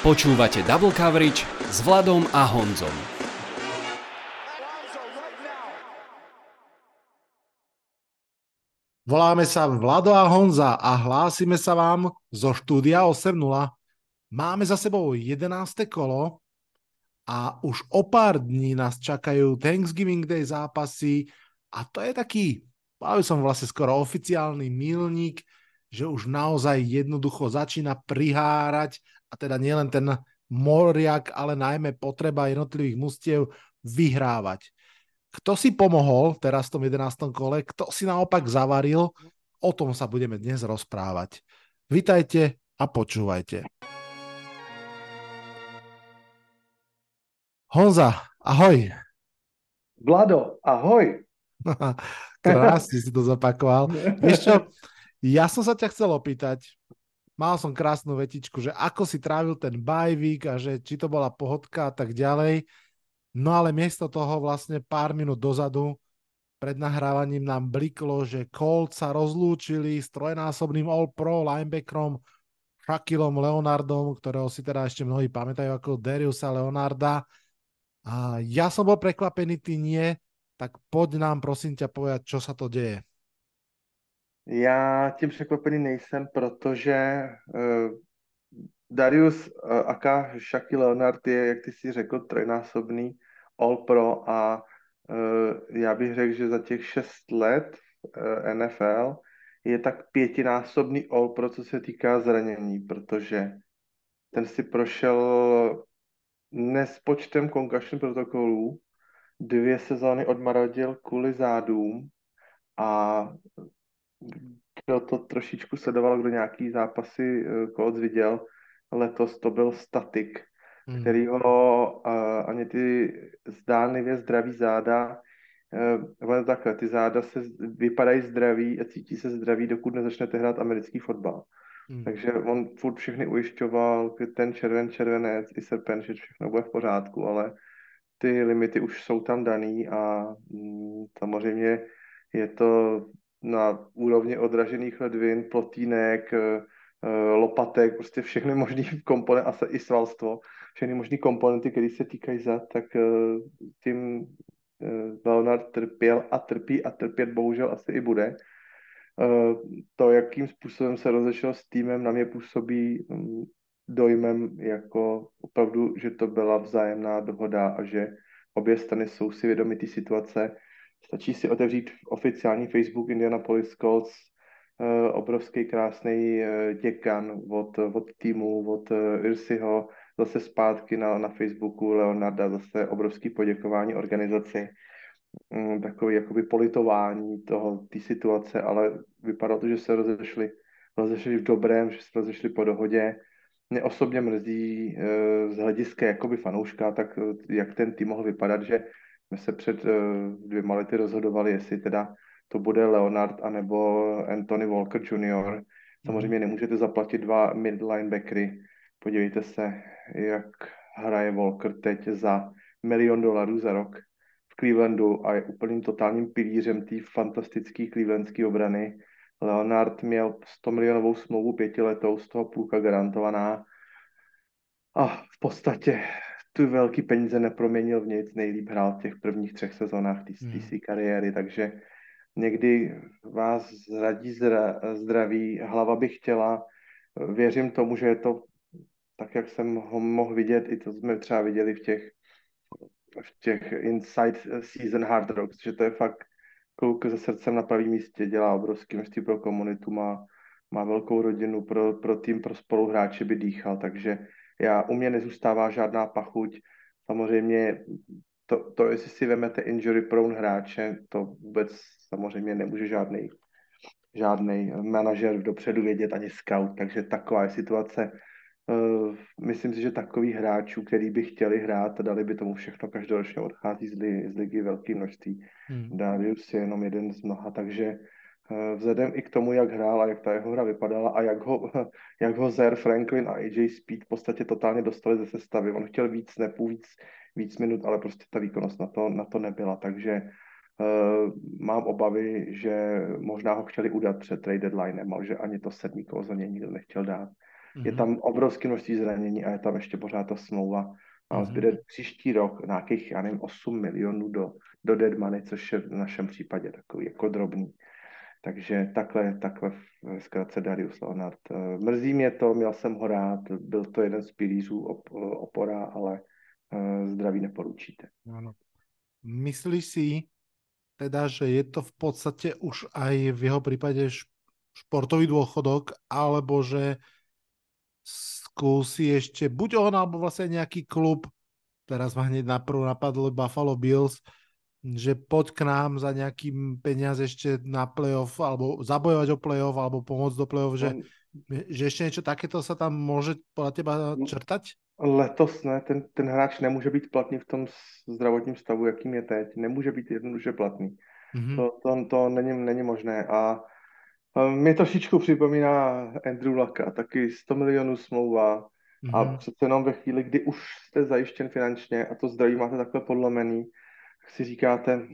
Počúvate Double Coverage s Vladom a Honzom. Voláme sa Vlado a Honza a hlásime sa vám zo štúdia 8.0. Máme za sebou 11. kolo a už o pár dní nás čakajú Thanksgiving Day zápasy a to je taký, povedal som vlastne skoro oficiálny milník, že už naozaj jednoducho začína prihárať a teda nielen ten moriak, ale najmä potreba jednotlivých mustiev vyhrávať. Kto si pomohol teraz v tom 11. kole, kto si naopak zavaril, o tom sa budeme dnes rozprávať. Vitajte a počúvajte. Honza, ahoj. Vlado, ahoj. Krásne si to zapakoval. Vieš čo, ja som sa ťa chcel opýtať, mal som krásnu vetičku, že ako si trávil ten bajvík a že či to bola pohodka a tak ďalej. No ale miesto toho vlastne pár minút dozadu pred nahrávaním nám bliklo, že Colt sa rozlúčili s trojnásobným All-Pro linebackerom Shakilom Leonardom, ktorého si teda ešte mnohí pamätajú ako Dariusa Leonarda. A ja som bol prekvapený, ty nie, tak poď nám prosím ťa povedať, čo sa to deje. Já tím překvapený nejsem, protože uh, Darius uh, Aka Shaquille Leonard je, jak ty si řekl, trojnásobný All-Pro a uh, já bych řekl, že za těch šest let uh, NFL je tak pětinásobný All-Pro, co se týká zranění, protože ten si prošel nespočtem concussion protokolů, dvě sezóny odmarodil kvůli zádům a kdo to trošičku sledoval, kdo nějaký zápasy Colts viděl, letos to byl Statik, hmm. který ho uh, ani ty zdánlivě zdraví záda, uh, takhle, ty záda se vypadají zdraví a cítí se zdraví, dokud nezačnete hrát americký fotbal. Hmm. Takže on furt všechny ujišťoval, ten červen, červenec i srpen, že všechno bude v pořádku, ale ty limity už jsou tam daný a mm, samozřejmě je to na úrovni odražených ledvin, plotínek, eh, eh, lopatek, prostě všechny možné komponenty, a i svalstvo, všechny možné komponenty, které se týkají zad, tak eh, tím Leonard trpěl a trpí a trpět bohužel asi i bude. To, jakým způsobem se rozešel s týmem, na mě působí mm, dojmem jako opravdu, že to byla vzájemná dohoda a že obě strany jsou si vědomi té situace Stačí si otevřít oficiální Facebook Indianapolis Colts, uh, obrovský krásný uh, děkan od, od týmu, od uh, Irsiho, zase zpátky na, na Facebooku Leonarda, zase obrovský poděkování organizaci, um, takový jakoby politování toho, té situace, ale vypadalo to, že se rozešli, rozešli v dobrém, že se rozešli po dohodě. Mě osobně mrzí z hlediska jakoby fanouška, tak jak ten tým mohl vypadat, že jsme se před uh, dvěma lety rozhodovali, jestli teda to bude Leonard anebo Anthony Walker Jr. Samozřejmě mhm. nemůžete zaplatit dva mid linebackery. Podívejte se, jak hraje Walker teď za milion dolarů za rok v Clevelandu a je úplným totálním pilířem té fantastické clevelandské obrany. Leonard měl 100 milionovou smlouvu pětiletou, z toho půlka garantovaná. A v podstatě tu velký peníze neproměnil v nic, nejlíp hrál v těch prvních třech sezónách té hmm. své kariéry, takže někdy vás zradí zra, zdraví, hlava by chtěla, věřím tomu, že je to tak, jak jsem ho mohl vidět, i to jsme třeba viděli v těch, v těch Inside Season Hard Rocks, že to je fakt kluk se srdcem na pravém místě, dělá obrovský množství pro komunitu, má, má velkou rodinu, pro, pro tým, pro spoluhráče by dýchal, takže já, u mě nezůstává žádná pachuť. Samozřejmě to, to jestli si vemete injury prone hráče, to vůbec samozřejmě nemůže žádný žádný manažer dopředu vědět, ani scout, takže taková je situace. Uh, myslím si, že takových hráčů, který by chtěli hrát, dali by tomu všechno každoročně odchází z, li, z ligy velké množství. Hmm. Darius je jenom jeden z mnoha, takže vzhledem i k tomu, jak hrál a jak ta jeho hra vypadala a jak ho, jak ho Zer, Franklin a AJ Speed v podstatě totálně dostali ze sestavy. On chtěl víc nepů, víc, víc minut, ale prostě ta výkonnost na to, na to nebyla, takže uh, mám obavy, že možná ho chtěli udat před trade deadlinem, ale že ani to sedmý kolo za něj nikdo nechtěl dát. Mm-hmm. Je tam obrovské množství zranění a je tam ještě pořád ta smlouva. Mám mm-hmm. zbyde příští rok nějakých, já nevím, 8 milionů do, do dead money, což je v našem případě takový jako drobný. Takže takhle, takhle v zkratce Darius Leonard. Eh, mrzí mě to, měl jsem ho rád, byl to jeden z pilířů op, opora, ale uh, zdraví neporučíte. Ano. Myslíš si teda, že je to v podstate už aj v jeho prípade športový dôchodok, alebo že skúsi ešte buď on, alebo vlastne nejaký klub, teraz ma hneď naprv napadlo Buffalo Bills, že poď k nám za nejakým peniaz ešte na playoff, alebo zabojovať o playoff, alebo pomôcť do playoff, že, že ešte niečo takéto sa tam môže podľa teba črtať? Letos ne, ten, ten hráč nemůže být platný v tom zdravotním stavu, jakým je teď. Nemůže být jednoduše platný. Mm-hmm. To, to, to není, není možné. A mě trošičku připomíná Andrew Laka, taky 100 milionů smlouva. Mm-hmm. A přece jenom ve chvíli, kdy už jste zajištěn finančně a to zdraví máte takhle podlomený, si říkáte,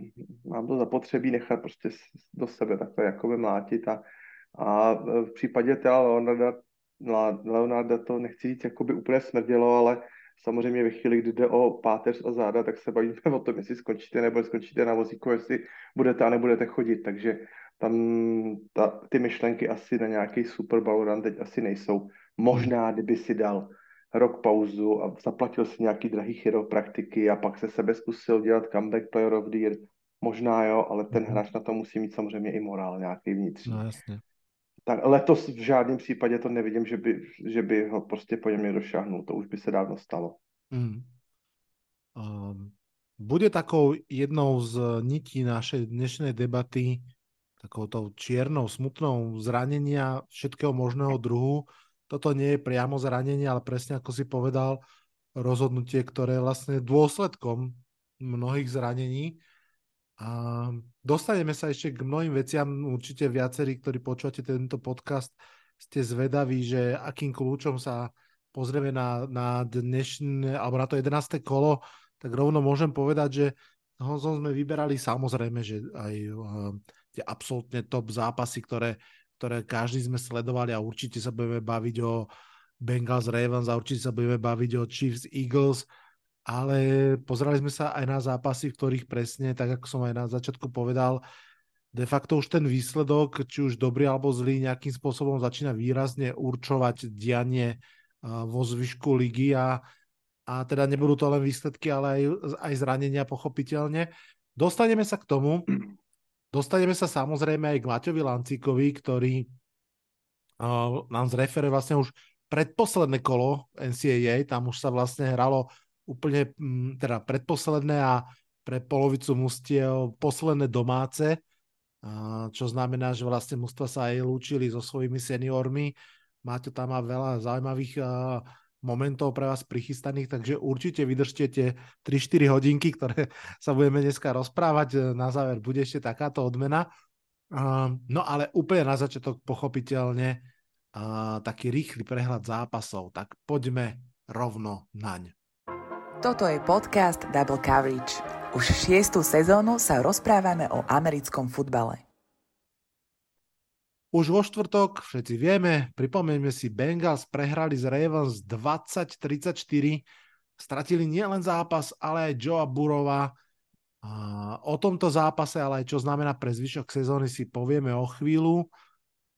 mám to zapotřebí nechat prostě do sebe takhle jakoby mlátit a, a v případě teda Leonarda, Leonarda to nechci říct, jakoby úplně smrdělo, ale samozřejmě ve chvíli, kdy jde o páteř a záda, tak se bavíme o tom, jestli skončíte nebo skončíte na vozíku, jestli budete a nebudete chodit, takže tam ta, ty myšlenky asi na nějaký Super teď asi nejsou. Možná, kdyby si dal rok pauzu a zaplatil si nějaký drahý chiropraktiky a pak se sebe zkusil dělat comeback player of the year. Možná jo, ale ten mm-hmm. hráč na to musí mít samozřejmě i morál nějaký vnitřní. No jasně. Tak letos v žádném případě to nevidím, že by, že by ho prostě po něm došáhnul. To už by se dávno stalo. Mm. Um, bude takou jednou z nití našej dnešnej debaty takouto čiernou, smutnou zranenia všetkého možného druhu toto nie je priamo zranenie, ale presne ako si povedal, rozhodnutie, ktoré je vlastne dôsledkom mnohých zranení. A dostaneme sa ešte k mnohým veciam. Určite viacerí, ktorí počúvate tento podcast, ste zvedaví, že akým kľúčom sa pozrieme na, na dnešné, alebo na to 11. kolo, tak rovno môžem povedať, že Honzon sme vyberali samozrejme, že aj uh, tie absolútne top zápasy, ktoré ktoré každý sme sledovali a určite sa budeme baviť o Bengals Ravens a určite sa budeme baviť o Chiefs Eagles, ale pozerali sme sa aj na zápasy, v ktorých presne, tak ako som aj na začiatku povedal, de facto už ten výsledok, či už dobrý alebo zlý, nejakým spôsobom začína výrazne určovať dianie vo zvyšku ligy a, a teda nebudú to len výsledky, ale aj, aj zranenia pochopiteľne. Dostaneme sa k tomu, Dostaneme sa samozrejme aj k Maťovi Lancíkovi, ktorý uh, nám zreferuje vlastne už predposledné kolo NCAA, tam už sa vlastne hralo úplne, m, teda predposledné a pre polovicu mustiev posledné domáce, uh, čo znamená, že vlastne mužstva sa aj lúčili so svojimi seniormi. Máte tam má veľa zaujímavých uh, momentov pre vás prichystaných, takže určite vydržte tie 3-4 hodinky, ktoré sa budeme dneska rozprávať. Na záver bude ešte takáto odmena. No ale úplne na začiatok pochopiteľne taký rýchly prehľad zápasov. Tak poďme rovno naň. Toto je podcast Double Coverage. Už šiestu sezónu sa rozprávame o americkom futbale. Už vo štvrtok, všetci vieme, pripomeňme si, Bengals prehrali z Ravens 20-34, stratili nielen zápas, ale aj Joea Burova. O tomto zápase, ale aj čo znamená pre zvyšok sezóny si povieme o chvíľu.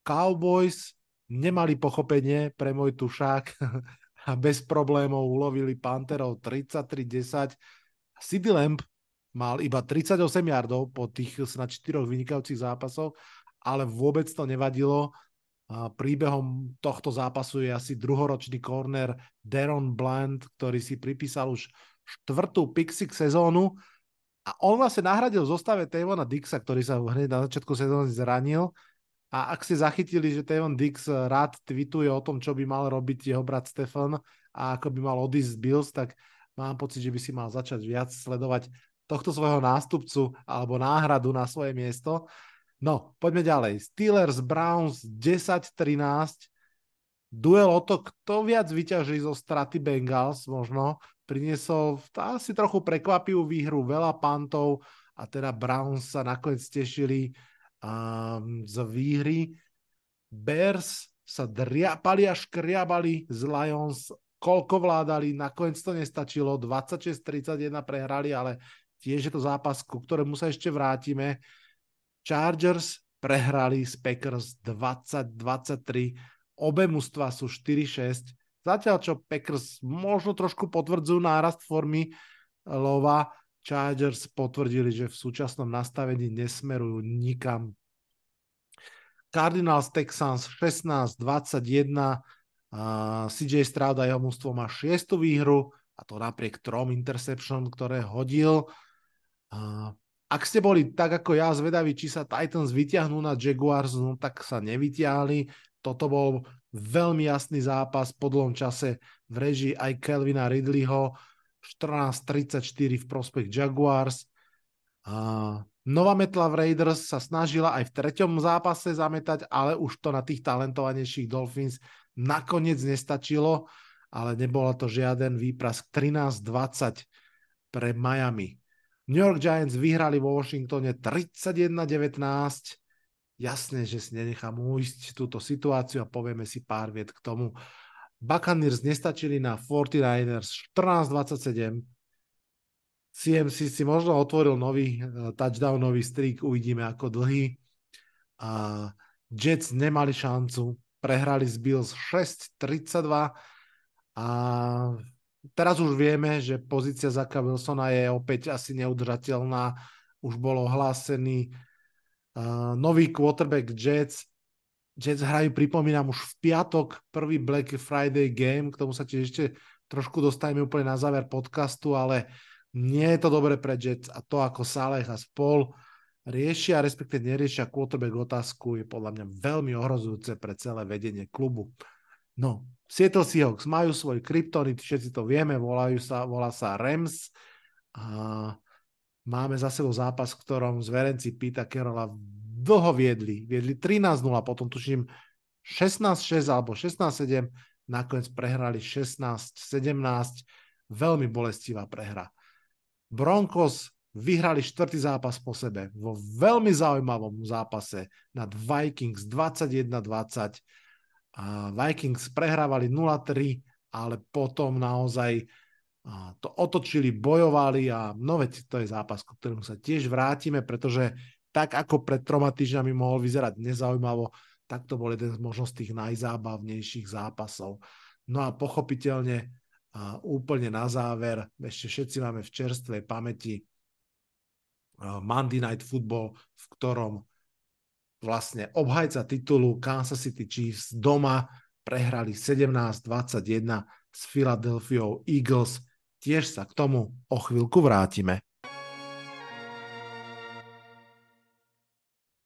Cowboys nemali pochopenie pre môj tušák a bez problémov ulovili Panterov 33-10. City Lamp mal iba 38 yardov po tých snad 4 vynikajúcich zápasoch ale vôbec to nevadilo. Príbehom tohto zápasu je asi druhoročný corner Deron Bland, ktorý si pripísal už štvrtú Pixik sezónu a on vlastne nahradil v zostave Tavona Dixa, ktorý sa hneď na začiatku sezóny zranil. A ak ste zachytili, že Tavon Dix rád tweetuje o tom, čo by mal robiť jeho brat Stefan a ako by mal odísť z Bills, tak mám pocit, že by si mal začať viac sledovať tohto svojho nástupcu alebo náhradu na svoje miesto. No, poďme ďalej. Steelers, Browns 10-13. Duel o to, kto viac vyťaží zo straty Bengals možno. Priniesol asi trochu prekvapivú výhru, veľa pantov a teda Browns sa nakoniec tešili um, z výhry. Bears sa driapali a škriabali z Lions, koľko vládali, nakoniec to nestačilo, 26-31 prehrali, ale tiež je to zápas, ku ktorému sa ešte vrátime. Chargers prehrali z Packers 20-23, obe mužstva sú 4-6, zatiaľ čo Packers možno trošku potvrdzujú nárast formy lova, Chargers potvrdili, že v súčasnom nastavení nesmerujú nikam Cardinals Texans 16-21. Uh, CJ Stroud a jeho mústvo má šiestu výhru a to napriek trom interception, ktoré hodil. Ak ste boli tak ako ja zvedaví, či sa Titans vyťahnú na Jaguars, no tak sa nevyťahli. Toto bol veľmi jasný zápas po dlhom čase v režii aj Kelvina Ridleyho. 14-34 v prospech Jaguars. Uh, Nová metla v Raiders sa snažila aj v treťom zápase zametať, ale už to na tých talentovanejších Dolphins nakoniec nestačilo, ale nebolo to žiaden výprask 13-20 pre Miami. New York Giants vyhrali vo Washingtone 31-19. Jasné, že si nenechám ujsť túto situáciu a povieme si pár viet k tomu. Buccaneers nestačili na 49ers 14-27 CMC si možno otvoril nový uh, touchdownový streak, uvidíme ako dlhý. Uh, Jets nemali šancu, prehrali z Bills 6-32 a teraz už vieme, že pozícia Zaka Wilsona je opäť asi neudržateľná. Už bol ohlásený uh, nový quarterback Jets. Jets hrajú, pripomínam, už v piatok prvý Black Friday game, k tomu sa tiež ešte trošku dostaneme úplne na záver podcastu, ale nie je to dobre pre Jets a to, ako Saleh a spol riešia, respektive neriešia quarterback otázku, je podľa mňa veľmi ohrozujúce pre celé vedenie klubu. No, Seattle Seahawks majú svoj kryptonit, všetci to vieme, volajú sa, volá sa Rams a máme za sebou zápas, v ktorom zverenci Pita Kerola dlho viedli. Viedli 13-0, potom tuším 16-6 alebo 16-7, nakoniec prehrali 16-17, veľmi bolestivá prehra. Broncos vyhrali štvrtý zápas po sebe vo veľmi zaujímavom zápase nad Vikings 21-20. Vikings prehrávali 0-3, ale potom naozaj to otočili, bojovali a no veď to je zápas, ku ktorému sa tiež vrátime, pretože tak ako pred troma týždňami mohol vyzerať nezaujímavo, tak to bol jeden z možno tých najzábavnejších zápasov. No a pochopiteľne úplne na záver, ešte všetci máme v čerstvej pamäti Monday Night Football, v ktorom vlastne obhajca titulu Kansas City Chiefs doma prehrali 17-21 s Philadelphia Eagles. Tiež sa k tomu o chvíľku vrátime.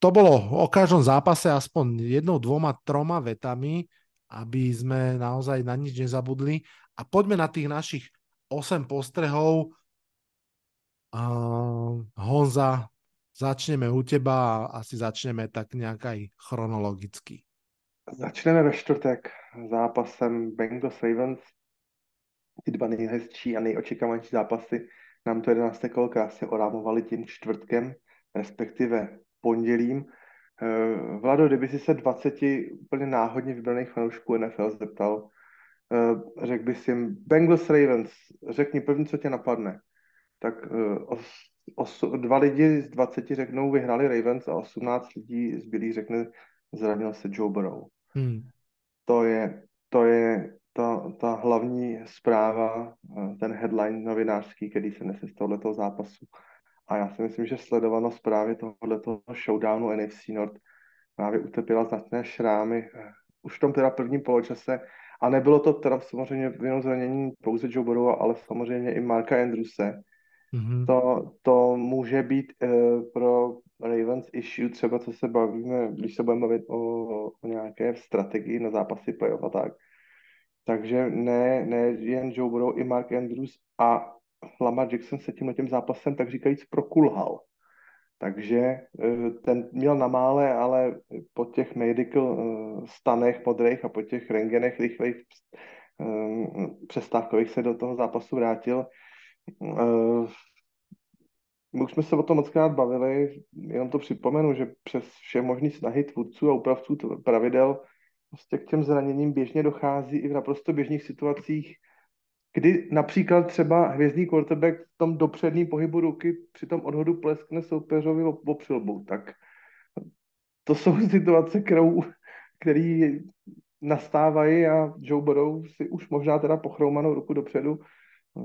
To bolo o každom zápase aspoň jednou, dvoma, troma vetami, aby sme naozaj na nič nezabudli. A poďme na tých našich 8 postrehov. Uh, Honza, začneme u teba a asi začneme tak nejak aj chronologicky. Začneme ve čtvrtek zápasem Bengals Ravens. Ty dva nejhezčí a nejočekávanější zápasy nám to 11. kolo krásně orámovali tím čtvrtkem, respektive pondělím. Eh, Vlado, kdyby si se 20 úplně náhodně vybraných fanoušků NFL zeptal, Eh, řekl bys jim Bengals Ravens, řekni první, co tě napadne. Tak eh, os, os, dva lidi z 20 řeknou, vyhrali Ravens a 18 lidí zbylých řekne, zranil se Joe Burrow. Hmm. To je, to je ta, ta hlavní zpráva, eh, ten headline novinářský, který se nese z tohoto zápasu. A já si myslím, že sledovanost právě tohoto showdownu NFC North právě utrpěla značné šrámy. Už v tom teda prvním poločase a nebylo to teda samozřejmě jenom zranění pouze Joe Burrow, ale samozřejmě i Marka Andrewse. Mm-hmm. To, to může být uh, pro Ravens issue, třeba co se bavíme, když se budeme bavit o, o nějaké strategii na zápasy playoff a tak. Takže ne, ne jen Joe Burrow, i Mark Andrews a Lamar Jackson se tímhle tím zápasem tak říkajíc prokulhal. Takže eh, ten měl na mále, ale po těch medical eh, stanech modrých a po těch rengenech rychlých přestávkových se do toho zápasu vrátil. My už jsme se o tom mockrát bavili, jenom to připomenu, že přes vše možný snahy tvůrců a upravců pravidel prostě k těm zraněním běžně dochází i v naprosto běžných situacích, kdy například třeba hvězdný quarterback v tom dopředním pohybu ruky při tom odhodu pleskne soupeřovi o přilbu, tak to jsou situace, kterou, který nastávají a Joe Burrow si už možná teda pochroumanou ruku dopředu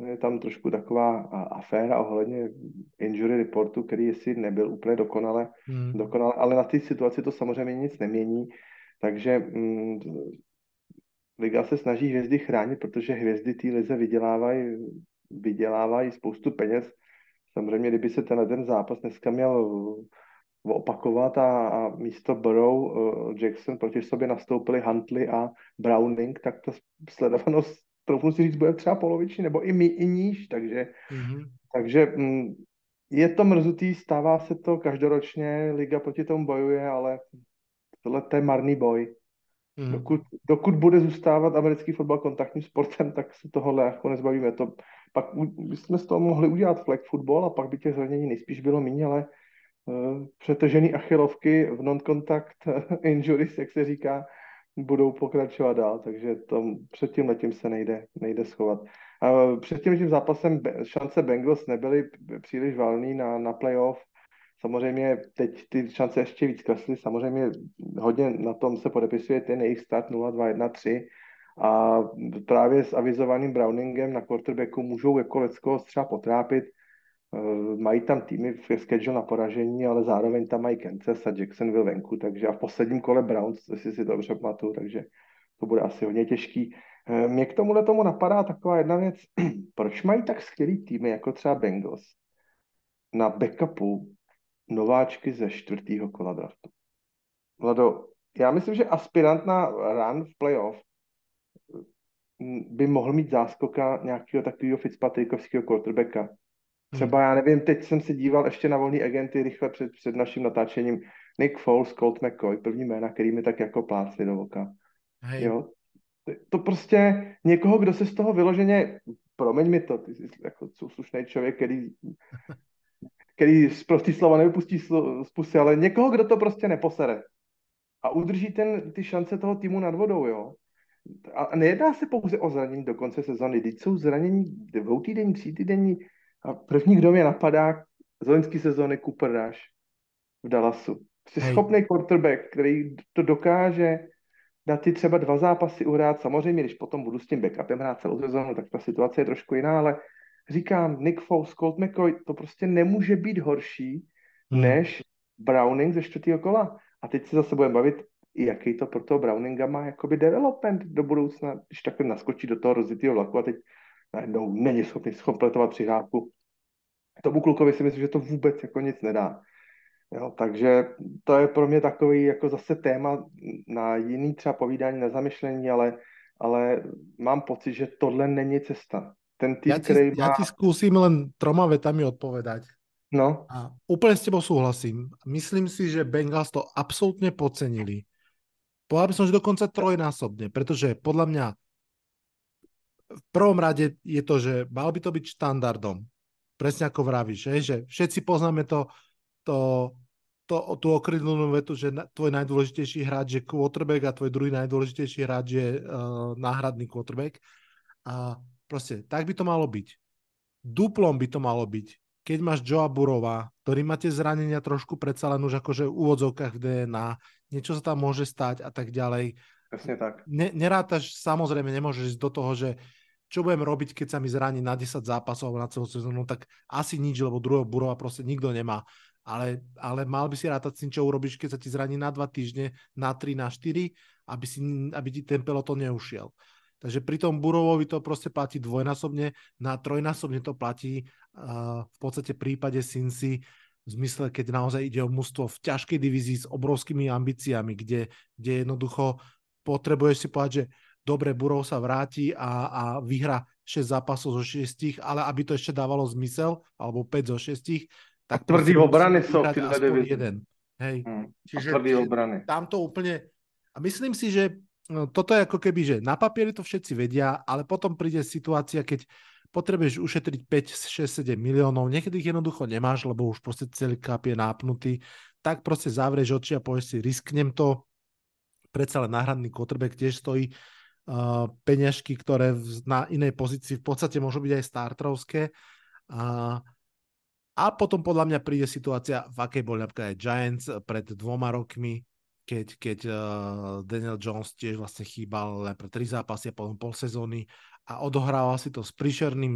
je tam trošku taková aféra ohledně injury reportu, který jestli nebyl úplně dokonale, hmm. dokonale ale na té situaci to samozřejmě nic nemění. Takže mm, Liga se snaží hvězdy chránit, protože hvězdy té lize vydělávají, vydělávají spoustu peněz. Samozřejmě, kdyby se tenhle ten zápas dneska měl opakovat a, a místo Burrow uh, Jackson proti sobě nastoupili Huntley a Browning, tak ta sledovanost troufnu si říct, bude třeba poloviční nebo i, mi, i níž, takže, mm-hmm. takže mm, je to mrzutý, stává se to každoročně, liga proti tomu bojuje, ale tohle je marný boj. Mm. Dokud, dokud bude zůstávat americký fotbal kontaktním sportem, tak se tohohle jako nezbavíme. To, pak bychom z toho mohli udělat flag football a pak by těch zranění nejspíš bylo méně, ale uh, přetažený achilovky v non-contact injuries, jak se říká, budou pokračovat dál, takže to, před tím letím se nejde, nejde schovat. A před tím, tím zápasem šance Bengals nebyly příliš valný na, na playoff. Samozřejmě teď ty šance ještě víc klesly. Samozřejmě hodně na tom se podepisuje ten jejich start 0-2-1-3 a právě s avizovaným Browningem na quarterbacku můžou jako Lecko třeba potrápit. Eh, mají tam týmy v schedule na poražení, ale zároveň tam mají Kansas a Jacksonville venku, takže a v posledním kole Browns, jestli si dobře pamatuju, takže to bude asi hodně těžký. Eh, mě k tomuhle tomu napadá taková jedna věc. Proč mají tak skvělý týmy, jako třeba Bengals, na backupu nováčky ze čtvrtého kola draftu? Vlado, já myslím, že aspirant na run v playoff mm, by mohl mít záskoka nějakého takového Fitzpatrickovského quarterbacka, Třeba já nevím, teď jsem se díval ještě na volný agenty rychle před, před naším natáčením. Nick Foles, Colt McCoy, první jména, který mi tak jako plácli do oka. Hej. Jo? To prostě někoho, kdo se z toho vyloženě, promiň mi to, ty jsi jako slušný člověk, který, který z prostý slova nevypustí z pusy, ale někoho, kdo to prostě neposere a udrží ten, ty šance toho týmu nad vodou, jo. A nejedná se pouze o zranění do konce sezony, teď jsou zranění dvoutýdenní, třítýdenní, a první, kdo mě napadá z loňské sezóny Cooper Rush v Dallasu. Jsi schopný quarterback, který to dokáže dát ti třeba dva zápasy uhrát. Samozřejmě, když potom budu s tím backupem hrát celou sezónu, tak ta situace je trošku jiná, ale říkám, Nick Foles, Colt McCoy, to prostě nemůže být horší hmm. než Browning ze čtvrtého kola. A teď se zase budeme bavit, jaký to pro toho Browninga má jakoby development do budoucna, když takhle naskočí do toho rozitého vlaku a teď najednou není schopný zkompletovat přihrávku. Tomu klukovi si myslím, že to vůbec jako nic nedá. Jo, takže to je pro mě takový jako zase téma na jiný třeba povídání, na zamyšlení, ale, ale mám pocit, že tohle není cesta. Ten tým, ja ti, který má... ja ti skúsim len troma vetami odpovedať. No. A úplne s tebou súhlasím. Myslím si, že Bengals to absolútne podcenili. Povedal by som, že dokonca trojnásobne, pretože podľa mňa v prvom rade je to, že mal by to byť štandardom. Presne ako vravíš, že, že všetci poznáme to, to, to, tú okrydlenú vetu, že na, tvoj najdôležitejší hráč je quarterback a tvoj druhý najdôležitejší hráč je uh, náhradný quarterback. A proste tak by to malo byť. Duplom by to malo byť. Keď máš Joa Burova, ktorý máte zranenia trošku predsa len už akože v úvodzovkách v DNA, niečo sa tam môže stať a tak ďalej. Presne tak. Ne, nerátaš, samozrejme nemôžeš ísť do toho, že čo budem robiť, keď sa mi zraní na 10 zápasov na celú sezónu, tak asi nič, lebo druhého Burova proste nikto nemá. Ale, ale mal by si rátať s tým, čo urobíš, keď sa ti zraní na 2 týždne, na 3, na 4, aby, si, aby ti ten peloton neušiel. Takže pri tom Burovovi to proste platí dvojnásobne, na trojnásobne to platí uh, v podstate prípade Sinsi, v zmysle, keď naozaj ide o mužstvo v ťažkej divízii s obrovskými ambíciami, kde, kde jednoducho potrebuješ si povedať, že dobre, Burov sa vráti a, a vyhra 6 zápasov zo 6, ale aby to ešte dávalo zmysel, alebo 5 zo 6, tak... tvrdý obrany sú jeden. Hej. Hmm. Čiže, tam to úplne... A myslím si, že no, toto je ako keby, že na papieri to všetci vedia, ale potom príde situácia, keď potrebuješ ušetriť 5, 6, 7 miliónov, niekedy ich jednoducho nemáš, lebo už proste celý kap je nápnutý, tak proste zavrieš oči a povieš si, risknem to, predsa len náhradný quarterback tiež stojí peňažky, ktoré na inej pozícii v podstate môžu byť aj starterovské. Uh, a potom podľa mňa príde situácia, v akej boli napríklad aj Giants pred dvoma rokmi, keď, keď uh, Daniel Jones tiež vlastne chýbal len pre tri zápasy a potom pol sezóny a odohrával si to s príšerným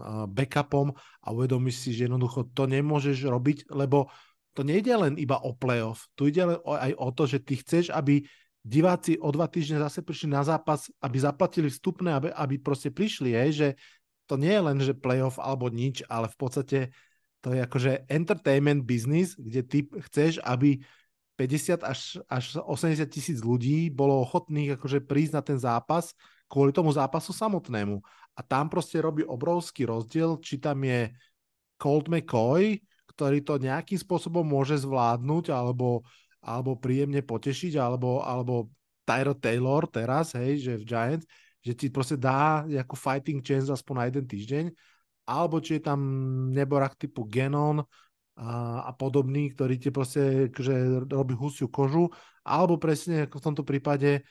uh, backupom a uvedomíš si, že jednoducho to nemôžeš robiť, lebo to nejde len iba o playoff, tu ide len aj o to, že ty chceš, aby diváci o dva týždne zase prišli na zápas, aby zaplatili vstupné, aby, aby proste prišli, hej, že to nie je len, že playoff alebo nič, ale v podstate to je akože entertainment business, kde ty chceš, aby 50 až, až 80 tisíc ľudí bolo ochotných akože prísť na ten zápas kvôli tomu zápasu samotnému. A tam proste robí obrovský rozdiel, či tam je Colt McCoy, ktorý to nejakým spôsobom môže zvládnuť alebo, alebo príjemne potešiť, alebo, alebo Tyro Taylor teraz, hej, že v Giants, že ti proste dá nejakú fighting chance aspoň na jeden týždeň, alebo či je tam neborak typu Genon a, a podobný, ktorý ti proste že robí husiu kožu, alebo presne ako v tomto prípade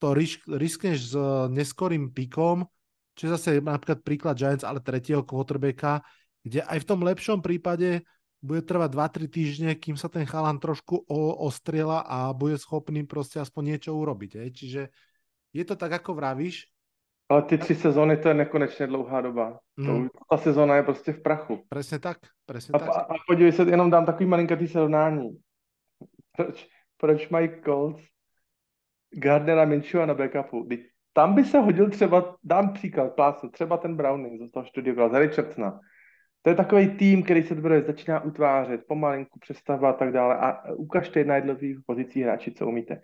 to risk, riskneš s neskorým pikom, čo je zase napríklad príklad Giants, ale tretieho quarterbacka, kde aj v tom lepšom prípade bude trvať 2-3 týždne, kým sa ten chalan trošku ostriela a bude schopný proste aspoň niečo urobiť. Hej. Čiže je to tak, ako vravíš. Ale ty tři sezóny, to je nekonečně dlouhá doba. Mm. To, mhm. ta sezóna je prostě v prachu. Přesně tak, přesně a, tak. A, a podívej se, jenom dám takový malinkatý srovnání. Proč, proč mají Colts Gardnera Minchua na backupu? Tam by se hodil třeba, dám příklad, plásnu, třeba ten Browning z toho studia z Richardsona to je takový tým, který se teprve začíná utvářet, pomalinku přestavba a tak dále a ukažte na jednotlivých pozicích hráči, co umíte.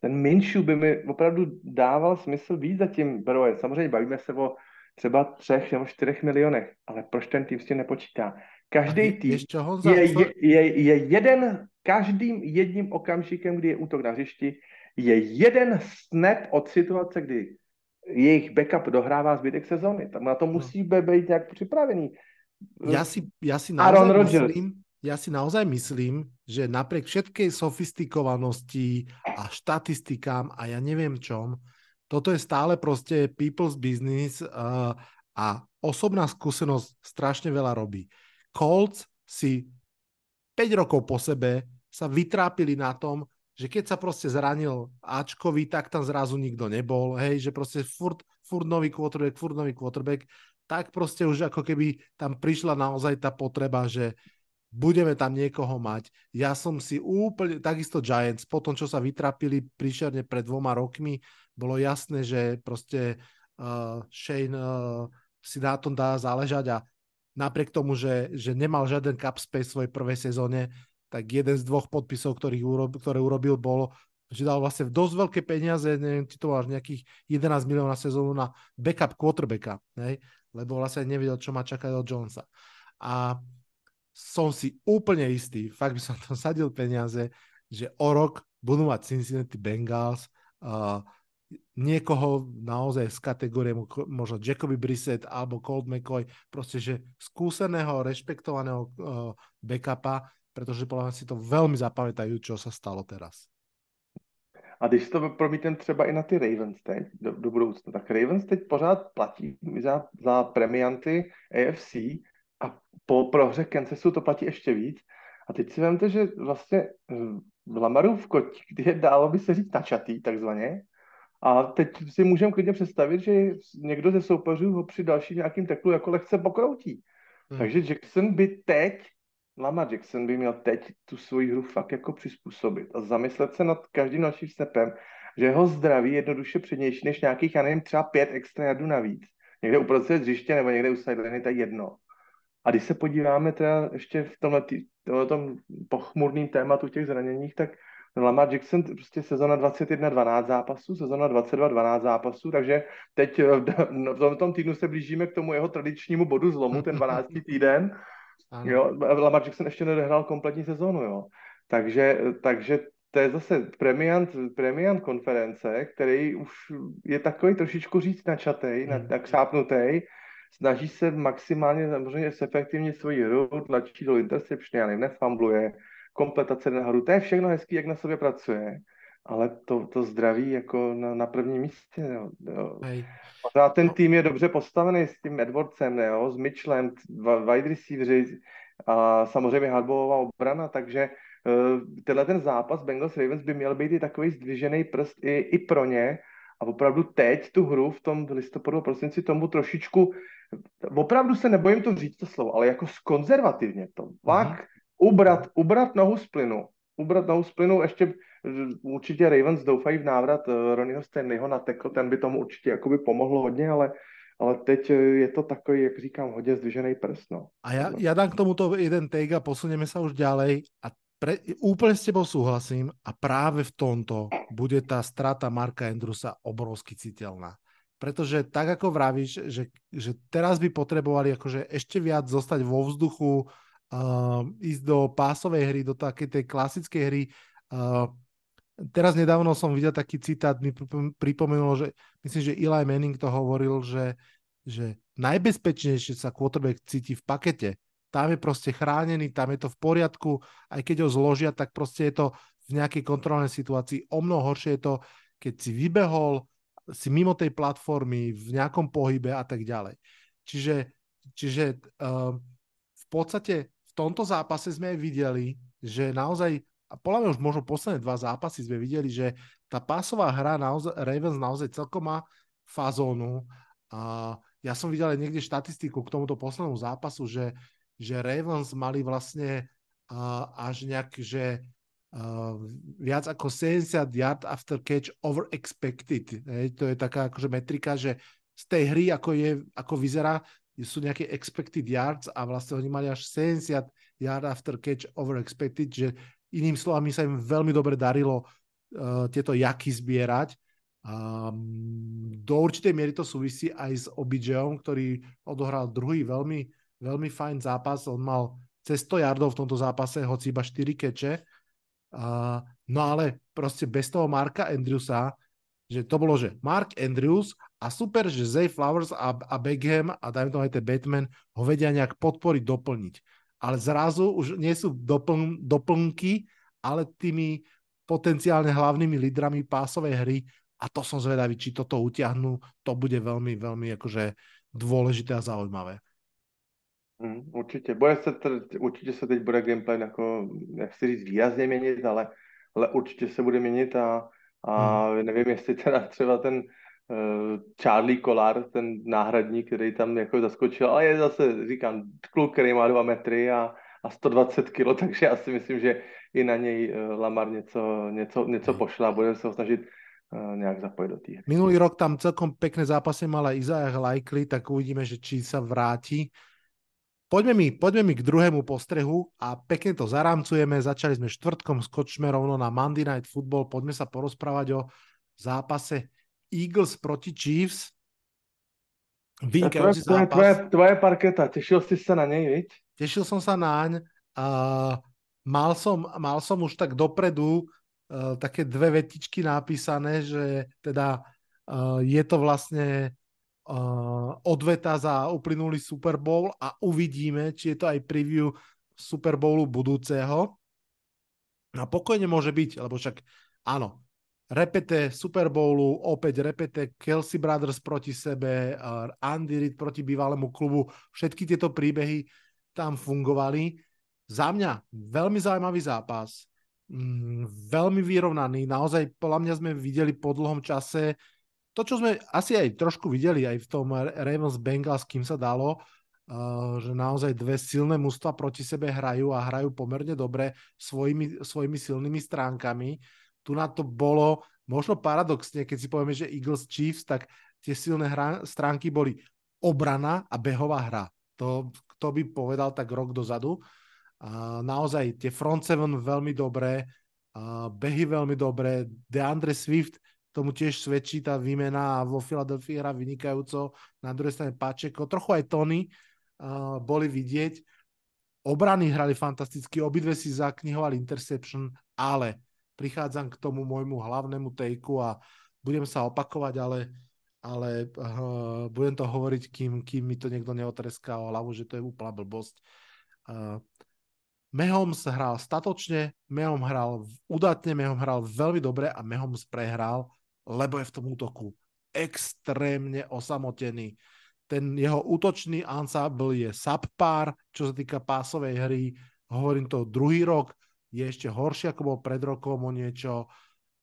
Ten Minshew by mi opravdu dával smysl víc za tím Broje. Samozřejmě bavíme se o třeba třech nebo čtyřech milionech, ale proč ten tým s tím nepočítá? Každý tým je, je, je, je jeden, každým jedním okamžikem, kdy je útok na hřišti, je jeden snap od situace, kdy jejich backup dohrává zbytek sezóny. Tam na to no. musí být nějak připravený ja si, ja si naozaj myslím, ja si naozaj myslím, že napriek všetkej sofistikovanosti a štatistikám a ja neviem čom, toto je stále proste people's business uh, a osobná skúsenosť strašne veľa robí. Colts si 5 rokov po sebe sa vytrápili na tom, že keď sa proste zranil Ačkovi, tak tam zrazu nikto nebol, hej, že proste furt, furt nový quarterback, furt nový quarterback tak proste už ako keby tam prišla naozaj tá potreba, že budeme tam niekoho mať. Ja som si úplne, takisto Giants, po tom, čo sa vytrapili príšerne pred dvoma rokmi, bolo jasné, že proste uh, Shane uh, si na tom dá záležať a napriek tomu, že, že nemal žiaden cap space v svojej prvej sezóne, tak jeden z dvoch podpisov, ktorých urob, ktoré urobil, bol, že dal vlastne dosť veľké peniaze, neviem, či to až nejakých 11 miliónov na sezónu na backup quarterbacka. Hej? Lebo vlastne nevedel, čo ma čakať od Jonesa. A som si úplne istý, fakt by som tam sadil peniaze, že o rok budú mať Cincinnati Bengals uh, niekoho naozaj z kategórie, možno Jacoby Brissett alebo Colt McCoy, proste, že skúseného, rešpektovaného uh, backupa, pretože podľa si to veľmi zapamätajú, čo sa stalo teraz. A když to promítnem třeba i na ty Ravens teď, do, do budoucna, tak Ravens teď pořád platí za, za premianty AFC a po prohře Kansasu to platí ještě víc. A teď si vemte, že vlastně v Lamarův kdy je dálo by se říct načatý, takzvaně. A teď si můžeme klidně představit, že někdo ze soupeřů ho při další nějakým teklu jako lehce pokroutí. Hmm. Takže Jackson by teď Lama Jackson by měl teď tu svoji hru fakt jako přizpůsobit a zamyslet se nad každým dalším stepem, že jeho zdraví je jednoduše přednější než nějakých, já nevím, třeba pět extra jardů navíc. Někde uprostřed hřiště nebo někde u sideliny, je jedno. A když se podíváme teda ještě v tomhle, tom pochmurným tématu těch zraněních, tak Lamar Jackson prostě sezona 21 12 zápasů, sezona 22 12 zápasů, takže teď v tom týdnu se blížíme k tomu jeho tradičnímu bodu zlomu, ten 12. týden ano. Jo, Lamar Jackson ještě nedohrál kompletní sezónu, jo. Takže, takže to je zase premiant, premiant konference, který už je takový trošičku říct načatej, hmm. nakřápnutý, snaží se maximálně samozřejmě efektivně svoji hru, tlačí do interception, já nevím, nefambluje, kompletace nahoru, to je všechno hezký, jak na sobě pracuje. Ale to, to zdraví jako na, na prvním místě. Jo. Pořád ten tým je dobře postavený s tím Edwardsem, jo, s Mitchellem, wide receiveri a samozřejmě hardballová obrana, takže uh, tenhle ten zápas Bengals Ravens by měl být i takový zdvižený prst i, i pro ně a opravdu teď tu hru v tom listopadu a prosinci tomu trošičku, opravdu se nebojím to říct to slovo, ale jako skonzervativně to, fakt mm-hmm. ubrat, ubrat nohu z plynu, ubrat nohu z plynu, ještě určitě Ravens doufají v návrat uh, Ronnieho Stanleyho na tekl, ten by tomu určitě jakoby pomohlo hodně, ale ale teď je to takový, jak říkám, hodně zdvižený prst. No. A ja, ja dám k tomuto jeden take a posunieme sa už ďalej. A pre, úplne s tebou súhlasím a práve v tomto bude tá strata Marka Andrewsa obrovsky citeľná. Pretože tak ako vravíš, že, že teraz by potrebovali akože ešte viac zostať vo vzduchu, uh, ísť do pásovej hry, do takej tej klasickej hry. Uh, teraz nedávno som videl taký citát, mi pripomenulo, že myslím, že Eli Manning to hovoril, že, že najbezpečnejšie sa quarterback cíti v pakete. Tam je proste chránený, tam je to v poriadku, aj keď ho zložia, tak proste je to v nejakej kontrolnej situácii. O mnoho horšie je to, keď si vybehol, si mimo tej platformy, v nejakom pohybe a tak ďalej. Čiže, čiže uh, v podstate v tomto zápase sme aj videli, že naozaj a podľa mňa už možno posledné dva zápasy sme videli, že tá pásová hra naozaj, Ravens naozaj celkom má fazónu. A ja som videl aj niekde štatistiku k tomuto poslednému zápasu, že, že Ravens mali vlastne uh, až nejak, že uh, viac ako 70 yard after catch over expected. Hej, to je taká akože metrika, že z tej hry, ako, je, ako vyzerá, sú nejaké expected yards a vlastne oni mali až 70 yard after catch over expected, že Iným slovami sa im veľmi dobre darilo uh, tieto jaky zbierať. Um, do určitej miery to súvisí aj s Obidžeom, ktorý odohral druhý veľmi, veľmi fajn zápas. On mal cez 100 yardov v tomto zápase, hoci iba 4 keče. Uh, no ale proste bez toho Marka Andrewsa, že to bolo, že Mark Andrews a super, že Zay Flowers a, a Beckham a dajme to aj ten Batman ho vedia nejak podporiť, doplniť ale zrazu už nie sú dopln, doplnky, ale tými potenciálne hlavnými lídrami pásovej hry a to som zvedavý, či toto utiahnu, to bude veľmi, veľmi akože dôležité a zaujímavé. Mm, určitě. Bude se t- určitě se teď bude gameplay jako, nechci říct výrazně měnit, ale, ale určitě se bude měnit a, a mm. nevím, jestli teda třeba ten Charlie Kolar, ten náhradník, který tam jako zaskočil, ale je zase, říkám, kluk, který má dva metry a, a 120 kilo, takže já si myslím, že i na něj uh, Lamar něco, něco, něco pošle a bude se ho snažit uh, nějak zapojit do té Minulý rok tam celkom pekné zápasy mal aj Isaiah Likely, tak uvidíme, že či sa vráti. Poďme mi, poďme mi k druhému postrehu a pekne to zarámcujeme. Začali sme štvrtkom, skočme rovno na Monday Night Football. Poďme sa porozprávať o zápase Eagles proti Chiefs. Vynikajúci zápas. Tvoje, tvoje parketa, tešil si sa na nej, viď? Tešil som sa naň. Uh, mal, som, mal som už tak dopredu uh, také dve vetičky napísané, že teda uh, je to vlastne uh, odveta za uplynulý Super Bowl a uvidíme, či je to aj preview Super Bowlu budúceho. A pokojne môže byť, lebo však áno, repete Super Bowlu, opäť repete Kelsey Brothers proti sebe, Andy Reid proti bývalému klubu. Všetky tieto príbehy tam fungovali. Za mňa veľmi zaujímavý zápas, mm, veľmi vyrovnaný. Naozaj podľa mňa sme videli po dlhom čase to, čo sme asi aj trošku videli aj v tom Ravens Bengals, kým sa dalo, že naozaj dve silné mužstva proti sebe hrajú a hrajú pomerne dobre svojimi, svojimi silnými stránkami tu na to bolo možno paradoxne, keď si povieme, že Eagles Chiefs, tak tie silné hra, stránky boli obrana a behová hra. To, kto by povedal tak rok dozadu. A naozaj tie front seven veľmi dobré, a behy veľmi dobré, DeAndre Swift tomu tiež svedčí tá výmena a vo Philadelphia hra vynikajúco, na druhej strane Pačeko, trochu aj Tony uh, boli vidieť. Obrany hrali fantasticky, obidve si zaknihovali interception, ale prichádzam k tomu môjmu hlavnému tejku a budem sa opakovať, ale, ale uh, budem to hovoriť, kým, kým mi to niekto neotreská o hlavu, že to je úplná blbosť. Uh, Mahomes hral statočne, Mahomes hral udatne, Mahomes hral veľmi dobre a Mahomes prehral, lebo je v tom útoku extrémne osamotený. Ten jeho útočný ensemble je subpar, čo sa týka pásovej hry. Hovorím to druhý rok, je ešte horšie, ako bol pred rokom o niečo.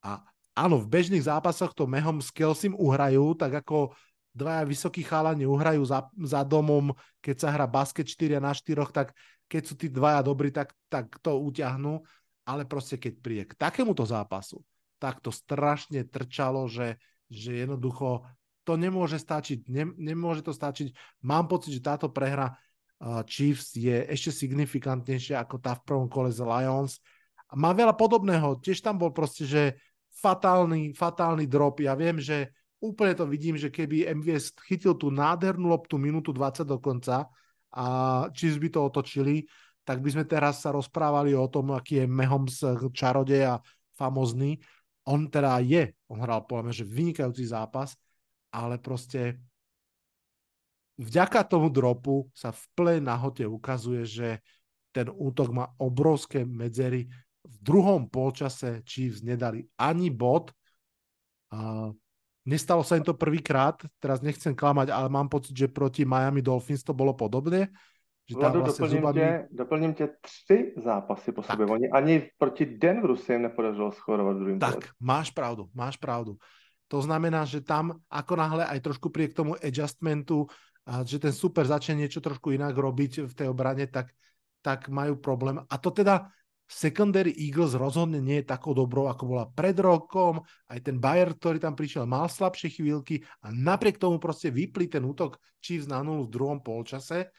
A áno, v bežných zápasoch to Mehom s Kelsim uhrajú, tak ako dvaja vysokí chalani uhrajú za, za domom, keď sa hrá basket 4 na 4, tak keď sú tí dvaja dobrí, tak, tak to utiahnú. Ale proste keď príde k takémuto zápasu, tak to strašne trčalo, že, že jednoducho to nemôže stačiť. Ne, nemôže to stačiť. Mám pocit, že táto prehra Chiefs je ešte signifikantnejšia ako tá v prvom kole z Lions. A má veľa podobného. Tiež tam bol proste, že fatálny, fatálny drop. Ja viem, že úplne to vidím, že keby MVS chytil tú nádhernú loptu minútu 20 do konca a Chiefs by to otočili, tak by sme teraz sa rozprávali o tom, aký je Mahomes čarodej a famozný. On teda je, on hral podľa že vynikajúci zápas, ale proste vďaka tomu dropu sa v plnej nahote ukazuje, že ten útok má obrovské medzery. V druhom polčase Chiefs nedali ani bod. A nestalo sa im to prvýkrát, teraz nechcem klamať, ale mám pocit, že proti Miami Dolphins to bolo podobné. Že Vlado, vlastne doplním, zubami... tě, doplním tě tři zápasy po tak. Oni ani proti Denveru se jim nepodařilo schorovat druhým Tak, poleč. máš pravdu, máš pravdu. To znamená, že tam ako náhle aj trošku príde k tomu adjustmentu, a že ten super začne niečo trošku inak robiť v tej obrane, tak, tak majú problém. A to teda secondary Eagles rozhodne nie je takou dobrou, ako bola pred rokom. Aj ten Bayer, ktorý tam prišiel, mal slabšie chvíľky a napriek tomu proste vyplí ten útok Chiefs na nulu v druhom polčase.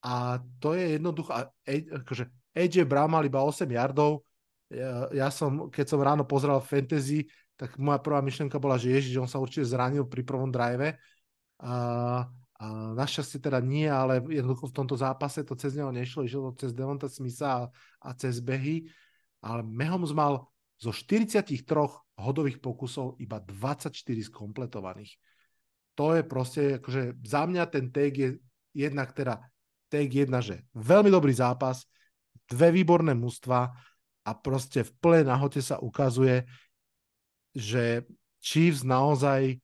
A to je jednoducho, akože AJ Brown mal iba 8 yardov, ja, ja som, keď som ráno pozeral fantasy, tak moja prvá myšlenka bola, že Ježiš, on sa určite zranil pri prvom drive. A, a našťastie teda nie, ale jednoducho v tomto zápase to cez neho nešlo, išlo to cez Devonta Smitha a, a cez behy. Ale Mahomes mal zo 43 hodových pokusov iba 24 skompletovaných. To je proste, akože za mňa ten tag je jednak teda tag jedna, že veľmi dobrý zápas, dve výborné mužstva a proste v plnej nahote sa ukazuje, že Chiefs naozaj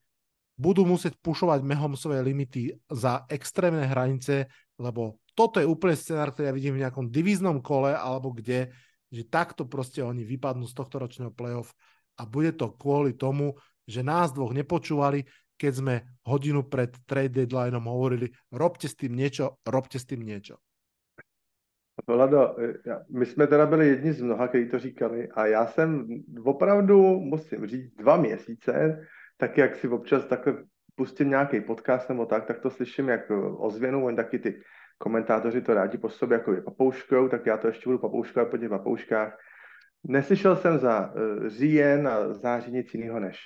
budú musieť pušovať Mahomesové limity za extrémne hranice, lebo toto je úplne scenár, ktorý ja vidím v nejakom divíznom kole alebo kde, že takto proste oni vypadnú z tohto ročného playoff a bude to kvôli tomu, že nás dvoch nepočúvali, keď sme hodinu pred trade deadlineom hovorili, robte s tým niečo, robte s tým niečo. Vlado, my jsme teda byli jedni z mnoha, kteří to říkali a já jsem opravdu, musím říct, dva měsíce, tak jak si občas takhle pustím nějaký podcast nebo tak, tak to slyším jak ozvěnu, oni taky ty komentátoři to rádi po sobě jako papouškou, tak já to ještě budu papouškovat po těch papouškách. Neslyšel jsem za uh, říjen a září nic jiného než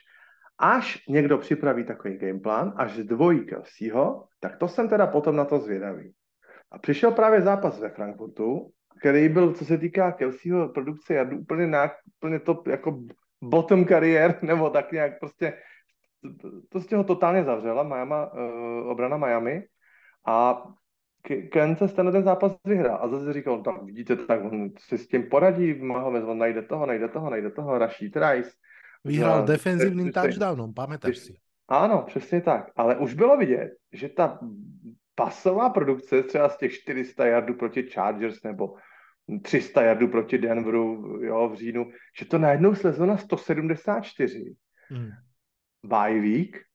až někdo připraví takový gameplan, až zdvojí Kelseyho, tak to jsem teda potom na to zvědavý. A přišel právě zápas ve Frankfurtu, který byl, co se týká Kelseyho produkce jadu, úplně, na, úplně top, jako bottom kariér, nebo tak nějak prostě, prostě ho totálně zavřela Miami, uh, obrana Miami a Kansas ten ten zápas vyhrál a zase říkal, tak vidíte, tak on si s tím poradí, Mahomes, on najde toho, najde toho, najde toho, Rashid Rice. Vyhrál defenzívnym touchdownom, pamätáš si? Áno, přesně tak. Ale už bylo vidět, že ta pasová produkce třeba z těch 400 yardů proti Chargers nebo 300 yardů proti Denveru jo, v říjnu, že to najednou slezlo na 174. Hmm. Bye week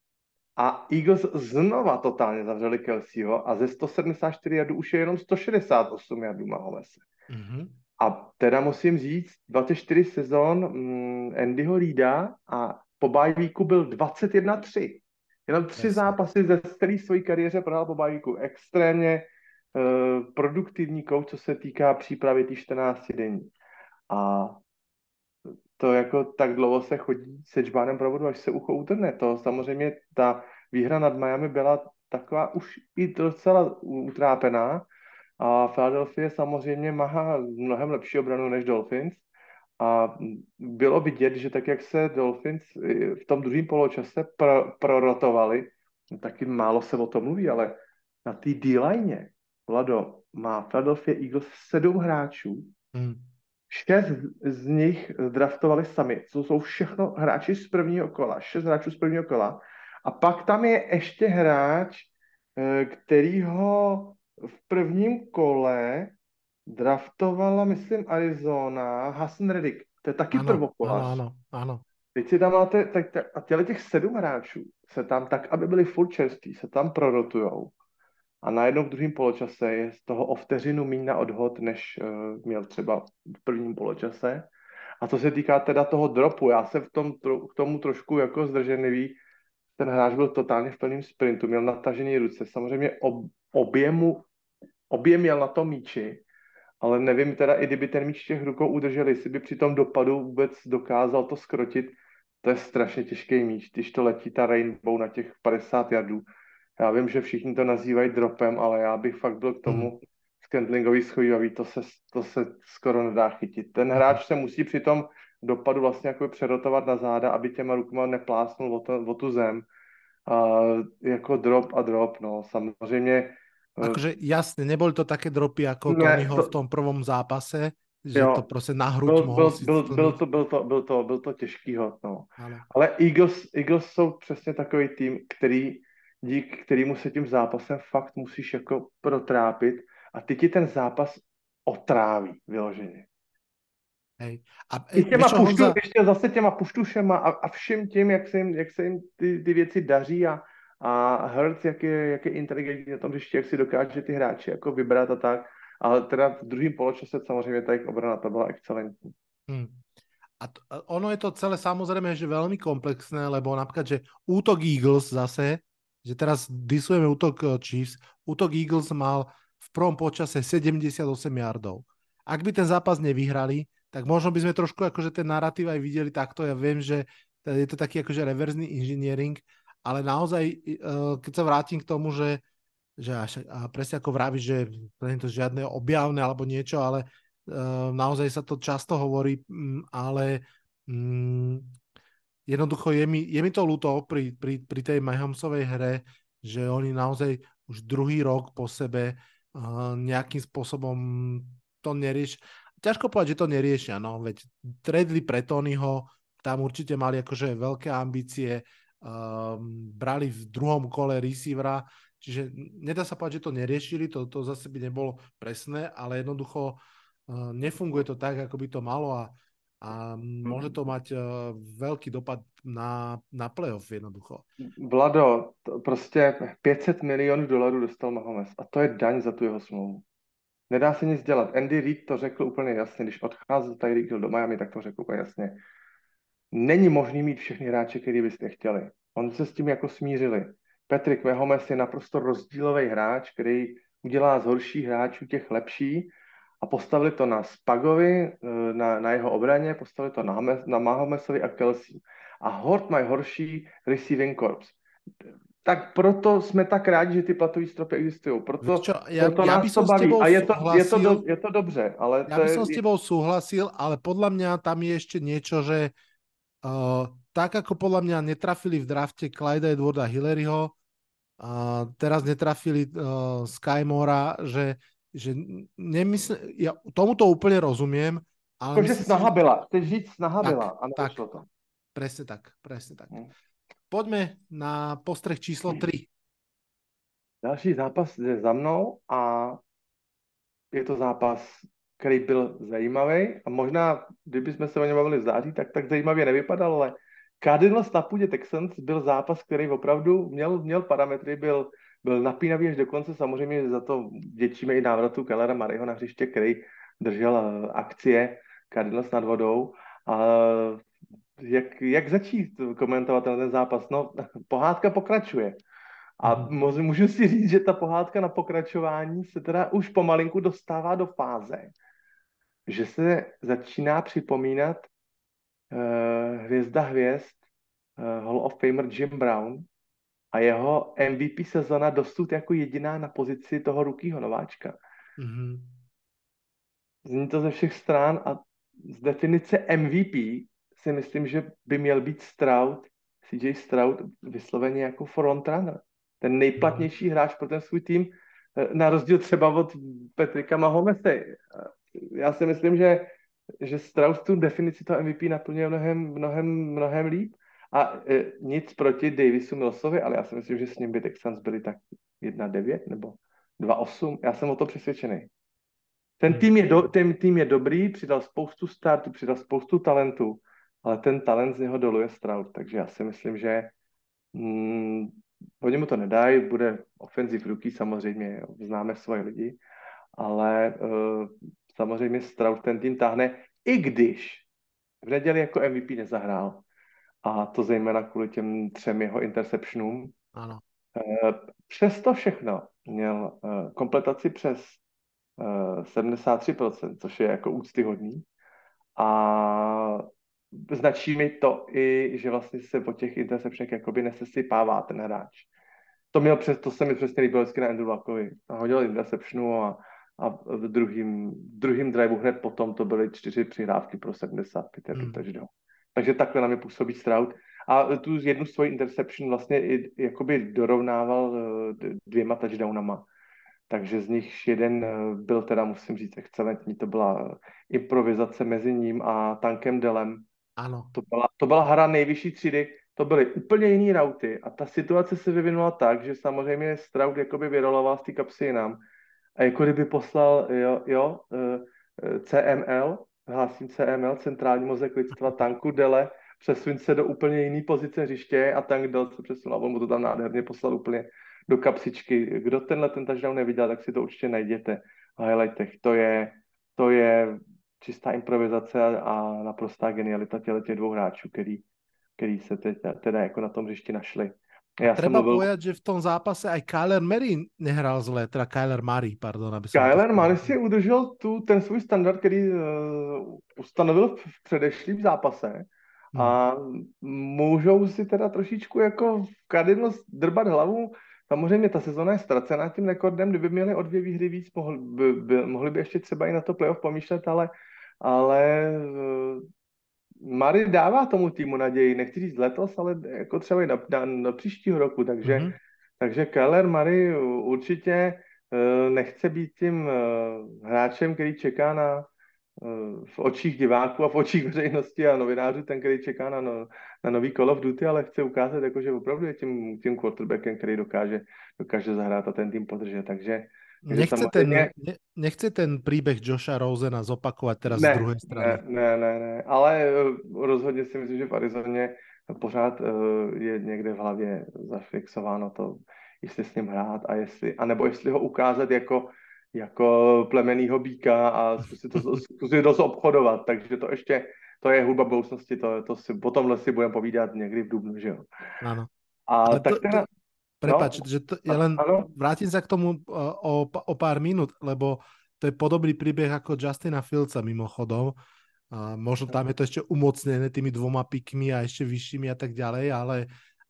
a Eagles znova totálně zavřeli Kelseyho a ze 174 yardů už je jenom 168 yardů Mahomese. Mm-hmm. A teda musím říct, 24 sezon mm, Andyho Reida a po weeku byl 21-3. Jenom tři Jasně. zápasy ze celé své kariéře prohrál po Bajíku. Extrémně uh, produktivní kouč, co se týká přípravy té 14 denní. A to jako tak dlouho se chodí se čbánem provodu, až se ucho utrne. To samozřejmě ta výhra nad Miami byla taková už i docela utrápená. A Philadelphia samozřejmě má mnohem lepší obranu než Dolphins. A bylo vidět, že tak, jak se Dolphins v tom druhém poločase pro, prorotovali, taky málo se o tom mluví, ale na té D-line Vlado, má Philadelphia Eagles sedm hráčů, Hmm. Šest z nich draftovali sami, co jsou všechno hráči z prvního kola, šest hráčů z prvního kola. A pak tam je ještě hráč, eh, který ho v prvním kole draftovala, myslím, Arizona, Hassan Reddick. To je taky prvokolař. áno, áno, áno. Teď si tam máte, tak, tak, a těle těch sedm hráčů se tam tak, aby byli full čerství, se tam prorotujou. A najednou v druhém poločase je z toho o vteřinu míň na odhod, než uh, měl třeba v prvním poločase. A co se týká teda toho dropu, já jsem v tom, k tomu trošku jako zdrženlivý. Ten hráč byl totálně v plném sprintu, měl natažený ruce. Samozřejmě ob, objemu, objem měl na tom míči, ale nevím teda, i kdyby ten míč těch rukou udržel, jestli by při tom dopadu vůbec dokázal to skrotit. To je strašně těžký míč, když to letí ta rainbow na těch 50 jardů. Já vím, že všichni to nazývají dropem, ale já bych fakt byl k tomu Mhm. skandlingový schovývavý, to se, to se skoro nedá chytit. Ten hráč se musí při tom dopadu vlastně jako přerotovat na záda, aby těma rukama neplásnul o, to, o tu zem. A jako drop a drop, no. Samozřejmě Akože jasne, neboli to také dropy ako Ne, Tonyho to- v tom prvom zápase, že Jo. to proste na hruď byl, mohol byl, si byl, to, byl, to, byl, to, byl to těžký hod, no. Áno. Ale Eagles, Eagles jsou přesně takový tým, který, dík kterému se tím zápasem fakt musíš jako protrápit a ty ti ten zápas otráví vyloženě. Hej. A I těma puštu, Honza, ještě zase těma puštušema a, a všem tím, jak se jim, jak se jim ty, ty věci daří a, a Hurts, jak je, jak je inteligentní na tom hřišti, jak si dokáže ty hráče jako vybrat a tak. Ale teda v druhém poločase samozřejmě ta jejich obrana to byla excelentní. Hm. A to, a ono je to celé samozrejme, že veľmi komplexné, lebo napríklad, že útok Eagles zase, že teraz disujeme útok eh, Chiefs, útok Eagles mal v prvom počase 78 yardov. Ak by ten zápas nevyhrali, tak možno by sme trošku akože ten narratív aj videli takto. Ja viem, že je to taký akože reverzný engineering, ale naozaj, eh, keď sa vrátim k tomu, že, že až, a presne ako vravíš, že nie je to žiadne objavné alebo niečo, ale uh, naozaj sa to často hovorí, mm, ale mm, jednoducho je mi, je mi to ľúto pri, pri, pri tej Mahomesovej hre, že oni naozaj už druhý rok po sebe uh, nejakým spôsobom to nerieš. Ťažko povedať, že to neriešia, no, veď tredli pre Tonyho, tam určite mali akože veľké ambície, um, brali v druhom kole receivera, čiže nedá sa povedať, že to neriešili, to, to zase by nebolo presné, ale jednoducho uh, nefunguje to tak, ako by to malo a, a môže to mať uh, veľký dopad na, na playoff jednoducho. Vlado, to prostě 500 milionů dolarů dostal Mahomes a to je daň za tu jeho smlouvu. Nedá se nic dělat. Andy Reid to řekl úplně jasně, když odcházel Tyreek Hill do Miami, tak to řekl úplně jasně. Není možný mít všechny hráče, který byste chtěli. On se s tím jako smířili. Patrick Mahomes je naprosto rozdílový hráč, který udělá z horších hráčů těch lepší a postavili to na Spagovi, eh, na, na jeho obraně, postavili to na, na Mahomesovi a Kelsey. A Hort mají horší receiving corps. Tak proto jsme tak rádi, že ty platové stropy existují. Proto, čo, ja, proto ja nás to baví. A je to, je, to do, je to dobře, ale ja to by je, som s tebou súhlasil, ale podľa mňa tam je ešte niečo, že uh, tak ako podľa mňa netrafili v drafte Clyda Edwarda Hilleryho, a teraz netrafili uh, Skymora, že, že nemysl... ja tomuto úplne rozumiem, ale Jakože myslím snaha byla. Chceš říct, snaha Tak, byla. A tak. to. Presne tak, presne tak. Hm. Poďme na postreh číslo 3. Další zápas je za mnou a je to zápas, který byl zajímavý a možná, kdyby jsme se o něm bavili v září, tak tak zajímavě nevypadal, ale Cardinals na půdě Texans byl zápas, který opravdu měl, měl parametry, byl, byl napínavý až do konce, samozřejmě za to děčíme i návratu Kellera Maryho na hřiště, který držel eh, akcie Cardinals nad vodou. A jak, jak začít komentovat ten zápas? No, pohádka pokračuje. A Mhm. můžu si říct, že ta pohádka na pokračování se teda už pomalinku dostává do fáze, že se začíná připomínat uh, hvězda hvězd, uh, Hall of Famer Jim Brown a jeho MVP sezona dosud jako jediná na pozici toho rukýho nováčka. Mhm. Zní to ze všech stran a z definice MVP si myslím, že by měl být Stroud, CJ Stroud, vysloveně jako frontrunner. Ten nejplatnější hráč pro ten svůj tým. na rozdíl třeba od Petrika Mahomese. Já si myslím, že, že Strauss tu definici toho MVP naplňuje mnohem, mnohem, mnohem líp. A e, nic proti Davisu Millsovi, ale já si myslím, že s ním by Texans byli tak 1-9 nebo 2-8. Já jsem o to přesvědčený. Ten tým, je do, ten tým je dobrý, přidal spoustu startů, přidal spoustu talentů, ale ten talent z něho doluje Stroud, takže já si myslím, že mm, oni mu to nedají, bude offensive rookie samozřejmě, známe svoje lidi, ale uh, samozřejmě Stroud ten tým táhne, i když v neděli jako MVP nezahrál. A to zejména kvůli těm třem jeho interceptionům. Ano. Uh, přesto všechno měl uh, kompletaci přes uh, 73%, což je jako úctyhodný. A značí mi to i, že vlastně se po těch interceptionech jakoby nesesypává ten hráč. To, měl přes, to se mi přesně líbilo vždycky na Andrew Luckovi. Hodil interceptionu a, a v druhým, v driveu hned potom to byly čtyři přihrávky pro 75 mm. touchdown. Takže takhle na mě působí Stroud. A tu jednu svoji interception vlastně i jakoby dorovnával eh, dvěma touchdownama. Takže z nich jeden eh, byl teda, musím říct, excelentní. To byla improvizace mezi ním a Tankem Delem, ano. To byla, to byla hra nejvyšší třídy, to byly úplně jiný rauty a ta situace se vyvinula tak, že samozřejmě Stroud jakoby vyroloval z té kapsy jinam a jako kdyby poslal, jo, jo eh, CML, hlásím CML, centrální mozek lidstva, tanku Dele, přesuň se do úplně jiné pozice hřiště a tank Del se přesunul a on mu to tam nádherně poslal úplně do kapsičky. Kdo tenhle ten touchdown neviděl, tak si to určitě najděte v highlightech. To je, to je čistá improvizace a naprostá genialita těle těch dvou hráčů, který, který se teď, teda jako na tom hřišti našli. Ja Treba mluvil... povedať, že v tom zápase aj Kyler Murray nehral zle, teda Kyler Murray, pardon. Aby Kyler Murray si udržel tu, ten svůj standard, který uh, ustanovil v, předešlým zápase hmm. a můžou si teda trošičku jako v Cardinals drbat hlavu. Samozřejmě ta sezona je ztracená tím rekordem, kdyby měli o dvě výhry víc, mohli by, by, mohli by ještě třeba i na to playoff pomýšlet, ale ale eh, Mary dává tomu týmu naději, nechci říct letos, ale jako třeba i na, na, na příštího roku, takže, mm-hmm. takže Keller Mary určitě uh, nechce být tím uh, hráčem, který čeká na uh, v očích diváků a v očích veřejnosti a novinářů, ten, který čeká na, no, na nový Call of Duty, ale chce ukázat, jako, že opravdu je tím, tím quarterbackem, který dokáže, dokáže zahrát a ten tým podržet, takže Nechce ten, ne, nechce ten príbeh Josha Rosena zopakovať teraz ne, z druhej strany. Ne, ne, ne, ale eh, rozhodně si myslím, že v Arizoně pořád uh, je někde v hlavě zafixováno to, jestli s ním hrát a jestli, anebo jestli ho ukázat jako, jako plemenýho býka a zkusit to, zkusit to obchodovat, takže to ještě, to je hudba budoucnosti, to, to si, po tomhle si budeme povídat někdy v Dubnu, že jo. Ano. A Ale tak to, teda, Prepač, no, že to, ja len ano. vrátim sa k tomu o, o pár minút, lebo to je podobný príbeh ako Justina Fieldsa mimochodom. A možno tam je to ešte umocnené tými dvoma pikmi a ešte vyššími a tak ďalej, ale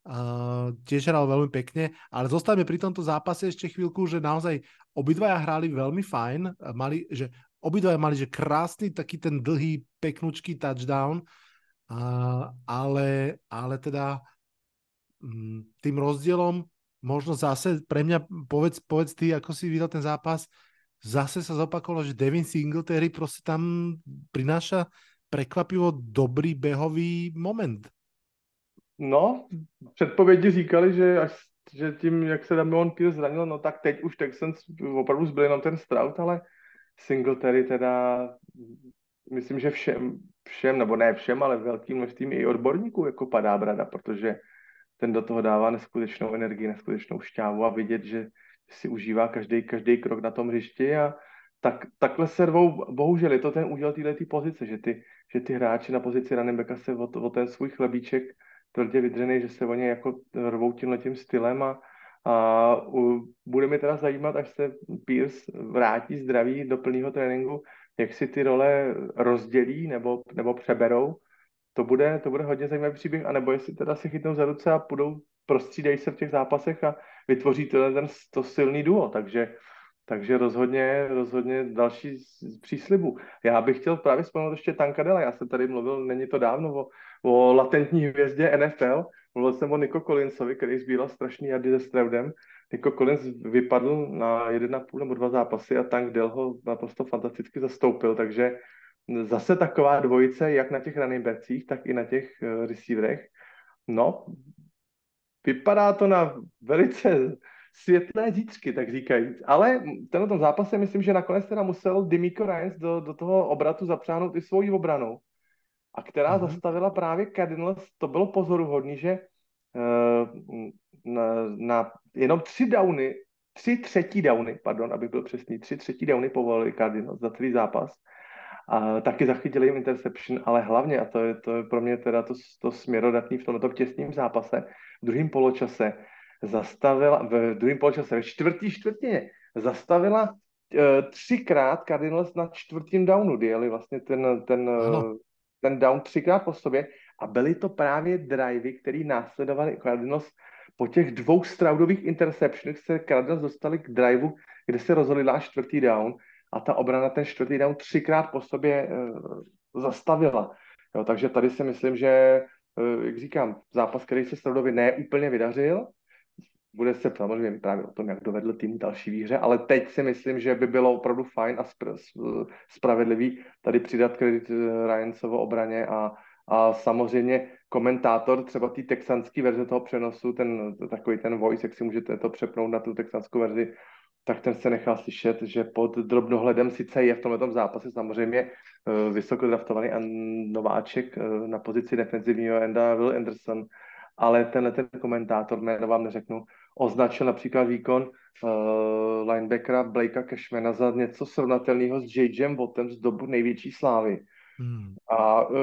uh, tiež hral veľmi pekne. Ale zostavíme pri tomto zápase ešte chvíľku, že naozaj obidvaja hrali veľmi fajn. Mali, že obidvaja mali že krásny taký ten dlhý, peknučký touchdown, uh, ale, ale teda um, tým rozdielom možno zase pre mňa, povedz, povedz ty, ako si videl ten zápas, zase sa zopakovalo, že Devin Singletary proste tam prináša prekvapivo dobrý behový moment. No, předpovědi říkali, že až že tím, jak se Damian Pierce zranil, no tak teď už Texans opravdu zbyl jenom ten Stroud, ale Singletary teda myslím, že všem, všem, nebo ne všem, ale velkým množstvím i odborníků jako padá brada, protože ten do toho dává neskutečnou energii, neskutečnou šťávu a vidět, že si užívá každý, každý krok na tom hřišti a tak, takhle se bohužel je to ten úděl této pozice, že ty, že ty hráči na pozici backa se o, o ten svůj chlebíček tvrdě vydřený, že se o ně jako rvou tímhle tím stylem a, a u, bude mi teda zajímat, až se Pierce vrátí zdraví do plného tréninku, jak si ty role rozdělí nebo, nebo přeberou to bude, to bude hodně zajímavý příběh, anebo jestli teda si chytnou za ruce a půjdou, prostřídají se v těch zápasech a vytvoří to, ten, to silný duo, takže, takže rozhodně, rozhodně další z příslibu. Já bych chtěl právě vzpomenout ještě Tankadela, já jsem tady mluvil, není to dávno, o, o latentní hvězdě NFL, mluvil jsem o Nico Collinsovi, který sbíral strašný jady se Stroudem Nico Collins vypadl na jeden a půl nebo dva zápasy a Tank Dell ho naprosto fantasticky zastoupil, takže zase taková dvojice, jak na těch running backcích, tak i na těch uh, receiverech. No, vypadá to na velice světlé zítřky, tak říkajíc. Ale tenhle tom zápase myslím, že nakonec teda musel Dimiko Ryans do, do toho obratu zapřáhnout i svoji obranu. A která mm-hmm. zastavila právě Cardinals, to bylo pozoruhodný, že uh, na, na jenom tři downy, tři třetí downy, pardon, aby byl přesný, tři třetí downy povolili Cardinals za celý zápas. A taky zachytili jim interception, ale hlavně, a to je, to je pro mě teda to, to směrodatný v tomto těsném zápase, v druhém poločase zastavila, v druhém poločase, ve čtvrtý čtvrtině, zastavila uh, třikrát Cardinals na čtvrtým downu, jeli vlastně ten, ten, uh, ten down třikrát po sobě. A byly to právě drivey, které následovaly Cardinals po těch dvou straudových interceptionech se Cardinals dostali k driveu, kde se rozhodli až čtvrtý down a ta obrana ten čtvrtý down třikrát po sobě uh, zastavila. Jo, takže tady si myslím, že, uh, jak říkám, zápas, který se Straudovi neúplně vydařil, bude se samozřejmě právě o tom, jak dovedl tým další výhře, ale teď si myslím, že by bylo opravdu fajn a spr- spravedlivý tady přidat kredit eh, Ryansovo obraně a, a samozřejmě komentátor třeba té texanské verze toho přenosu, ten takový ten voice, jak si můžete to přepnout na tu texanskou verzi, tak ten se nechal slyšet, že pod drobnohledem sice je v tomto zápase samozřejmě uh, vysoko draftovaný a nováček uh, na pozici defenzivního enda Will Anderson, ale tenhle ten komentátor, jméno vám neřeknu, označil například výkon uh, linebackera Blakea Cashmana za něco srovnatelného s J.J. Wattem z dobu největší slávy. Hmm. A uh,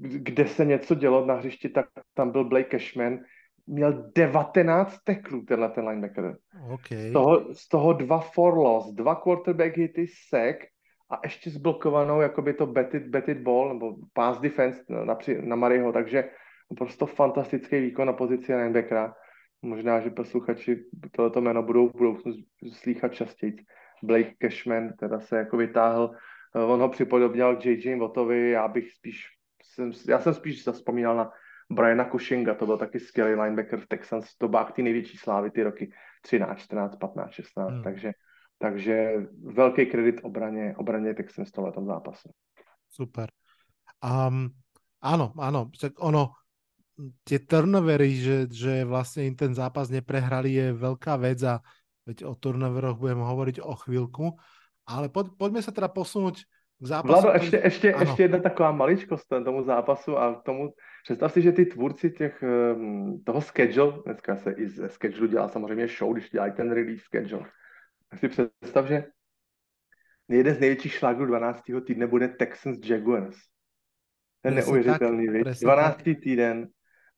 kde se něco dělo na hřišti, tak tam byl Blake Cashman, měl 19 teklů, tenhle ten linebacker. Okay. Z, toho, z toho dva for loss, dva quarterback hity, sack a ještě zblokovanou jakoby to betted, betted ball, nebo pass defense na, na Mariho, takže prostě fantastický výkon na pozici linebackera. Možná, že posluchači tohoto jméno budou v budoucnu slýchat častěji. Blake Cashman teda se jako vytáhl, eh, on ho připodobňal k J.J. Wattovi, já bych spíš, jsem, já jsem spíš zaspomínal na Briana Cushinga, to byl taky skvělý linebacker v Texans v dobách ty největší slávy, ty roky 13, 14, 15, 16, hmm. takže, takže velký kredit obraně, obraně Texans v tomhle zápase. Super. Um, áno, áno, ono, tie turnovery, že, že vlastne im ten zápas neprehrali je veľká vec a veď o turnoveroch budeme hovoriť o chvíľku, ale po, poďme sa teda posunúť k zápasu. Vlado, ještě, ještě, ještě jedna taková maličkost tomu zápasu a tomu, představ si, že ty tvůrci těch, ehm, toho schedule, dneska se i ze schedule dělá samozřejmě show, když dělají ten release schedule, tak si představ, že jeden z největších šlágrů 12. týdne bude Texans Jaguars. Ten neuvěřitelný, tak, 12. Tak. týden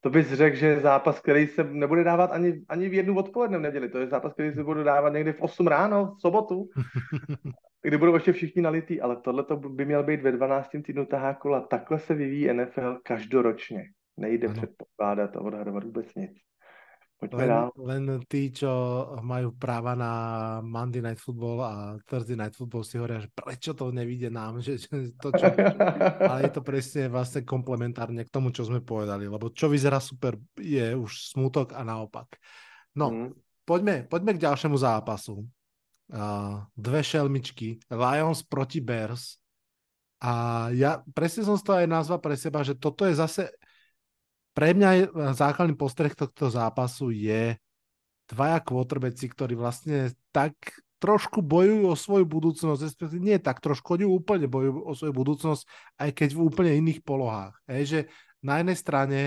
to bys řekl, že zápas, který se nebude dávat ani, ani v jednu odpoledne v neděli. To je zápas, který se bude dávat někdy v 8 ráno, v sobotu, kdy budou ještě všichni nalitý. Ale tohle to by měl být ve 12. týdnu taháku a takhle se vyvíjí NFL každoročně. Nejde ano. předpokládat a odhadovat vůbec nic. Poďme len, dál. len tí, čo majú práva na Monday Night Football a Thursday Night Football si hovoria, že prečo to nevidie nám, že, že to čo... Ale je to presne vlastne komplementárne k tomu, čo sme povedali, lebo čo vyzerá super, je už smutok a naopak. No, mm. poďme, poďme k ďalšiemu zápasu. Dve šelmičky, Lions proti Bears. A ja presne som to aj nazval pre seba, že toto je zase pre mňa je, eh, základný postreh tohto zápasu je dvaja quarterbacki, ktorí vlastne tak trošku bojujú o svoju budúcnosť, nie tak trošku, oni úplne bojujú o svoju budúcnosť, aj keď v úplne iných polohách. Hej, že na jednej strane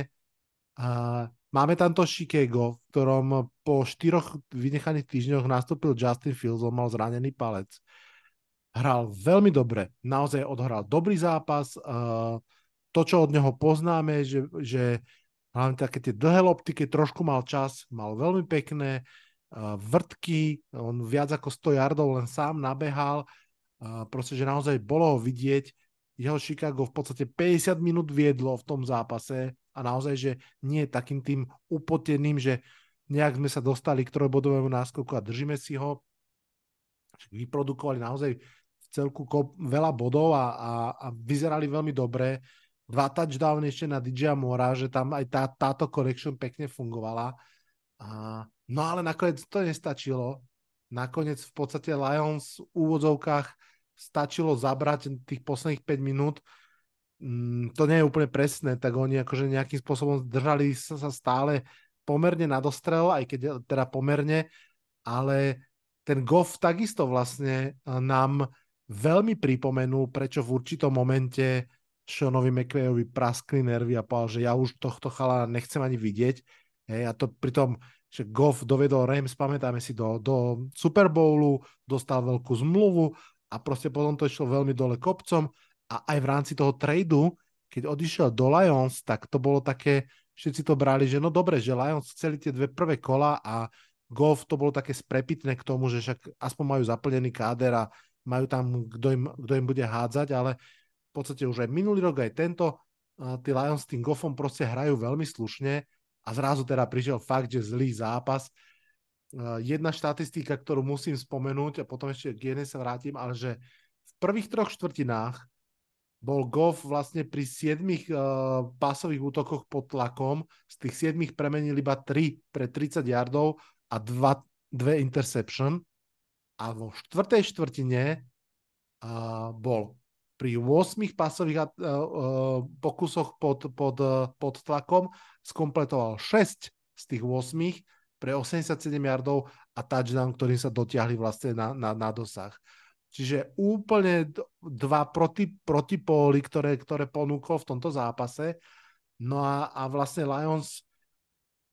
uh, máme tam to Chicago, v ktorom po štyroch vynechaných týždňoch nastúpil Justin Fields, on mal zranený palec. Hral veľmi dobre, naozaj odhral dobrý zápas, uh, to, čo od neho poznáme, že, že hlavne také tie dlhé lopty, keď trošku mal čas, mal veľmi pekné uh, vrtky, on viac ako 100 yardov len sám nabehal, uh, proste, že naozaj bolo ho vidieť, jeho Chicago v podstate 50 minút viedlo v tom zápase a naozaj, že nie je takým tým upoteným, že nejak sme sa dostali k trojbodovému náskoku a držíme si ho. Vyprodukovali naozaj v celku veľa bodov a, a, a vyzerali veľmi dobre dva touchdowny ešte na DJ Mora, že tam aj tá, táto connection pekne fungovala. A No ale nakoniec to nestačilo. Nakoniec v podstate Lions v úvodzovkách stačilo zabrať tých posledných 5 minút. Mm, to nie je úplne presné, tak oni akože nejakým spôsobom držali sa, stále pomerne na dostrel, aj keď teda pomerne, ale ten Goff takisto vlastne e, nám veľmi pripomenul, prečo v určitom momente Seanovi McVayovi praskli nervy a povedal, že ja už tohto chala nechcem ani vidieť. Hej, a to pritom, že Goff dovedol Rams, pamätáme si, do, do Super Bowlu, dostal veľkú zmluvu a proste potom to išlo veľmi dole kopcom a aj v rámci toho tradu, keď odišiel do Lions, tak to bolo také, všetci to brali, že no dobre, že Lions chceli tie dve prvé kola a Golf to bolo také sprepitné k tomu, že však aspoň majú zaplnený káder a majú tam, kto im, im bude hádzať, ale v podstate už aj minulý rok, aj tento, tí Lions s tým Goffom proste hrajú veľmi slušne a zrazu teda prišiel fakt, že zlý zápas. Jedna štatistika, ktorú musím spomenúť a potom ešte k jednej sa vrátim, ale že v prvých troch štvrtinách bol Goff vlastne pri siedmých uh, pásových útokoch pod tlakom, z tých siedmých premenil iba 3 pre 30 yardov a dva, dve interception. A vo štvrtej štvrtine uh, bol. Pri 8 pasových uh, uh, pokusoch pod, pod, uh, pod tlakom skompletoval 6 z tých 8 pre 87 yardov a touchdown, ktorým sa dotiahli vlastne na, na, na dosah. Čiže úplne dva proti, protipóly, ktoré, ktoré ponúkol v tomto zápase. No a, a vlastne Lions,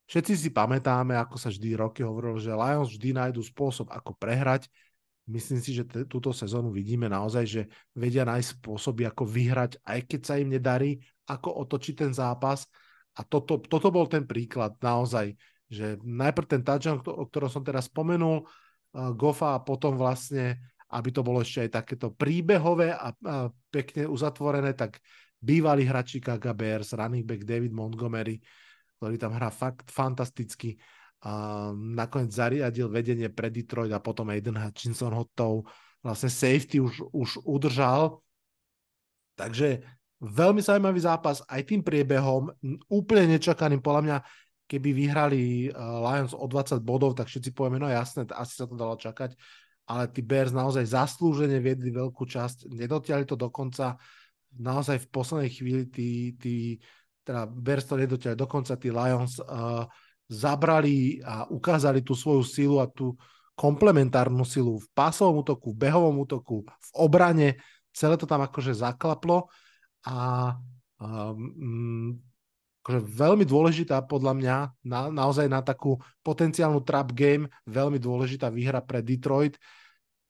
všetci si pamätáme, ako sa vždy roky hovorilo, že Lions vždy nájdu spôsob, ako prehrať. Myslím si, že t- túto sezónu vidíme naozaj, že vedia nájsť spôsoby, ako vyhrať, aj keď sa im nedarí, ako otočiť ten zápas. A toto, toto bol ten príklad naozaj, že najprv ten touchdown, o ktorom som teraz spomenul, uh, Gofa a potom vlastne aby to bolo ešte aj takéto príbehové a, a pekne uzatvorené, tak bývalý hráč Chicago Bears, running back David Montgomery, ktorý tam hrá fakt fantasticky, a nakoniec zariadil vedenie pre Detroit a potom Aiden Hutchinson ho tou vlastne safety už, už udržal. Takže veľmi zaujímavý zápas aj tým priebehom, úplne nečakaným, podľa mňa, keby vyhrali Lions o 20 bodov, tak všetci povieme, no jasné, asi sa to dalo čakať ale tí Bears naozaj zaslúžene viedli veľkú časť, nedotiali to dokonca, naozaj v poslednej chvíli tí, tí teda Bears to nedotiali, dokonca tí Lions uh, zabrali a ukázali tú svoju silu a tú komplementárnu silu v pásovom útoku, v behovom útoku, v obrane, celé to tam akože zaklaplo. A um, akože veľmi dôležitá podľa mňa, na, naozaj na takú potenciálnu trap game, veľmi dôležitá výhra pre Detroit.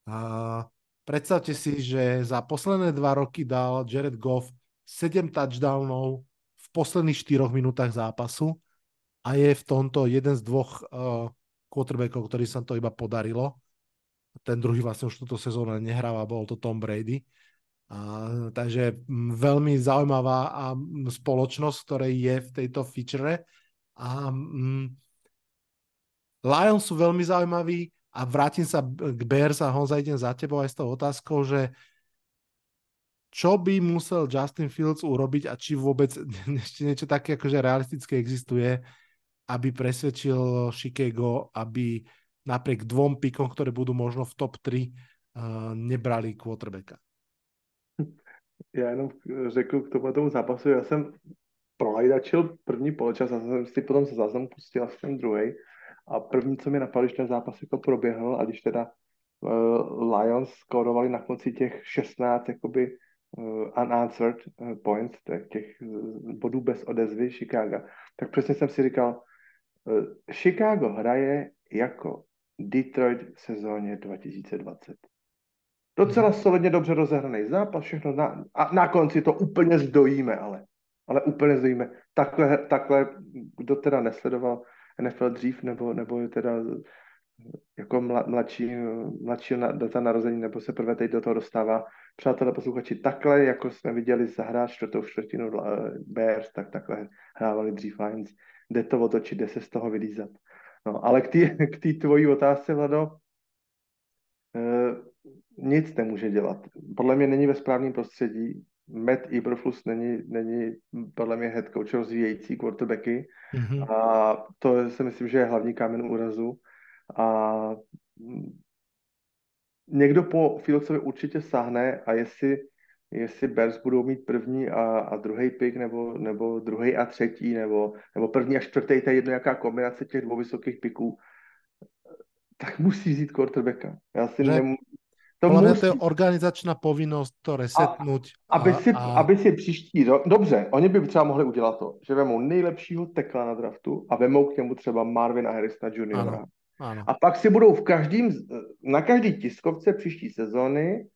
A predstavte si, že za posledné dva roky dal Jared Goff 7 touchdownov v posledných 4 minútach zápasu a je v tomto jeden z dvoch uh, quarterbackov, ktorý sa to iba podarilo. Ten druhý vlastne už túto sezónu nehráva, bol to Tom Brady. A, takže veľmi zaujímavá a spoločnosť, ktorej je v tejto feature. A mm, Lions sú veľmi zaujímaví a vrátim sa k Bears a Honza idem za tebou aj s tou otázkou, že čo by musel Justin Fields urobiť a či vôbec ešte niečo také akože realistické existuje, aby presvedčil Chicago, aby napriek dvom pikom, ktoré budú možno v top 3, uh, nebrali quarterbacka. Já jenom řekl k tomu, tomu zápasu, já jsem prolajdačil první poločas a jsem si potom se záznamu pustil asi ten druhý. A první, co mi napadlo, když ten zápas jako proběhl a když teda uh, Lions skórovali na konci těch 16 jakoby uh, unanswered points, těch bodů bez odezvy Chicago, tak přesně jsem si říkal, uh, Chicago hraje jako Detroit v sezóně 2020. Docela solidně dobře rozehraný zápas, všechno na, a na konci to úplně zdojíme, ale, ale úplně zdojíme. Takhle, takhle, kdo teda nesledoval NFL dřív, nebo, nebo teda jako mladší, mladší data narození, nebo se prvé teď do toho dostává. Přátelé posluchači, takhle, jako jsme viděli zahrát čtvrtou čtvrtinu Bears, tak takhle hrávali dřív Lions. Jde to otočit, jde se z toho vylízat. No, ale k té tvojí otázce, Vlado, eh, nic nemůže dělat. Podle mě není ve správném prostředí. Matt Eberflus není, není podle mě head coach rozvíjející quarterbacky Mhm. a to si myslím, že je hlavní kámen úrazu a mm, někdo po Fieldovi určitě sáhne a jestli, jestli Bears budou mít první a, a druhý pick, nebo, nebo druhý a třetí, nebo, nebo první a čtvrtý, to je jedno jaká kombinace těch dvou vysokých piků, tak musí vzít quarterbacka. Já si Že- nemů... To musí, to je organizačná povinnosť to resetnúť. aby, a, si, a, aby si příští rok... Dobře, oni by třeba mohli udělat to, že vemou nejlepšího tekla na draftu a vemou k němu třeba Marvina Harrisona juniora. Ano. áno. A pak si budou v každým, na každý tiskovce příští sezóny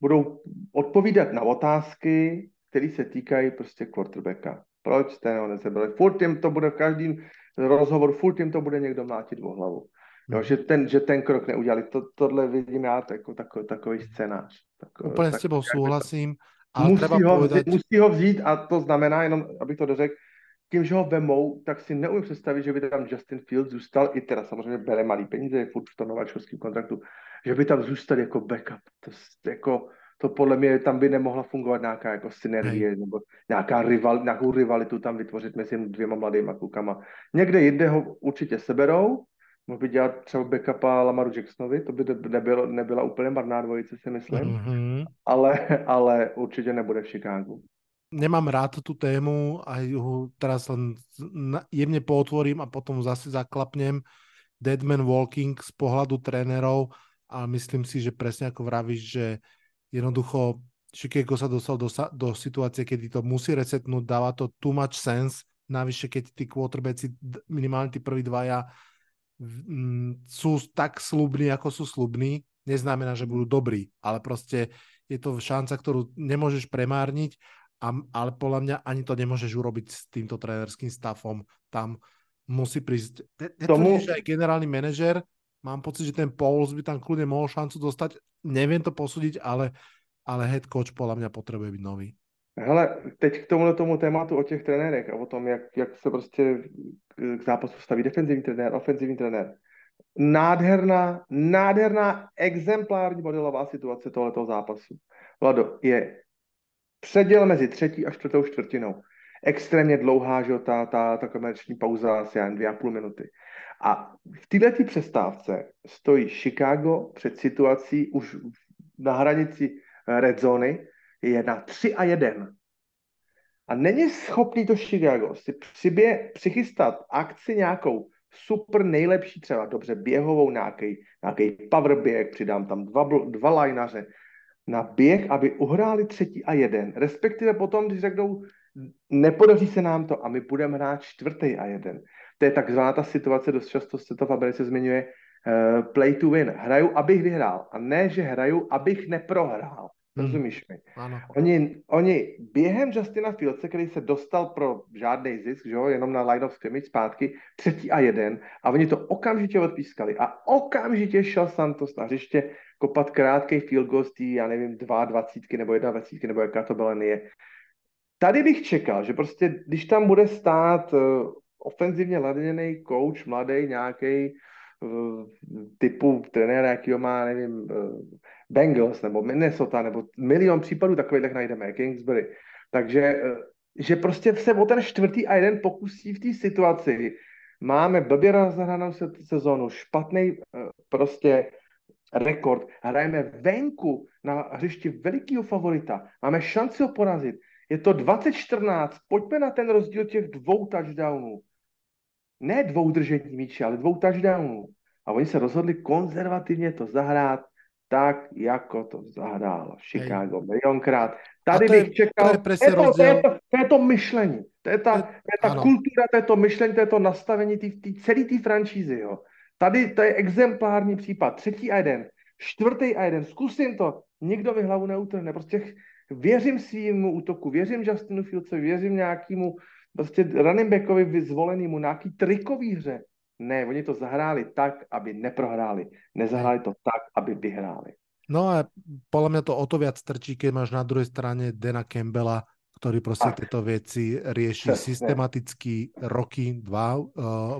budou odpovídat na otázky, které se týkají prostě quarterbacka. Proč jste ho nezebrali? Furt jim to bude v každém rozhovoru, furt jim to bude někdo mlátit o hlavu. Jo, že, ten, že ten krok neudělali. To, tohle vidím já jako takový, takový scénář. Tak, Úplne s tebou súhlasím, ale musí, treba ho povedať... vzít, musí ho vzít a to znamená, jenom abych to dořekl, tím, že ho vemou, tak si neumím představit, že by tam Justin Fields zůstal, i teda samozřejmě bere malý peníze, je furt v tom nováčkovském kontraktu, že by tam zůstal jako backup. To, jako, to podle mě tam by nemohla fungovat nějaká jako synergie nebo nějaká rival, nějakou rivalitu tam vytvořit mezi dvěma mladýma klukama. Někde jinde ho určitě seberou, mohl by dělat třeba backupa Lamaru Jacksonovi, to by nebylo, nebyla úplně marná dvojice, si myslím, Mhm. ale, ale určitě nebude v Chicagu. Nemám rád tú tému a ju teraz len jemne pootvorím a potom zase zaklapnem. Deadman Walking z pohľadu trénerov a myslím si, že presne ako vravíš, že jednoducho Chicago sa dostal do, do situácie, kedy to musí resetnúť, dáva to too much sense, navyše keď tí quarterbacki, minimálne tí prví dvaja sú tak slubní, ako sú slubní, neznamená, že budú dobrí, ale proste je to šanca, ktorú nemôžeš premárniť, a, ale podľa mňa ani to nemôžeš urobiť s týmto trénerským stafom. Tam musí prísť... Ne, Tomu- netvrdím, že aj generálny manažer, mám pocit, že ten Pauls by tam kľudne mohol šancu dostať, neviem to posúdiť, ale, ale head coach podľa mňa potrebuje byť nový. Hele, teď k tomuhle tomu tématu o těch trenérech a o tom, jak, jak se prostě k zápasu staví defenzivní trenér, ofenzivní trenér. Nádherná, nádherná exemplární modelová situace tohoto zápasu. Vlado, je předěl mezi třetí a čtvrtou čtvrtinou. Extrémně dlouhá, že ta, ta, ta komerční pauza, asi jen dvě a půl minuty. A v této přestávce stojí Chicago před situací už na hranici red zóny, je na 3 a 1. A není schopný to Chicago si přibě, přichystat akci nějakou super nejlepší, třeba dobře běhovou, nějaký, nějaký power běh, přidám tam dva, dva lajnaře, na běh, aby uhráli třetí a jeden. Respektive potom, když řeknou, nepodaří se nám to a my budeme hrát čtvrtý a jeden. To je takzvaná ta situace, dost často se to v Americe zmiňuje, uh, play to win. Hraju, abych vyhrál. A ne, že hraju, abych neprohrál. Hmm. Rozumíš mi? Áno. Oni, oni během Justina Fieldse, který se dostal pro žádný zisk, že jo, jenom na line of scrimmage zpátky, třetí a jeden, a oni to okamžitě odpískali. A okamžitě šel Santos na hřiště kopat krátký field goal z té, já nevím, dva dvacítky nebo jedna dvacítky, nebo jaká to byla je. Tady bych čekal, že prostě, když tam bude stát uh, ofenzivně laděný coach, mladý nějaký uh, typu trenéra, jakýho má, nevím, uh, Bengals nebo Minnesota, nebo milion případů takových najdeme, Kingsbury. Takže, eh, že prostě se o ten čtvrtý a jeden pokusí v té situaci. Máme blbě rozhranou se, sezónu, špatný prostě rekord. Hrajeme venku na hřišti velikého favorita. Máme šanci ho porazit. Je to 2014. Pojďme na ten rozdíl těch dvou touchdownů. Ne dvou držení míče, ale dvou touchdownů. A oni se rozhodli konzervativně to zahrát tak, jako to zahrálo Chicago milionkrát. Tady to je- bych čekal, to je presne to, to, je to, to je to myšlení, to je ta, To je- to je ta áno. kultura, to je to myšlení, to je to nastavení tý, tý, celé té franšízy. Jo. Tady to je exemplární případ, třetí a jeden, čtvrtý a jeden, zkusím to, nikdo mi hlavu neutrhne, prostě věřím svýmu útoku, věřím Justinu Fieldsovi, věřím nějakému prostě running backovi vyzvolenému, nějaký trikový hře. Ne, oni to zahráli tak, aby neprohráli. Nezahráli to tak, aby vyhráli. No a podľa mňa to o to viac trčí, keď máš na druhej strane Dana Campbella, ktorý proste Tak. tieto veci rieši Presne. systematicky roky, dva, uh,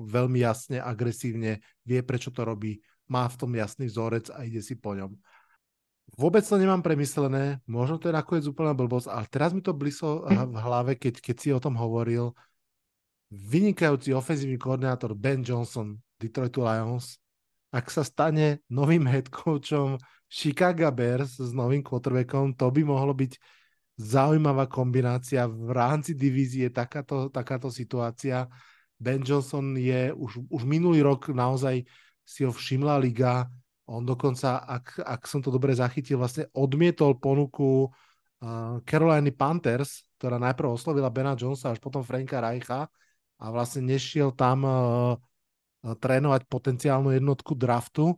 veľmi jasne, agresívne, vie prečo to robí, má v tom jasný vzorec a ide si po ňom. Vôbec to nemám premyslené, možno to je nakoniec úplná blbosť, ale teraz mi to blislo v hlave, keď, keď si o tom hovoril. Vynikajúci ofenzívny koordinátor Ben Johnson, Detroit Lions, ak sa stane novým head coachom Chicago Bears s novým quarterbackom, to by mohlo byť zaujímavá kombinácia. V rámci divízie takáto, takáto situácia. Ben Johnson je už, už minulý rok naozaj si ho všimla liga, on dokonca, ak, ak som to dobre zachytil, vlastne odmietol ponuku uh, Carolina Panthers, ktorá najprv oslovila Bena Jonesa, až potom Franka Reicha a vlastne nešiel tam uh, trénovať potenciálnu jednotku draftu,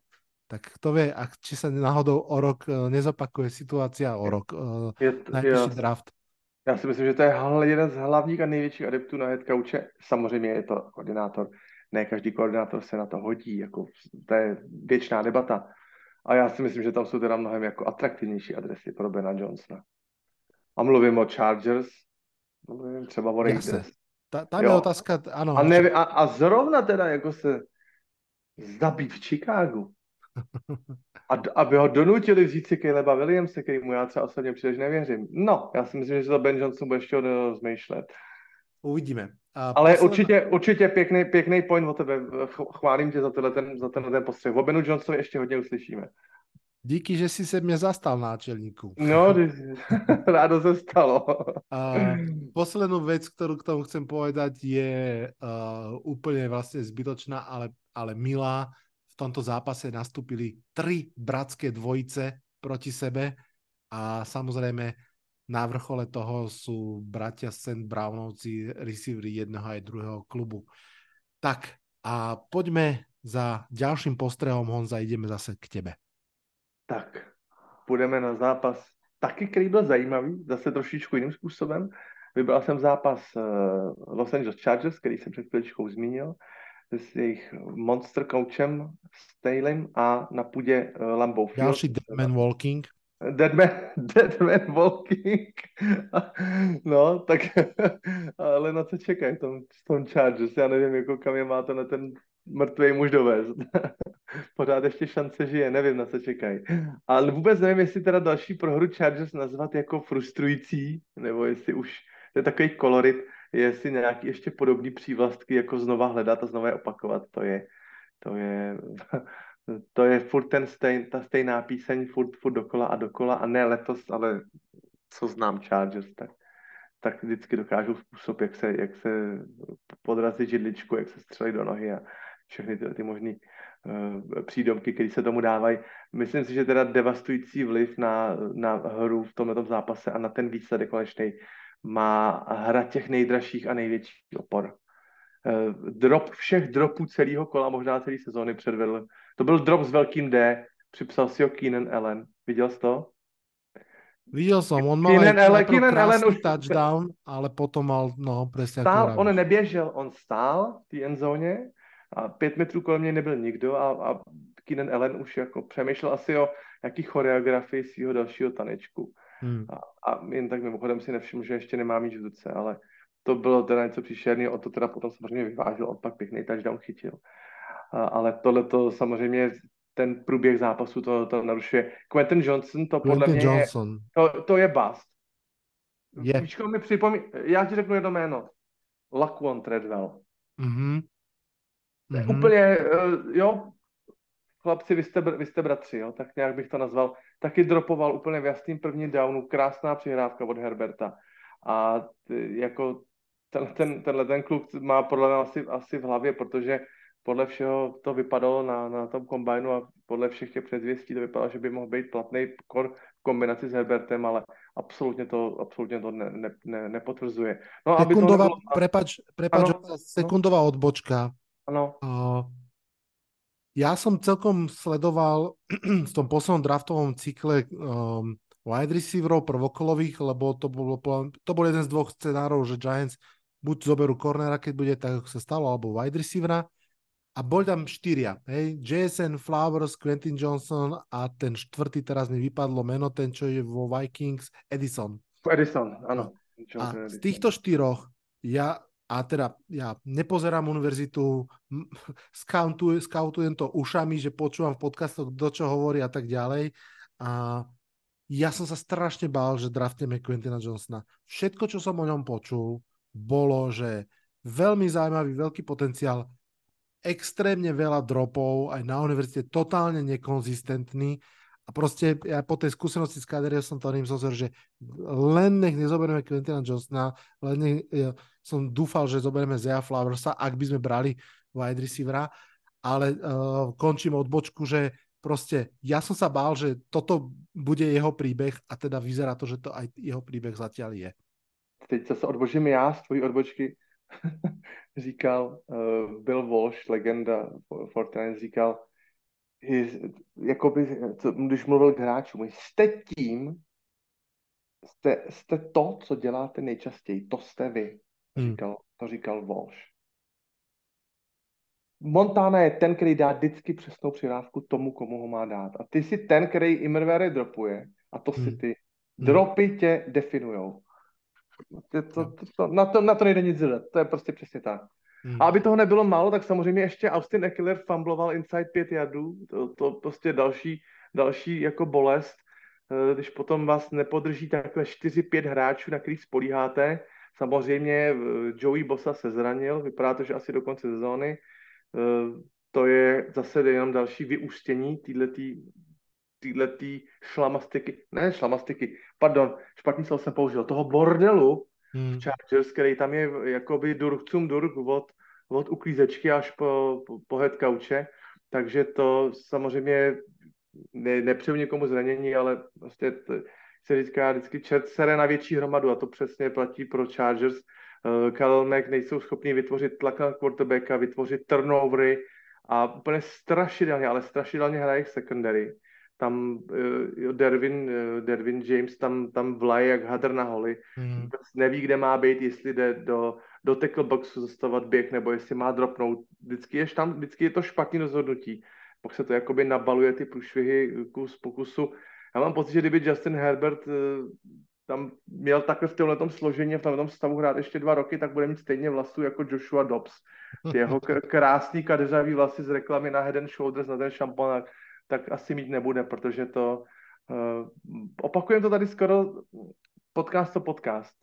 tak kto vie, ak, či sa náhodou o rok uh, nezopakuje situácia o rok, uh, je, najbližší draft. Já si myslím, že to je jeden z hlavních a největších adeptů na head coache. Samozřejmě je to koordinátor ne každý koordinátor se na to hodí, jako to je věčná debata. A já si myslím, že tam jsou teda mnohem jako atraktivnější adresy pro Bena Johnsona. A mluvím o Chargers, mluvím třeba o Raiders. Ta, tam je otázka, ano. A, ne, a, a zrovna teda jako se zabít v Chicagu. A aby ho donutili vzít si Caleba Williamse, který mu já třeba osobně příliš nevěřím. No, já si myslím, že to Ben Johnson bude ještě zmýšlet. Uvidíme. A Ale posledná... určitě, určitě pěkný, pěkný point o tebe. Chválím tě za, tenhle ten, za tenhle ten postřeh. O Benu Johnsonovi ještě hodně uslyšíme. Díky, že si se mě zastal, náčelníku. No, rádo se stalo. A poslednú vec, ktorú k tomu chcem povedať, je uh, úplne vlastne zbytočná, ale, ale milá. V tomto zápase nastúpili tri bratské dvojice proti sebe a samozrejme na vrchole toho sú bratia St. Brownovci, receivery jedného aj druhého klubu. Tak a poďme za ďalším postrehom, Honza, ideme zase k tebe. Tak, půjdeme na zápas taky, který byl zajímavý, zase trošičku jiným způsobem. Vybral jsem zápas uh, Los Angeles Chargers, který jsem před chvíličkou zmínil, s jejich monster coachem Stalem a na půdě uh, Lambeau Field. Další Deadman Walking. Dead Man, Dead Man Walking. No, tak ale na co čekají tom, tom Chargers? Já nevím, jako kam je má to na ten mrtvý muž dovést. Pořád ještě šance žije, nevím, na co čekají. Ale vůbec nevím, jestli teda další prohru Chargers nazvat jako frustrující, nebo jestli už to je takový kolorit, jestli nějaký ještě podobný přívlastky jako znova hledat a znova je opakovat, to je, to je to je furt ten stejn, ta stejná píseň, furt, furt dokola a dokola a ne letos, ale co znám Chargers, tak, tak vždycky dokážou způsob, jak se, jak se podrazit židličku, jak se střelit do nohy a všechny ty, ty možné uh, přídomky, které se tomu dávají. Myslím si, že teda devastující vliv na, na hru v tomto zápase a na ten výsledek konečný má hra těch nejdražších a největších opor. Uh, drop všech dropů celého kola, možná celé sezóny předvedl to byl drop s velkým D, připsal si ho Keenan Allen. Viděl jsi to? Viděl jsem, on mal Keenan Allen, Keenan Allen už... touchdown, ale potom mal, no, přesně Stál, on neběžel, on stál v té endzóně a pět metrů kolem něj nebyl nikdo a, a Keenan Allen už jako přemýšlel asi o jaký choreografii svého dalšího tanečku. Hmm. A, a, jen tak mimochodem si nevšiml, že ještě nemá míč v ruce, ale to bylo teda něco příšerného, o to teda potom samozřejmě vyvážil, on pak pěkný touchdown chytil ale tohle to samozřejmě ten průběh zápasu to, to narušuje. Quentin Johnson to podle Quentin mě Johnson. Je, to, to je bust. Je. Víčko mi připomí, já ti řeknu jedno jméno. Laquan Treadwell. Mm-hmm. Mm-hmm. Úplně, uh, jo, chlapci, vy jste, vy jste bratři, jo, tak nějak bych to nazval. Taky dropoval úplně v jasným prvním downu, krásná přihrávka od Herberta. A ty, jako ten, ten, tenhle ten kluk má podle mě asi, asi v hlavě, protože podle všeho to vypadalo na, na tom kombajnu a podle všech těch předzvěstí to vypadalo, že by mohl být platný kor v kombinaci s Herbertem, ale absolutně to, absolutně to ne, ne, ne, nepotvrzuje. No, sekundová, aby to nebylo... prepač, prepač ano, sekundová odbočka. Uh, ja som celkom sledoval v tom poslednom draftovom cykle um, wide receiverov prvokolových, lebo to, bolo, to bol jeden z dvoch scenárov, že Giants buď zoberú cornera, keď bude tak, ako sa stalo, alebo wide receivera a bol tam štyria, hej, Jason Flowers, Quentin Johnson a ten štvrtý, teraz mi vypadlo meno, ten, čo je vo Vikings, Edison. Edison, áno. A z týchto štyroch ja, a teda ja nepozerám univerzitu, skautujem, skautujem to ušami, že počúvam v podcastoch, kto čo hovorí a tak ďalej. A ja som sa strašne bál, že draftneme Quentina Johnsona. Všetko, čo som o ňom počul, bolo, že veľmi zaujímavý, veľký potenciál, extrémne veľa dropov, aj na univerzite totálne nekonzistentný a proste ja po tej skúsenosti s Kaderia som to zozor, že len nech nezoberieme Quentina Johnsona, len nech, ja som dúfal, že zoberieme Zaya Flowersa, ak by sme brali wide receivera, ale uh, končím odbočku, že proste ja som sa bál, že toto bude jeho príbeh a teda vyzerá to, že to aj jeho príbeh zatiaľ je. Teď zase odbožím já z tvojí odbočky. říkal uh, Bill Walsh, legenda Fortnite, říkal, jakoby, co, když mluvil k hráčům, jste tím, jste, jste to, co děláte nejčastěji, to jste vy, hmm. říkal, to říkal Walsh. Montana je ten, který dá vždycky přesnou přihrávku tomu, komu ho má dát. A ty jsi ten, který Immerware dropuje. A to si hmm. ty. Hmm. Dropy tě definujou. To, to, to, to, na, to, na to nejde nic dělat. To je prostě přesně tak. Hmm. A aby toho nebylo málo, tak samozřejmě ještě Austin Eckler fumbloval inside 5 yardů. To, to prostě další, další jako bolest. Eh, když potom vás nepodrží takhle 4-5 hráčů, na kterých spolíháte. Samozřejmě eh, Joey Bosa se zranil, vypadá to, že asi do konce sezóny. Eh, to je zase jenom další vyústění této šlamastiky, ne šlamastiky, pardon, špatný slovo jsem použil, toho bordelu hmm. Chargers, který tam je jakoby durcum durk od, od uklízečky až po, po, po head couche, takže to samozřejmě ne, nepřeju někomu zranění, ale prostě to, se říká vždycky čert sere na větší hromadu a to přesně platí pro Chargers, uh, Khalil Mack nejsou schopni vytvořit tlak na quarterbacka, vytvořit turnovery a úplně strašidelně, ale strašidelně hraje secondary. Tam uh, Dervin, uh, Dervin James tam, tam vlaje jak hadr na holi. Hmm. Neví, kde má být, jestli jde do, do tackle boxu zastavovat běh, nebo jestli má dropnout. Vždycky je, tam, vždycky je to špatný rozhodnutí. Pak se to jakoby nabaluje ty průšvihy kus po kusu. Já mám pocit, že kdyby Justin Herbert tam měl takhle v tomhle složení, v tomhle stavu hrát ještě dva roky, tak bude mít stejně vlasů jako Joshua Dobbs. Ty jeho krásný kadeřavý vlasy z reklamy na Head and Shoulders, na ten šampon, tak asi mít nebude, protože to uh, opakujem to tady skoro podcast to podcast.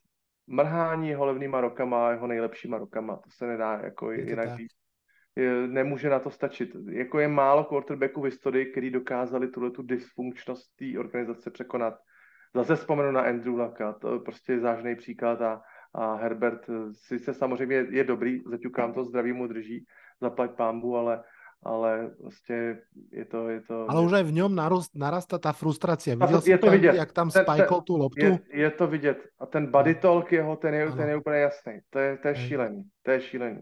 Mrhání jeho levnýma rokama, jeho nejlepšíma rokama, to se nedá jako je jinak říct. Nemůže na to stačit. Jako je málo quarterbacků v historii, který dokázali tuhle tu dysfunkčnost té organizace překonat Zase vzpomenu na Andrew Laka, to je prostě zážný příklad a, a Herbert sice samozřejmě je dobrý, zaťukám to, zdraví mu drží, zaplať pámbu, ale ale prostě je to... Je to ale už aj v něm narost, narastá ta frustrace. Viděl je to vidět. jak tam spajkol tu loptu? Je, je to vidět. A ten body talk jeho, ten je, ten je úplně jasný. To je, to je šílený. To je šílený.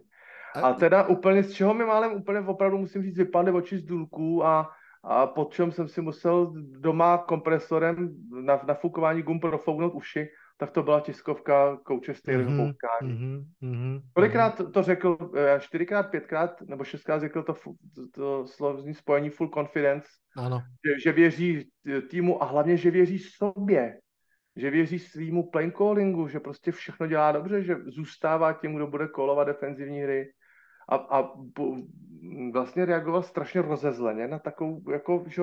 A teda úplně, z čeho mi málem úplně opravdu musím říct, vypadly oči z důlků a a po čem jsem si musel doma kompresorem na nafukování gum profouknout uši, tak to byla tiskovka kouče Staleyho mm-hmm, poutkání. Mm-hmm, mm-hmm, Kolikrát to řekl, eh, čtyřikrát, pětkrát nebo šestkrát řekl to, to, slovní spojení full confidence, ano. Že, že věří týmu a hlavně, že věří sobě, že věří svýmu play callingu, že prostě všechno dělá dobře, že zůstává tím, kdo bude kolovat defenzivní hry a, a vlastně reagoval strašně rozezleně na takovou, jako, že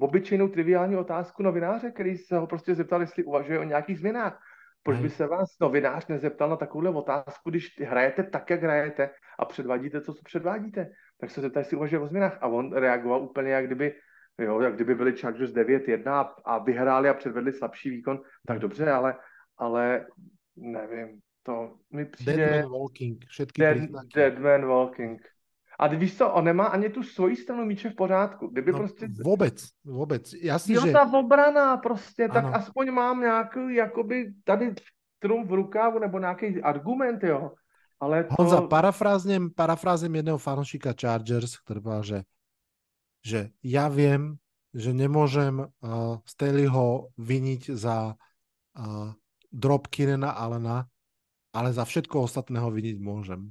obyčejnou triviální otázku novináře, který se ho prostě zeptal, jestli uvažuje o nějakých změnách. Proč by se vás novinář nezeptal na takovouhle otázku, když hrajete tak, jak hrajete a předvádíte to, co předvádíte? Tak se zeptal, jestli uvažuje o změnách. A on reagoval úplně, jak kdyby, jo, jak kdyby byli Chargers 9-1 a vyhráli a předvedli slabší výkon. Tak dobře, ale, ale nevím, to mi přijde... Dead man walking, všetky dead, dead man walking. A víš co, on nemá ani tu svoji stranu míče v pořádku. Kdyby no, prostě... Vůbec, vůbec. Jasně, jo, že... ta obrana prostě, ano. tak aspoň mám nějaký, jakoby tady trum v rukávu nebo nějaký argument, jo. Ale to... Honza, parafráznem, parafráznem jedného fanošika Chargers, který byl, že, že já vím, že nemůžem uh, Staleyho viniť za uh, drop Kinena Allena, ale za všetko ostatného viniť môžem.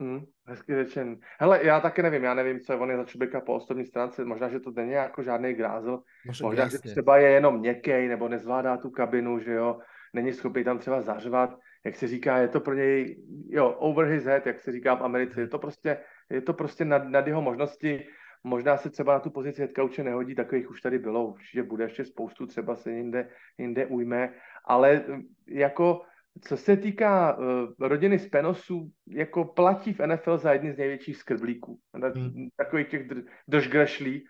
Hmm, hezky řečen. Hele, já taky nevím, já nevím, co je on je za člověka po osobní stránce, možná, že to není jako žádný grázl, možná, možná že třeba je jenom měkký, nebo nezvládá tu kabinu, že jo, není schopný tam třeba zařvat, jak se říká, je to pro něj, jo, over his head, jak se říká v Americe, je to prostě, je to prostě nad, nad jeho možnosti, Možná se třeba na tu pozici head coache nehodí, takových už tady bylo, určitě bude ještě spoustu, třeba se jinde, jinde ujme, ale jako co se týká uh, rodiny z Penosů, jako platí v NFL za jedny z největších skrblíků. Hmm. Takových těch držgrešlí.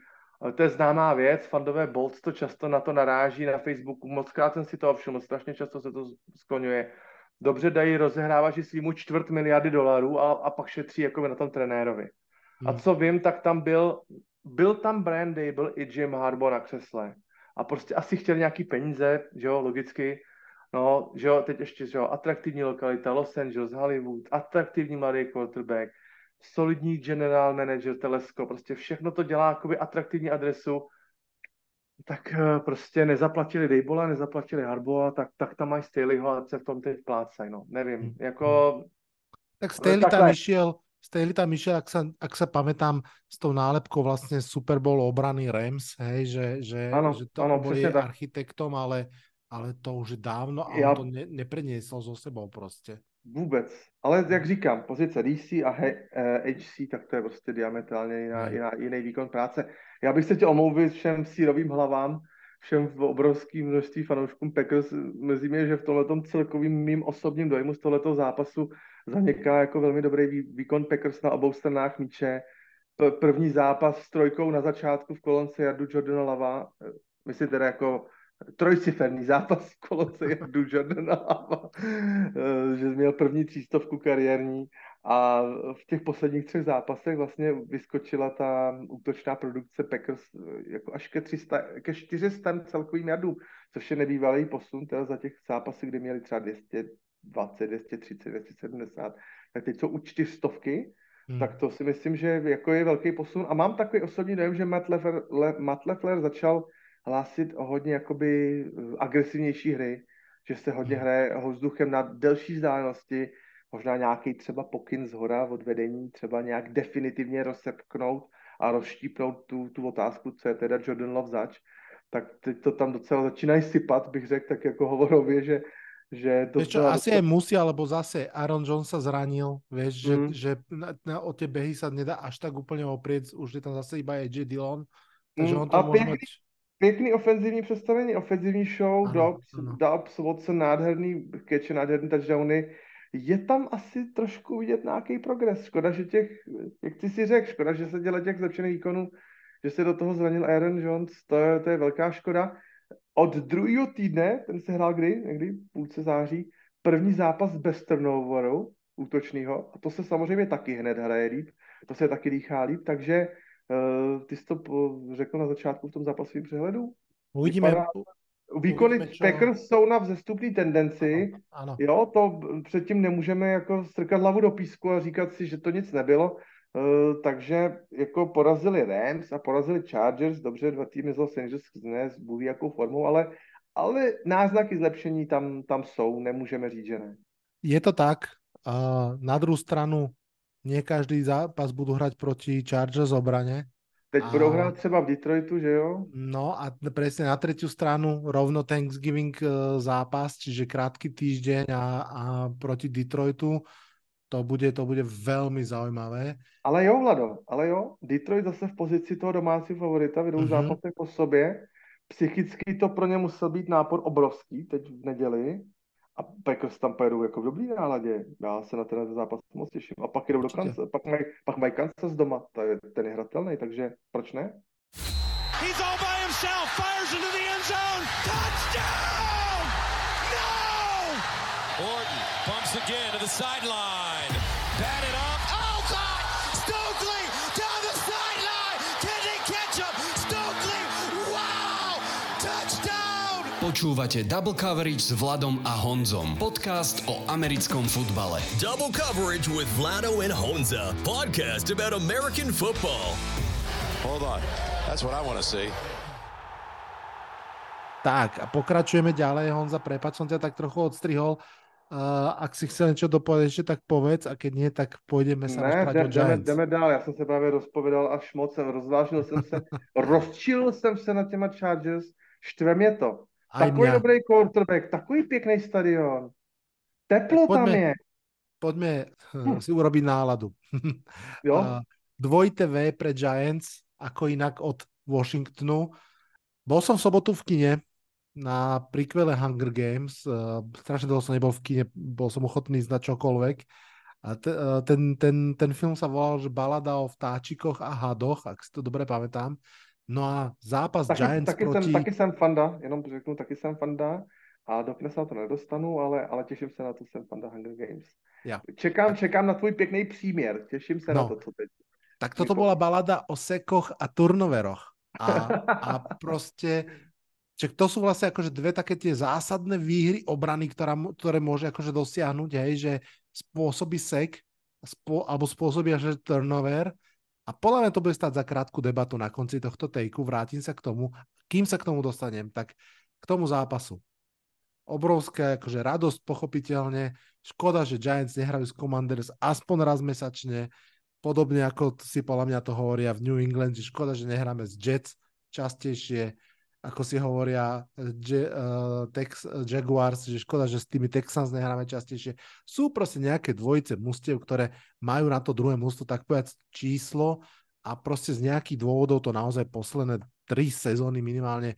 To je známá věc, fandové Bolts to často na to naráží na Facebooku, moc krát jsem si to všiml, strašně často se to skloňuje. Dobře dají rozehrávači svýmu čtvrt miliardy dolarů a, a pak šetří jako na tom trenérovi. Hmm. A co vím, tak tam byl, byl tam Brian Dable i Jim Harbaugh na křesle. A prostě asi chtěli nějaký peníze, že jo, logicky, No, že jo, teď ještě, že jo, atraktivní lokalita, Los Angeles, Hollywood, atraktivní mladý quarterback, solidní general manager, telesko, prostě všechno to dělá jakoby atraktivní adresu, tak uh, prostě nezaplatili Dejbola, nezaplatili Harboa, tak, tak tam mají Staleyho a se v tom teď plácají, no, nevím, hmm. jako... Tak Staley tam išiel, Staley tam išiel, ak sa, ak sa pamätám, s tou nálepkou vlastne Super Bowl obrany Rams, hej, že, že, ano, že to ano, boli architektom, ale ale to už dávno a Já... on to ne, nepreniesol so sebou prostě. Vůbec. Ale jak říkám, pozice DC a HC, eh, tak to je prostě diametrálně jiná, jiná, jiný výkon práce. Já bych se chtěl omluvit všem sírovým hlavám, všem v obrovském množství fanouškům Packers. Mrzí mě, že v tomhle celkovým mým osobním dojmu z tohoto zápasu zaniká jako velmi dobrý výkon Packers na obou stranách míče. První zápas s trojkou na začátku v kolonce Jardu Jordana Lava, myslím teda jako trojciferný zápas v kolonce Jardu Jordana eh, že měl první třístovku kariérní a v těch posledních třech zápasech vlastně vyskočila ta útočná produkce Packers eh, jako až ke, 300, ke 400 celkovým jardům, což je nebývalý posun teda za těch zápasy, kdy měli třeba 220, 230, 270, tak teď jsou u čtyřstovky, Hmm. tak to si myslím, že jako je velký posun. A mám takový osobní dojem, že Matt Leffler, Le, Matt Leffler začal hlásit o hodně jakoby eh, agresivnější hry, že se hodně hmm. hraje vzduchem na delší vzdálenosti, možná nějaký třeba pokyn z hora od vedení, třeba nějak definitivně rozsepknout a rozštípnout tu, tu otázku, co je teda Jordan Love zač, tak teď to tam docela začínají sypat, bych řekl, tak jako hovorově, že že to čo, asi aj musí, alebo zase Aaron Jones sa zranil, vieš, mm. že, že na, na, o tie behy sa nedá až tak úplne oprieť, už je tam zase iba AJ Dillon, takže mm. on to a môže pěkný, mať pěkný ofenzivní představení, ofenzivní show, ano, Dobbs, ano. Dobbs, Watson, nádherný catch, nádherný touchdowny. Je tam asi trošku vidět nějaký progres. Škoda, že těch, jak ty si řekl, škoda, že se dělá těch zlepšených výkonů, že se do toho zranil Aaron Jones, to je, to je velká škoda. Od druhého týdne, ten se hrál kdy, někdy v půlce září, první zápas bez turnoveru útočného, a to se samozřejmě taky hned hraje líp, to se taky dýchá líp, takže ty jsi to řekl na začátku v tom zápasovém přehledu? Uvidíme. Vypadá, výkony Packers jsou na vzestupné tendenci. Ano. Jo, to předtím nemůžeme jako strkat hlavu do písku a říkat si, že to nic nebylo. Uh, takže jako porazili Rams a porazili Chargers, dobře, dva týmy z Los Angeles, ne s bůh jakou formou, ale, ale náznaky zlepšení tam, tam jsou, nemůžeme říct, že ne. Je to tak. Uh, na druhou stranu nie každý zápas budú hrať proti Chargers obrane. Teď a... budou hrát třeba v Detroitu, že jo? No a presne na tretiu stranu rovno Thanksgiving e, zápas, čiže krátky týždeň a, a proti Detroitu to bude, to bude veľmi zaujímavé. Ale jo, Vlado, ale jo, Detroit zase v pozici toho domácího favorita, vedou mm-hmm. zápasy po sobě. Psychicky to pro ně musel být nápor obrovský teď v neděli a Packers tam pojedou jako v dobrý náladě. Já se na ten zápas moc těším. A pak jdou do Kansas, pak mají, pak mají Kansas doma, to je, ten je hratelný, takže proč ne? He's all by himself, fires into the end zone, touchdown! No! Orton bumps again to the sideline, Počúvate Double Coverage s Vladom a Honzom. Podcast o americkom futbale. Double Coverage with Vlado and Honza. Podcast about American football. Hold on. That's what I want to see. Tak, a pokračujeme ďalej. Honza, prepač, som ťa tak trochu odstrihol. Uh, ak si chcel niečo dopovedať ešte, tak povedz, a keď nie, tak pôjdeme sa ne, jdeme, jdeme, jdeme dál. Já jsem se právě rozpovedal až moc, rozvážil jsem se, rozčilil jsem se na těma Chargers, štve mě to. Aj takový mňa. dobrý quarterback, takový pěkný stadion. Teplo poďme, tam je. Poďme hm. si urobiť náladu. Jo? Dvojité V pre Giants ako inak od Washingtonu. Bol som v sobotu v kine na príkvele Hunger Games. Uh, strašne dlho som nebol v kine, bol som ochotný zdať čokoľvek. A te, ten, ten, ten film sa volal, že Balada o vtáčikoch a hadoch, ak si to dobre pamätám. No a zápas taky, Giants taky proti... Jsem, taky jsem fanda, jenom řeknu, taky jsem fanda a do se na to nedostanu, ale, ale těším se na to, jsem fanda Hunger Games. Ja. Čekám, čekám na tvůj pěkný příměr, těším se No. na to, co teď. Tak toto bola balada o sekoch a turnoveroch. A, a proste, čiže to sú vlastne akože dve také tie zásadné výhry obrany, ktorá, ktoré môže akože dosiahnuť, hej, že spôsobí sek spô, alebo spôsobí až turnover a podľa mňa to bude stať za krátku debatu na konci tohto tejku, vrátim sa k tomu, kým sa k tomu dostanem, tak k tomu zápasu. Obrovská akože radosť, pochopiteľne. Škoda, že Giants nehrajú s Commanders aspoň raz mesačne, podobne ako si podľa mňa to hovoria v New England, že škoda, že nehráme s Jets častejšie, ako si hovoria Je, uh, Tex, Jaguars, že škoda, že s tými Texans nehráme častejšie. Sú proste nejaké dvojice mustiev, ktoré majú na to druhé musto tak povedať číslo a proste z nejakých dôvodov to naozaj posledné tri sezóny minimálne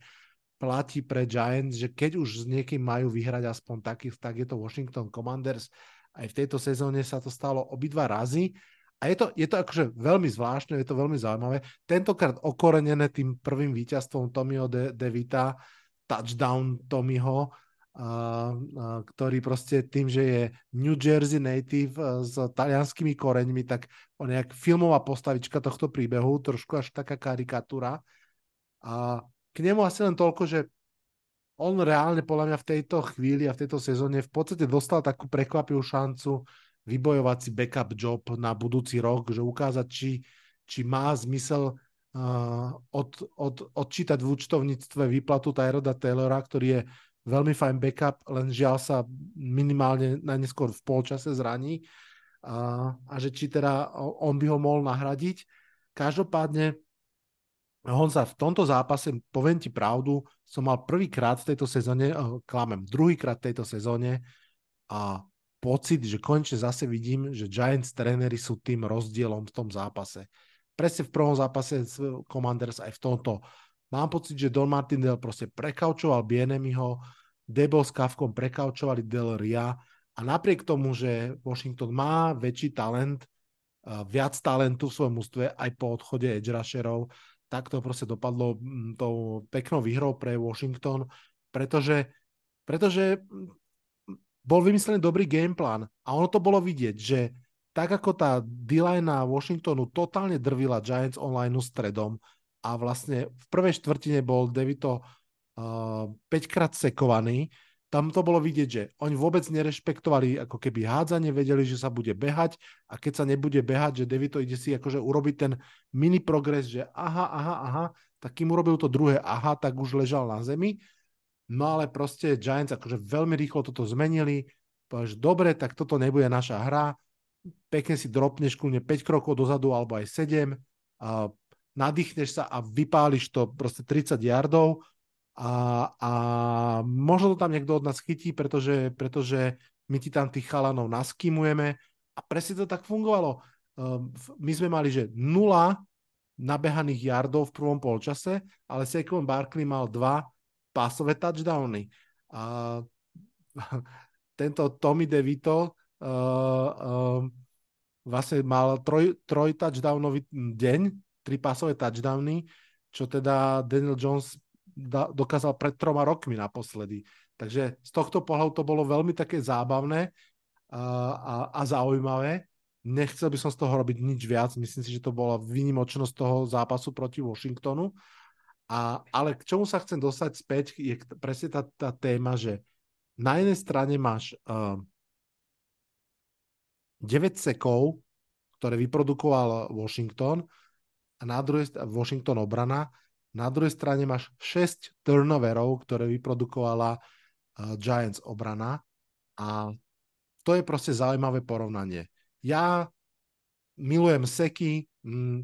platí pre Giants, že keď už s niekým majú vyhrať aspoň taký, tak je to Washington Commanders. Aj v tejto sezóne sa to stalo obidva razy. A je to, je to akože veľmi zvláštne, je to veľmi zaujímavé. Tentokrát okorenené tým prvým víťazstvom Tommyho De, DeVita, touchdown Tommyho, uh, uh, ktorý proste tým, že je New Jersey native uh, s talianskými koreňmi, tak on je jak filmová postavička tohto príbehu, trošku až taká karikatúra. A k nemu asi len toľko, že on reálne podľa mňa v tejto chvíli a v tejto sezóne v podstate dostal takú prekvapivú šancu vybojovať si backup job na budúci rok, že ukázať, či, či má zmysel uh, od, od, odčítať v účtovníctve výplatu Tyroda Taylora, ktorý je veľmi fajn backup, len žiaľ sa minimálne najneskôr v polčase zraní a, a že či teda on by ho mohol nahradiť. Každopádne Honza, v tomto zápase, poviem ti pravdu, som mal prvýkrát v tejto sezóne, uh, klamem, druhýkrát v tejto sezóne a pocit, že konečne zase vidím, že Giants tréneri sú tým rozdielom v tom zápase. Presne v prvom zápase s Commanders aj v tomto. Mám pocit, že Don Martindale proste prekaučoval Bienemiho, Debo s Kavkom prekaučovali Del Ria a napriek tomu, že Washington má väčší talent, viac talentu v svojom ústve aj po odchode edge rusherov, tak to proste dopadlo mm, tou peknou výhrou pre Washington, pretože, pretože mm, bol vymyslený dobrý gameplán a ono to bolo vidieť, že tak ako tá D-line Washingtonu totálne drvila Giants online stredom a vlastne v prvej štvrtine bol Devito uh, 5 krát sekovaný, tam to bolo vidieť, že oni vôbec nerešpektovali ako keby hádzanie, vedeli, že sa bude behať a keď sa nebude behať, že Devito ide si akože urobiť ten mini progres, že aha, aha, aha, tak kým urobil to druhé aha, tak už ležal na zemi. No ale proste Giants akože veľmi rýchlo toto zmenili, že dobre, tak toto nebude naša hra, pekne si dropneš kľudne 5 krokov dozadu alebo aj 7, a nadýchneš sa a vypáliš to proste 30 yardov. A, a možno to tam niekto od nás chytí, pretože, pretože my ti tam tých chalanov naskimujeme a presne to tak fungovalo. Um, my sme mali, že nula nabehaných yardov v prvom polčase, ale Saquon Barkley mal dva pásové touchdowny. A tento Tommy DeVito uh, uh, vlastne mal troj, troj touchdownový deň, tri pásové touchdowny, čo teda Daniel Jones da, dokázal pred troma rokmi naposledy. Takže z tohto pohľadu to bolo veľmi také zábavné a, a, a zaujímavé. Nechcel by som z toho robiť nič viac. Myslím si, že to bola výnimočnosť toho zápasu proti Washingtonu. A, ale k čomu sa chcem dostať späť, je presne tá, tá téma, že na jednej strane máš uh, 9 sekov, ktoré vyprodukoval Washington a na druhej Washington obrana na druhej strane máš 6 turnoverov, ktoré vyprodukovala uh, Giants obrana a to je proste zaujímavé porovnanie. Ja milujem seky,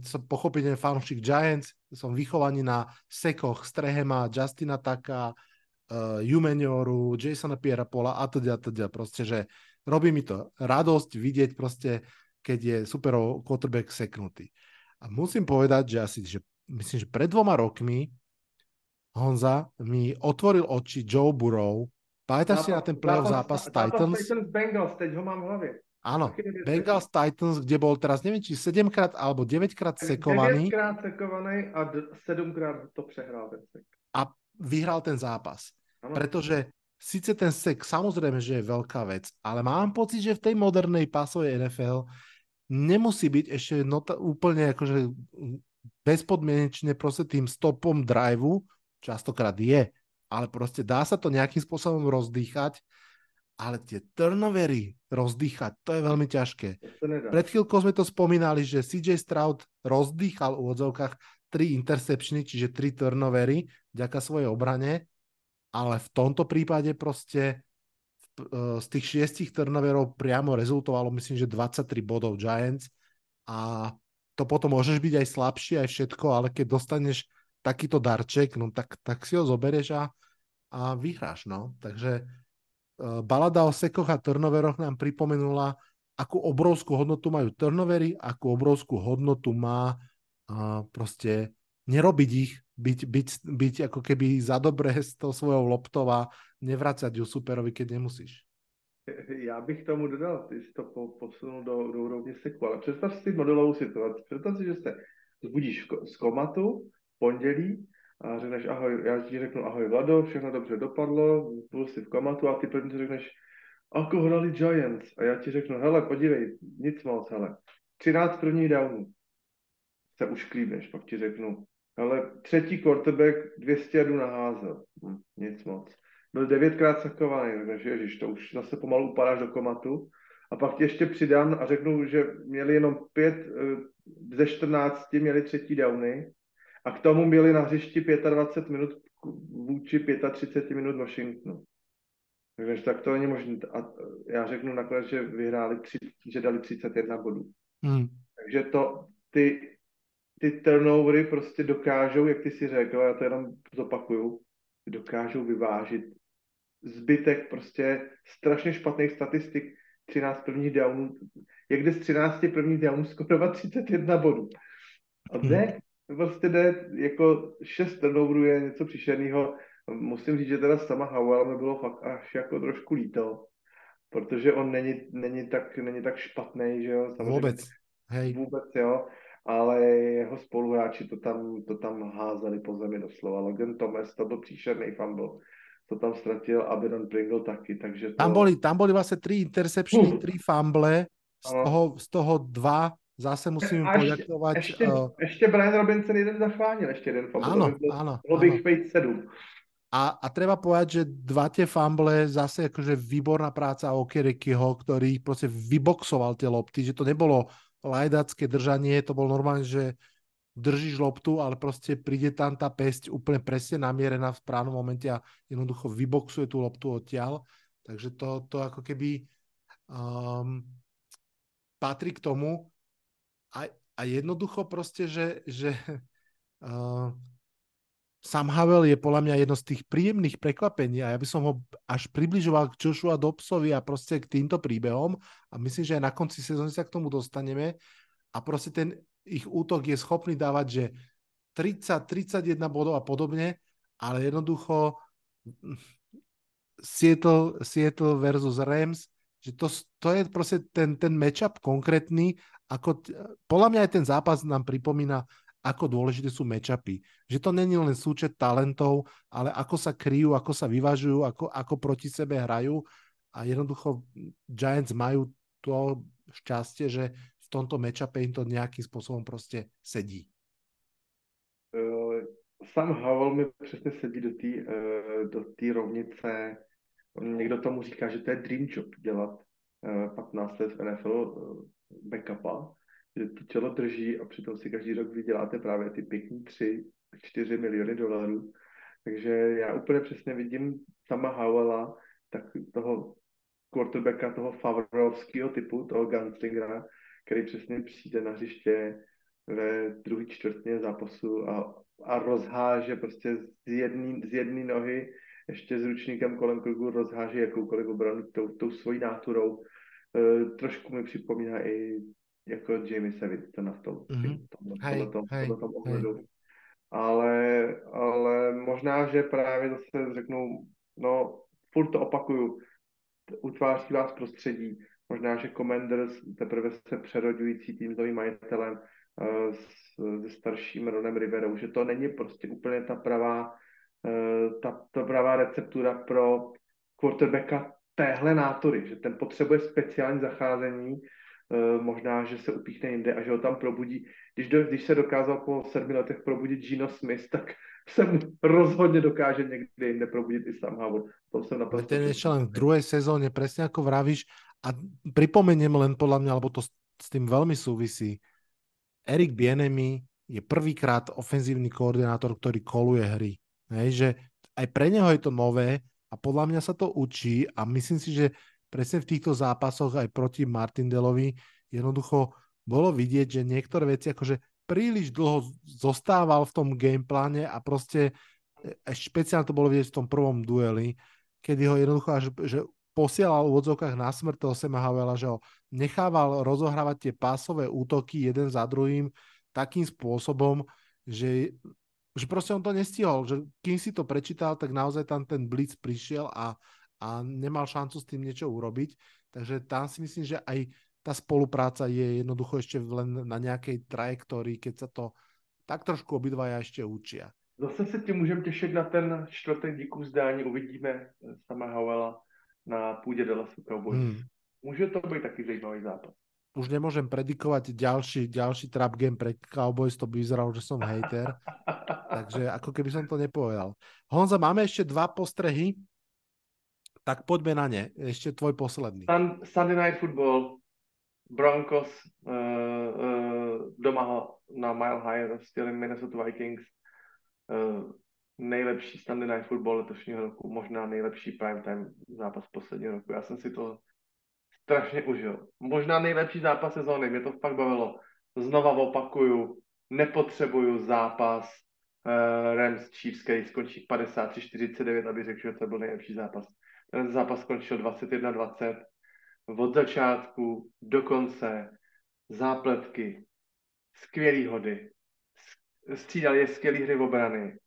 som pochopiteľne fanúšik Giants, som vychovaný na sekoch Strehema, Justina Taka, uh, Jumenioru, Jasona Piera Pola a teda, teda, proste, že robí mi to radosť vidieť proste, keď je super quarterback seknutý. A musím povedať, že asi že myslím, že pred dvoma rokmi Honza mi otvoril oči Joe Burrow. Pamätáš si na ten playoff zápas, zápas Titans? Titans Bengals, teď ho mám v hlavě. Áno, Bengals Titans, kde bol teraz, neviem, či 7 krát alebo 9 krát sekovaný. 9 krát sekovaný a 7 krát to přehrál ten sek. A vyhral ten zápas. Ano. Pretože síce ten sek samozrejme, že je veľká vec, ale mám pocit, že v tej modernej pásovej NFL nemusí byť ešte nota, úplne akože bezpodmienečne proste tým stopom driveu, častokrát je, ale proste dá sa to nejakým spôsobom rozdýchať ale tie turnovery rozdýchať, to je veľmi ťažké. Pred chvíľkou sme to spomínali, že CJ Stroud rozdýchal v úvodzovkách tri interceptiony, čiže tri turnovery, vďaka svojej obrane, ale v tomto prípade proste e, z tých šiestich turnoverov priamo rezultovalo, myslím, že 23 bodov Giants a to potom môžeš byť aj slabší, aj všetko, ale keď dostaneš takýto darček, no tak, tak si ho zoberieš a, a vyhráš, no. Takže balada o sekoch a turnoveroch nám pripomenula, akú obrovskú hodnotu majú turnovery, akú obrovskú hodnotu má uh, proste nerobiť ich, byť, byť, byť ako keby za dobré s tou svojou loptou a nevracať ju superovi, keď nemusíš. Já bych tomu dodal, ty jsi to posunul do, do úrovně seku, ale představ si modelovou situaci. Představ si, že se zbudíš z komatu pondělí a řekneš ahoj, já ti řeknu ahoj Vlado, všechno dobře dopadlo, byl jsi v komatu a ty první si řekneš, ako hrali Giants a já ti řeknu, hele, podívej, nic moc, hele, 13 prvních downů se už klíbneš, pak ti řeknu, hele, třetí quarterback 200 jardů naházel, hm, nic moc. Byl devětkrát sakovaný, takže ježiš, to už zase pomalu upadáš do komatu. A pak ti ještě přidám a řeknu, že měli jenom pět eh, ze 14 měli třetí downy a k tomu měli na hřišti 25 minut vůči 35 minut Washingtonu. Takže tak to není možné. A já řeknu nakonec, že vyhráli, tři, že dali 31 bodů. Hmm. Takže to, ty, ty turnovery prostě dokážou, jak ty si řekl, já to jenom zopakuju, dokážou vyvážit zbytek prostě strašně špatných statistik, 13 prvních downů, jak jde z 13 prvních downů skorovat 31 bodů. A jde, prostě jde, jako šest turnoverů je něco příšerného. Musím říct, že teda sama Howell mi bylo fakt až jako trošku líto, protože on není, není, tak, není tak špatný, že jo. Samozřejmě, vůbec. Hej. Vůbec, jo. Ale jeho spoluhráči to tam, to tam házeli po zemi doslova. Logan Thomas, to byl příšerný fumble to tam ztratil a Benon Pringle taky, takže to... Tam boli, tam boli vlastne tri interceptiony, uh. tri fumble, z toho, z toho dva Zase musím a poďakovať... Ešte, uh, ešte Brian Robinson jeden zachránil, ešte jeden fumble. Áno, áno. Mohol by ich sedm. A, a treba povedať, že dva tie fumble, zase akože výborná práca Okerekyho, ktorý proste vyboxoval tie lopty, že to nebolo lajdacké držanie, to bolo normálne, že držíš loptu, ale proste príde tam tá pesť úplne presne namierená v správnom momente a jednoducho vyboxuje tú loptu odtiaľ. Takže to, to ako keby um, patrí k tomu, a, a jednoducho proste, že, že uh, Sam Havel je podľa mňa jedno z tých príjemných prekvapení a ja by som ho až približoval k Joshua Dobsovi a proste k týmto príbehom a myslím, že aj na konci sezóny sa k tomu dostaneme a proste ten ich útok je schopný dávať, že 30, 31 bodov a podobne, ale jednoducho Seattle, Seattle versus Rams, že to, to je proste ten, ten matchup konkrétny ako, podľa mňa aj ten zápas nám pripomína, ako dôležité sú matchupy. Že to není len súčet talentov, ale ako sa kryjú, ako sa vyvažujú, ako, ako proti sebe hrajú. A jednoducho Giants majú to šťastie, že v tomto matchupe im to nejakým spôsobom proste sedí. Sam Howell mi přesně sedí do té do tý rovnice. Někdo tomu říká, že to je dream job dělat uh, 15 let v NFL backupa, že to tělo drží a přitom si každý rok vyděláte právě ty pěkný 3, 4 miliony dolarů. Takže já úplně přesně vidím sama Howella, tak toho quarterbacka, toho Favrovského typu, toho gunslingera, který přesně přijde na hřiště ve druhé čtvrtině zápasu a, a rozháže prostě z jedné z jedný nohy ještě s ručníkem kolem kruhu rozháže jakoukoliv obranu tou, tou svojí náturou uh, trošku mi připomíná i jako Jamie Savit, to na tom, mm-hmm. tom, hej, tom, hej, tom ohledu. ale, ale možná, že právě zase řeknu, no, furt to opakuju, utváří vás prostředí, možná, že Commanders teprve se přerodující tým s novým majitelem uh, se starším Ronem Riverou, že to není prostě úplně ta pravá, uh, ta, ta pravá receptura pro quarterbacka téhle nátory, že ten potřebuje speciální zacházení, uh, možná, že se upíchne jinde a že ho tam probudí. Když, do, když se dokázal po sedmi letech probudit Gino Smith, tak se mu rozhodne dokáže někde jinde probudit i Sam Howard. To jsem naprosto... Ten ešte len v druhej sezóne, presne ako vravíš, a pripomeniem len podľa mňa, lebo to s tým veľmi súvisí. Erik Bienemi je prvýkrát ofenzívny koordinátor, ktorý koluje hry. Hej, že aj pre neho je to nové a podľa mňa sa to učí a myslím si, že presne v týchto zápasoch aj proti Martindelovi jednoducho bolo vidieť, že niektoré veci akože príliš dlho zostával v tom gamepláne a proste e, špeciálne to bolo vidieť v tom prvom dueli, kedy ho jednoducho až, že posielal v odzokách na smrť toho Sema Havela, že ho nechával rozohrávať tie pásové útoky jeden za druhým takým spôsobom, že, že proste on to nestihol, že kým si to prečítal, tak naozaj tam ten blitz prišiel a, a nemal šancu s tým niečo urobiť. Takže tam si myslím, že aj tá spolupráca je jednoducho ešte len na nejakej trajektórii, keď sa to tak trošku obidvaja ešte učia. Zase se ti můžeme těšit na ten čtvrtek díku vzdání, uvidíme sama Howella na půdě Dallasu Cowboys. Hmm. Může to být taky zajímavý zápas. Už nemôžem predikovať ďalší, ďalší trap game pre Cowboys, to by vyzeralo, že som hater. Takže ako keby som to nepovedal. Honza, máme ešte dva postrehy, tak poďme na ne. Ešte tvoj posledný. Sun, Sunday Night Football, Broncos uh, uh, doma na Mile High rozstěli Minnesota Vikings. Uh, nejlepší Sunday Night Football letošního roku, možná nejlepší primetime zápas posledního roku. Já jsem si to strašně užil. Možná nejlepší zápas sezóny, mě to fakt bavilo. Znova opakuju, nepotřebuju zápas uh, Rams Chiefs, který skončí 53-49, aby řekl, že to byl nejlepší zápas. Ten zápas skončil 21-20. Od začátku do konce zápletky, skvělý hody, střídali je skvělý hry v obrany,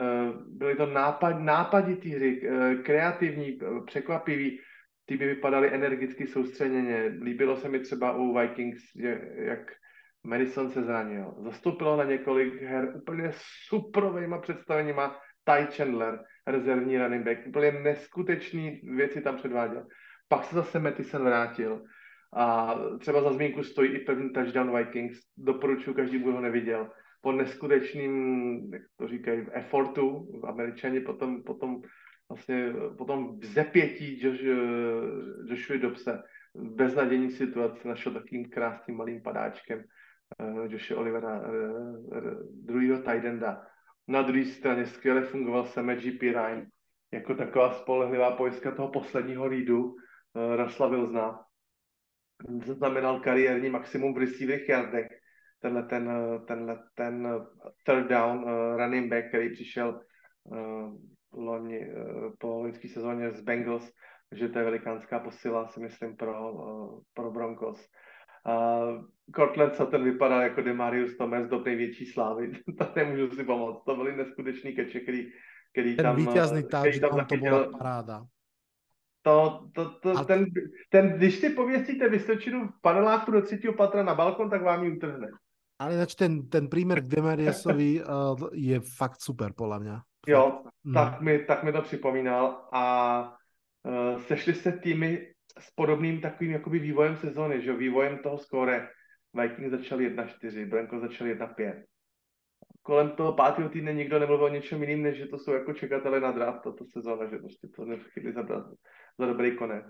Eh, byly to nápad, nápaditý hry, eh, kreativní, překvapivý, ty by vypadaly energicky soustředěně. Líbilo se mi třeba u Vikings, jak Madison se zranil. Zastoupilo na několik her úplně suprovejma představeníma Ty Chandler, rezervní running back. Úplně neskutečný věci tam předváděl. Pak se zase Mattison vrátil. A třeba za zmínku stojí i první touchdown Vikings. Doporučuji každý, kdo ho neviděl po neskutečným, jak to říkají, effortu Američani, potom, potom vlastně potom v zepětí Josh, Joshua Dobse v beznadějní situaci našel takým krásným malým padáčkem uh, Joshe Olivera, uh, druhého Tidenda. Na druhé straně skvěle fungoval Sam GP Ryan jako taková spolehlivá pojistka toho posledního lídu uh, Rasla Wilsona. Znamenal kariérní maximum v receiving yardech tenhle ten, tenhle ten third down running back, který přišel loni, uh, po loňské sezóně z Bengals, takže to je velikánská posila, si myslím, pro, uh, pro Broncos. Uh, Cortland ten vypadá jako Demarius Thomas do největší slávy, to nemůžu si pomoct, to byly neskutečný keče, který, který ten tam... vítězný touchdown, to byla paráda. To, to, to, a... ten, ten, když si pověsíte Vysočinu v paneláku do třetího patra na balkon, tak vám ji utrhne. Ale ináč ten, ten prímer k Demariesovi uh, je fakt super, podľa mňa. Jo, mm. tak, mi, tak mi to připomínal a uh, sešli se týmy s podobným takovým jakoby vývojem sezóny, že vývojem toho skóre. Vikings začali 1-4, Branko začali 1-5. Kolem toho pátého týdne nikdo nemluvil o něčem jiným, než že to jsou jako čekatele na draft tato sezóna, že prostě to nechytli za, za dobrý konec.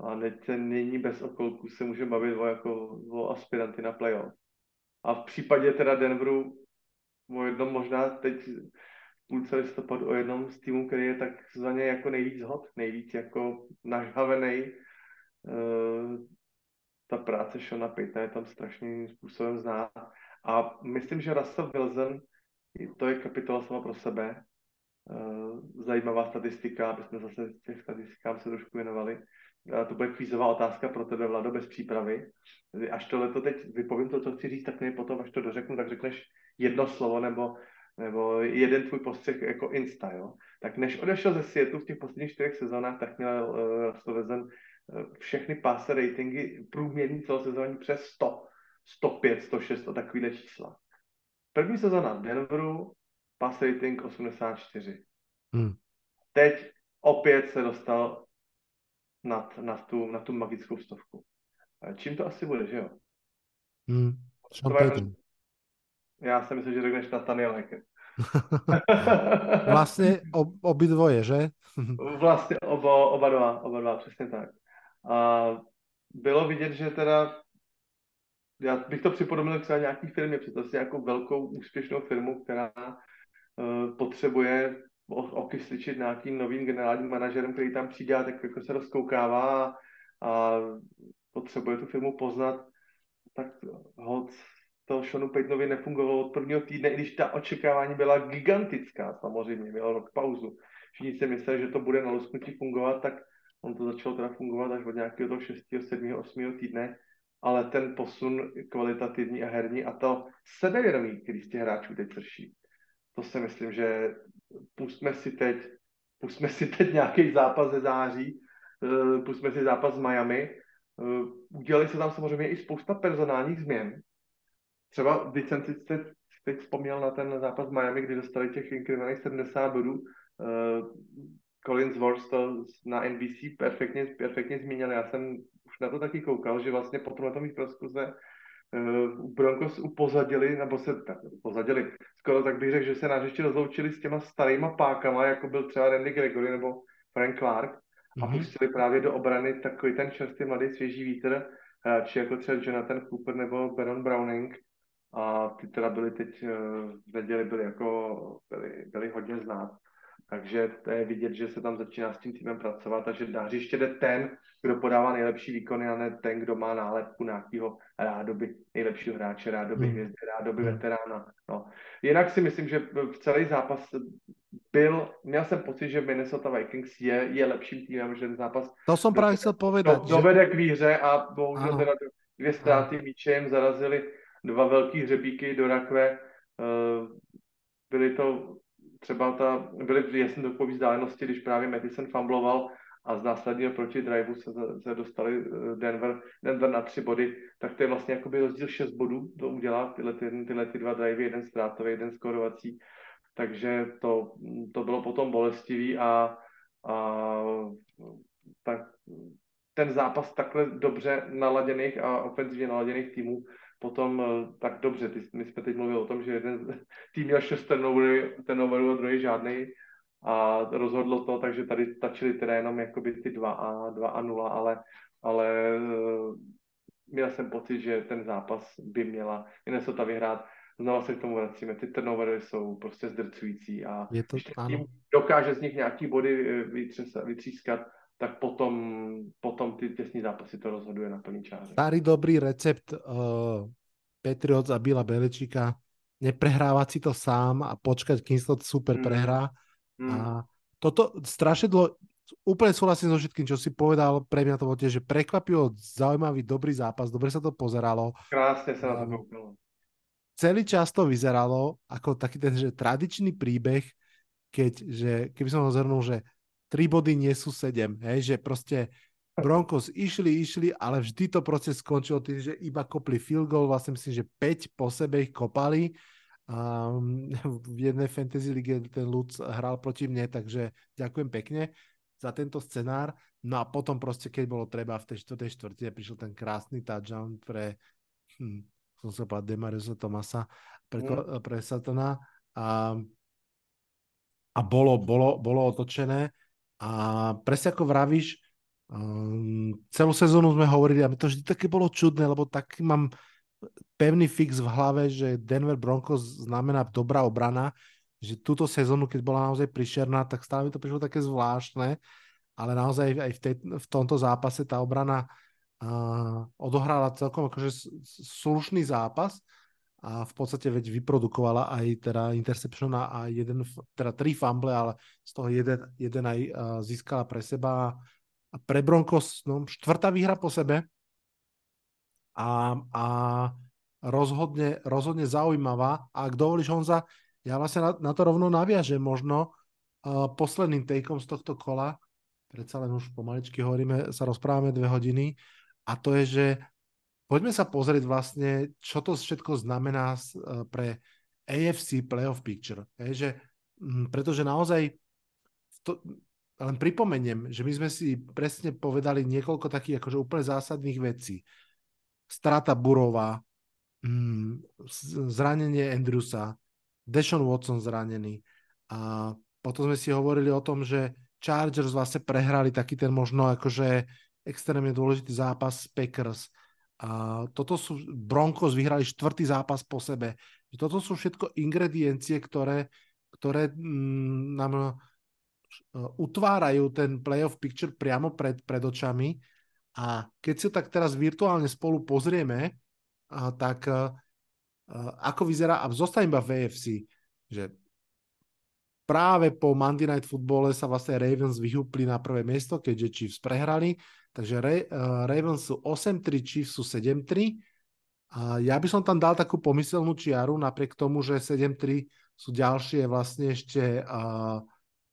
A teď není bez okolků se může bavit o, jako, o aspiranty na playoff. A v případě teda Denveru o jednom možná teď půlce listopadu o jednom z týmů, který je takzvaně jako nejvíc hot, nejvíc jako nažhavený. Uh, ta práce Shona Paytona je tam strašným způsobem zná. A myslím, že Russell Wilson, to je kapitola sama pro sebe. Uh, zajímavá statistika, aby jsme zase těch statistikám se trošku věnovali to bude kvízová otázka pro tebe, Vlado, bez přípravy. Až to teď vypovím to, co chci říct, tak mi potom, až to dořeknu, tak řekneš jedno slovo nebo nebo jeden tvůj postřeh jako insta, jo? tak než odešel ze světu v těch posledních čtyřech sezónách, tak měl uh, Russell Wilson uh, všechny passer ratingy průměrný celosezónní přes 100, 105, 106 a takovýhle čísla. První sezóna v Denveru, pass rating 84. Hmm. Teď opět se dostal nad, nad, tu, na tu magickou stovku. Čím to asi bude, že jo? Hmm. Já si myslím, že řekneš Nathaniel Hackett. vlastně ob, obidvoje, že? vlastně oba, oba dva, oba dva, přesně tak. A bylo vidět, že teda já bych to připodobnil třeba nějaký firmě, představ si nějakou velkou úspěšnou firmu, která uh, potřebuje okysličit nějakým novým generálním manažerem, který tam přijde a tak jako se rozkoukává a, a potřebuje tu firmu poznat, tak hod to Seanu Paytonovi nefungovalo od prvního týdne, i když ta očekávání byla gigantická samozřejmě, měl rok pauzu. Všichni si mysleli, že to bude na lusknutí fungovat, tak on to začalo teda fungovat až od nějakého toho 6., 7., 8. týdne, ale ten posun kvalitativní a herní a to sebevědomí, který z těch hráčů teď prší, to si myslím, že pustme si teď, pustme si teď nějaký zápas ze září, eh, pustme si zápas z Miami, eh, udělali se tam samozřejmě i spousta personálních změn, třeba, když jsem si teď, teď vzpomněl na ten zápas Miami, kdy dostali těch inkriminálních 70 bodů, uh, Collins Wars to na NBC perfektně, perfektně zmínil. Já jsem už na to taky koukal, že vlastně po tomhle mých se uh, Broncos upozadili, nebo se tak, upozadili, skoro tak bych řekl, že se náš ještě rozloučili s těma starýma pákama, jako byl třeba Randy Gregory nebo Frank Clark, a mm-hmm. pustili právě do obrany takový ten čerstvý mladý svěží vítr, či jako třeba Jonathan Cooper nebo Baron Browning, a ty teda byly teď eh, v neděli byly jako, byly, byly hodně znát. Takže to je vidět, že se tam začíná s tím týmem pracovat a že na hřiště jde ten, kdo podává nejlepší výkony a ne ten, kdo má nálepku nějakého rádoby nejlepšího hráče, rádoby hmm. hvězdy, rádoby hmm. veterána. No. Jinak si myslím, že v celý zápas byl, měl jsem pocit, že Minnesota Vikings je, je lepším týmem, že ten zápas to jsem právě chtěl povedat. Do, dovede k výhře a bohužel teda dvě ztráty míče jim zarazili dva velký hřebíky do rakve. Eh, byly to třeba ta, byly jasně do vzdálenosti, když právě Madison fumbloval a z následního proti driveu se, se dostali eh, Denver, Denver na tři body, tak to je vlastně jakoby rozdíl šest bodů, to udělá tyhle, ty, tyhle ty dva drivey, jeden ztrátový, jeden skorovací, takže to, to bylo potom bolestivý a, a tak ten zápas takhle dobře naladěných a ofenzivně naladěných týmů potom eh, tak dobře, ty, my jsme teď mluvili o tom, že jeden tým měl šest turnoverů a druhý žádný a rozhodlo to, takže tady stačily teda jenom jakoby ty 2 a, 2 a 0, ale, ale eh, měl jsem pocit, že ten zápas by měla Minnesota vyhrát. Znova se k tomu vracíme, ty turnovery jsou prostě zdrcující a Je to, když tým dokáže z nich nějaký body eh, vytřískat, tak potom, potom ty těsní zápasy to rozhoduje na plný čáře. Starý dobrý recept uh, Patriots a Bila Belečíka, neprehrávať si to sám a počkať, kým to super mm. prehrá. Mm. A toto strašne dlho, úplne súhlasím so všetkým, čo si povedal, pre mňa to bolo tiež, že prekvapivo zaujímavý, dobrý zápas, dobre sa to pozeralo. Krásne sa na to koukalo. Celý čas to vyzeralo ako taký ten, že tradičný príbeh, keď, že keby som ho zhrnul, že tri body nie sú sedem, hej, že proste Broncos išli, išli, ale vždy to proste skončilo tým, že iba kopli field goal, vlastne myslím, že 5 po sebe ich kopali. Um, v jednej fantasy lige ten Lutz hral proti mne, takže ďakujem pekne za tento scenár. No a potom proste, keď bolo treba v tej štvrtej štvrtine, prišiel ten krásny touchdown pre, hm, som sa povedal, Demariusa Tomasa, pre, mm. pre Satana. A, a bolo, bolo, bolo otočené. A presne ako vravíš, um, celú sezónu sme hovorili a mi to vždy také bolo čudné, lebo tak mám pevný fix v hlave, že Denver Broncos znamená dobrá obrana, že túto sezónu, keď bola naozaj prišerná, tak stále mi to prišlo také zvláštne, ale naozaj aj v, tej, v tomto zápase tá obrana uh, odohrala celkom akože slušný zápas a v podstate veď vyprodukovala aj teda interception a jeden, teda tri fumble, ale z toho jeden, jeden aj získala pre seba. A pre Broncos no, štvrtá výhra po sebe. A, a rozhodne, rozhodne zaujímavá. A ak dovolíš Honza, ja vlastne na, na to rovno naviažem možno uh, posledným takeom z tohto kola, predsa len už pomaličky hovoríme, sa rozprávame dve hodiny, a to je, že poďme sa pozrieť vlastne, čo to všetko znamená uh, pre AFC Playoff Picture. Je, že, pretože naozaj to, len pripomeniem, že my sme si presne povedali niekoľko takých akože úplne zásadných vecí. Strata Burova, zranenie Andrewsa, Deshaun Watson zranený. A potom sme si hovorili o tom, že Chargers vlastne prehrali taký ten možno akože extrémne dôležitý zápas Packers. A toto sú, Broncos vyhrali štvrtý zápas po sebe. Toto sú všetko ingrediencie, ktoré, ktoré mm, nám utvárajú ten playoff picture priamo pred, pred očami a keď si tak teraz virtuálne spolu pozrieme, tak ako vyzerá, a zostane iba v AFC, že práve po Monday Night Football sa vlastne Ravens vyhúpli na prvé miesto, keďže Chiefs prehrali, takže Ravens sú 8-3, Chiefs sú 7-3. A ja by som tam dal takú pomyselnú čiaru, napriek tomu, že 7-3 sú ďalšie vlastne ešte uh,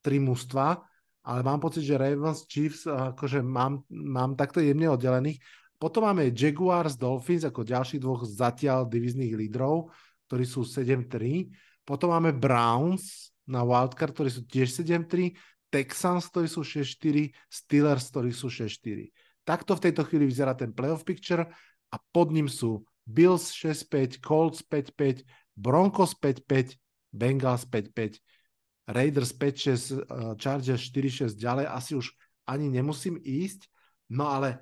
tri mužstva, ale mám pocit, že Ravens, Chiefs akože mám, mám takto jemne oddelených. Potom máme Jaguars, Dolphins ako ďalších dvoch zatiaľ divizných lídrov, ktorí sú 7-3. Potom máme Browns na wildcard, ktorí sú tiež 7-3. Texans, ktorí sú 6-4. Steelers, ktorí sú 6-4. Takto v tejto chvíli vyzerá ten playoff picture a pod ním sú Bills 6-5, Colts 5-5, Broncos 5-5, Bengals 5-5 Raiders 5-6, eh, Chargers 4-6 ďalej, asi už ani nemusím ísť, no ale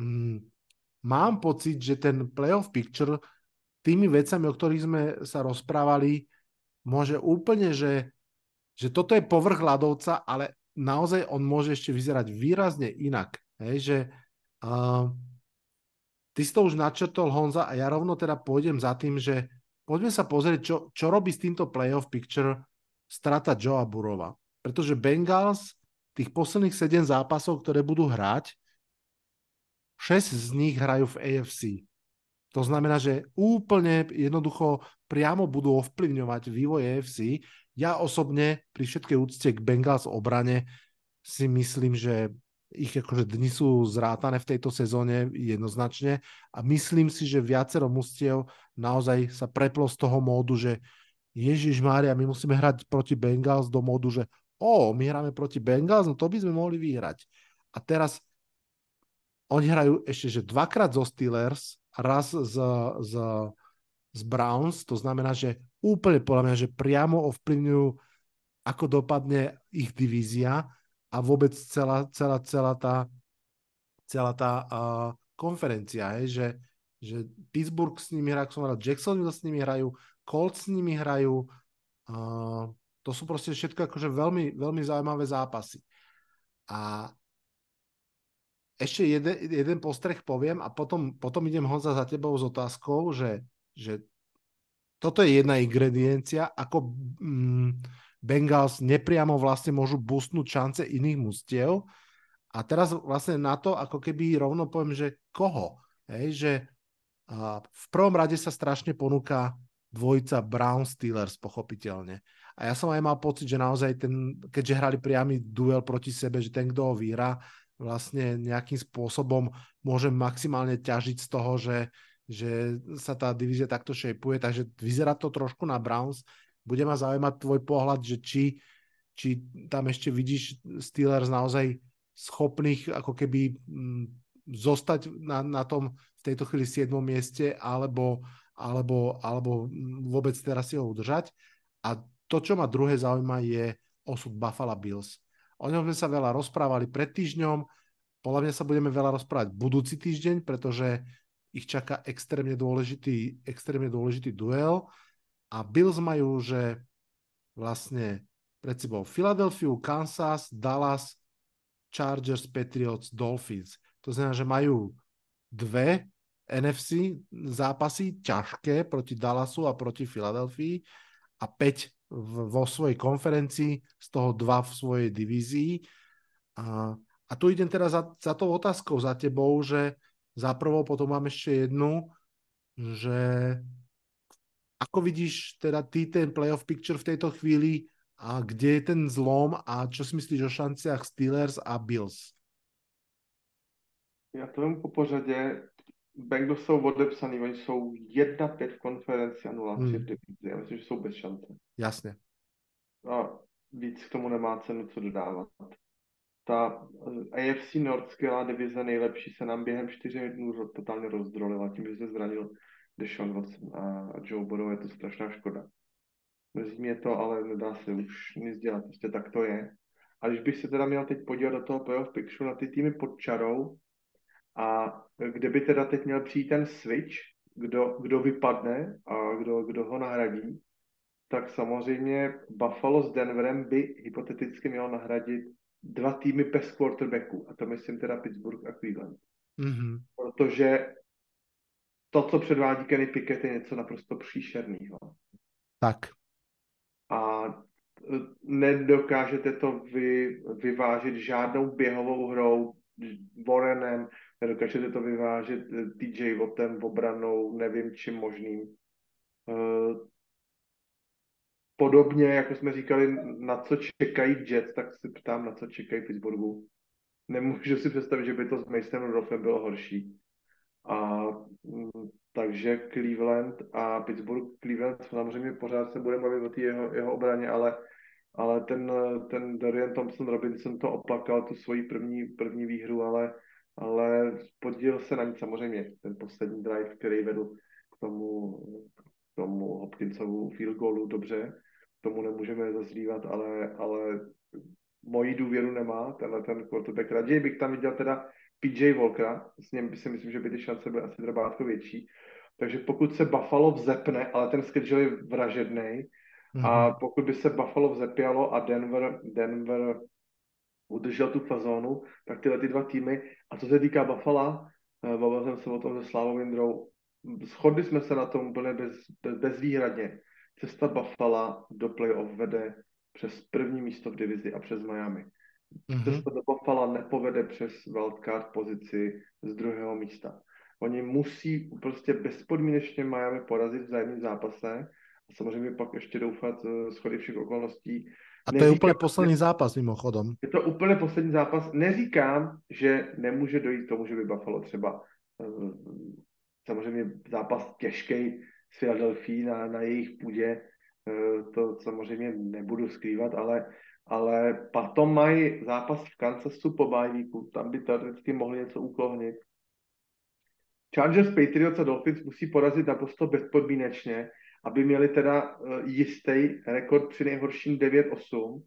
mm, mám pocit, že ten playoff picture tými vecami, o ktorých sme sa rozprávali, môže úplne, že, že toto je povrch ľadovca, ale naozaj on môže ešte vyzerať výrazne inak. Hej, že uh, ty si to už načrtol, Honza, a ja rovno teda pôjdem za tým, že poďme sa pozrieť, čo, čo robí s týmto playoff picture strata Joea Burova. Pretože Bengals tých posledných 7 zápasov, ktoré budú hrať, 6 z nich hrajú v AFC. To znamená, že úplne jednoducho priamo budú ovplyvňovať vývoj AFC. Ja osobne pri všetkej úcte k Bengals obrane si myslím, že ich akože dni sú zrátané v tejto sezóne jednoznačne a myslím si, že viacero mustiev naozaj sa preplo z toho módu, že Ježiš Mária, my musíme hrať proti Bengals do modu, že o, my hráme proti Bengals, no to by sme mohli vyhrať. A teraz oni hrajú ešte, že dvakrát zo Steelers, raz z, z, z Browns, to znamená, že úplne podľa mňa, že priamo ovplyvňujú, ako dopadne ich divízia a vôbec celá, celá, celá tá, celá tá uh, konferencia, hej, že, že Pittsburgh s nimi hrá, som hovoril, Jacksonville s nimi hrajú, Colts s nimi hrajú. Uh, to sú proste všetko akože veľmi, veľmi zaujímavé zápasy. A ešte jeden, jeden postreh poviem a potom, potom idem Honza za tebou s otázkou, že, že toto je jedna ingrediencia, ako mm, Bengals nepriamo vlastne môžu boostnúť šance iných mustiev. A teraz vlastne na to, ako keby rovno poviem, že koho? Hej, že a v prvom rade sa strašne ponúka dvojica Brown Steelers, pochopiteľne. A ja som aj mal pocit, že naozaj ten, keďže hrali priamy duel proti sebe, že ten, kto ho vyhrá, vlastne nejakým spôsobom môže maximálne ťažiť z toho, že, že sa tá divízia takto šejpuje, takže vyzerá to trošku na Browns. Bude ma zaujímať tvoj pohľad, že či, či tam ešte vidíš Steelers naozaj schopných ako keby m, mm, zostať na, na tom v tejto chvíli 7. mieste, alebo, alebo, alebo vôbec teraz si ho udržať. A to, čo ma druhé zaujíma, je osud Buffalo Bills. O ňom sme sa veľa rozprávali pred týždňom, podľa mňa sa budeme veľa rozprávať budúci týždeň, pretože ich čaká extrémne dôležitý, extrémne dôležitý duel a Bills majú, že vlastne pred sebou Philadelphia, Kansas, Dallas, Chargers, Patriots, Dolphins. To znamená, že majú dve NFC zápasy ťažké proti Dallasu a proti Filadelfii a 5 vo svojej konferencii, z toho 2 v svojej divízii. A, a tu idem teraz za, za tou otázkou za tebou, že za prvou potom mám ešte jednu, že ako vidíš teda ty ten playoff picture v tejto chvíli a kde je ten zlom a čo si myslíš o šanciach Steelers a Bills? Já to vím po pořadě. Bengals jsou odepsaný, oni jsou 1-5 v konferenci a 0-3 Hmm. v divizi. Já myslím, že jsou bez šance. Jasne. A víc k tomu nemá cenu co dodávat. Ta eh, AFC North skvělá divize, nejlepší, se nám během 4 dnů totálně rozdrolila tím, že se zranil Deshaun Watson a Joe Burrow, je to strašná škoda. Mrzí mě to, ale nedá se už nic dělat, prostě tak to je. A když bych se teda měl teď podívat do toho playoff picture na ty týmy pod čarou, a kde by teda teď měl přijít ten switch, kdo, kdo vypadne a kdo, kdo ho nahradí, tak samozřejmě Buffalo s Denverem by hypoteticky mělo nahradit dva týmy bez quarterbacku. A to myslím teda Pittsburgh a Cleveland. Mm-hmm. Protože to, co předvádí Kenny Pickett, je něco naprosto příšerného. Tak. A e, nedokážete to vy, vyvážit žádnou běhovou hrou, Warrenem, nedokážete to vyvážet eh, TJ Wattem, obranou, nevím čím možným. Eh, Podobně, jako jsme říkali, na co čekají Jets, tak se ptám, na co čekají Pittsburghu. Nemůžu si představit, že by to s Masonem Rudolphem bylo horší. A mm, takže Cleveland a Pittsburgh, Cleveland samozřejmě pořád se bude bavit o jeho, jeho obraně, ale, ale ten, ten Dorian Thompson Robinson to oplakal, tu svoji první, první výhru, ale, ale podíl se na ní samozřejmě. Ten poslední drive, který vedl k tomu, tomu Hopkinsovu field goalu dobře, tomu nemůžeme zazlívat, ale, ale moji důvěru nemá tenhle ten quarterback. Raději bych tam viděl teda PJ Walkera, s ním si myslím, že by ty šance byly asi drabátko větší. Takže pokud se Buffalo vzepne, ale ten schedule je vražedný, Mhm. a pokud by se Buffalo vzepělo a Denver, Denver udržel tu fazónu, tak tyhle ty dva týmy, a co se týká Buffalo, eh, bavil jsem se o tom se Slávou Vindrou, shodli jsme se na tom úplně bez, bez, bezvýhradně. Cesta Buffalo do playoff vede přes první místo v divizi a přes Miami. Mhm. Cesta do Buffalo nepovede přes wildcard pozici z druhého místa. Oni musí prostě bezpodmínečně Miami porazit v vzájemném zápase a samozřejmě pak ještě doufat eh, schody všech okolností. A to je Neříkám, úplne že- posledný zápas mimochodom. Je to úplně poslední zápas. Neříkám, že nemůže dojít k tomu, že by Buffalo třeba eh, samozřejmě zápas těžký s Philadelphia na, na jejich půdě, eh, to samozřejmě nebudu skrývat, ale, ale potom mají zápas v Kansasu po bajvíku, tam by teoreticky mohli něco uklohnit. Chargers, Patriots a Dolphins musí porazit naprosto bezpodmínečně, aby měli teda eh, jistý rekord při nejhorším 9-8,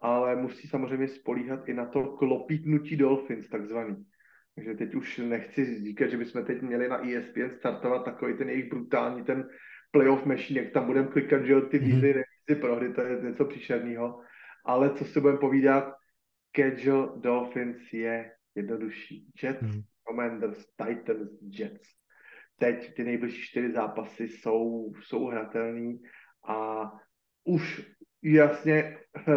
ale musí samozřejmě spolíhat i na to klopítnutí Dolphins, takzvaný. Takže teď už nechci říkat, že bychom teď měli na ESPN startovat takový ten jejich brutální ten playoff machine, jak tam budeme klikat, že ty Mhm. výhry, remízy, prohry, to je něco příšerného. Ale co si budeme povídat, schedule Dolphins je jednodušší. Jets, Mhm. Commanders, Titans, Jets. Teď ty nejbližší čtyři zápasy jsou, jsou hratelný a už jasně uh,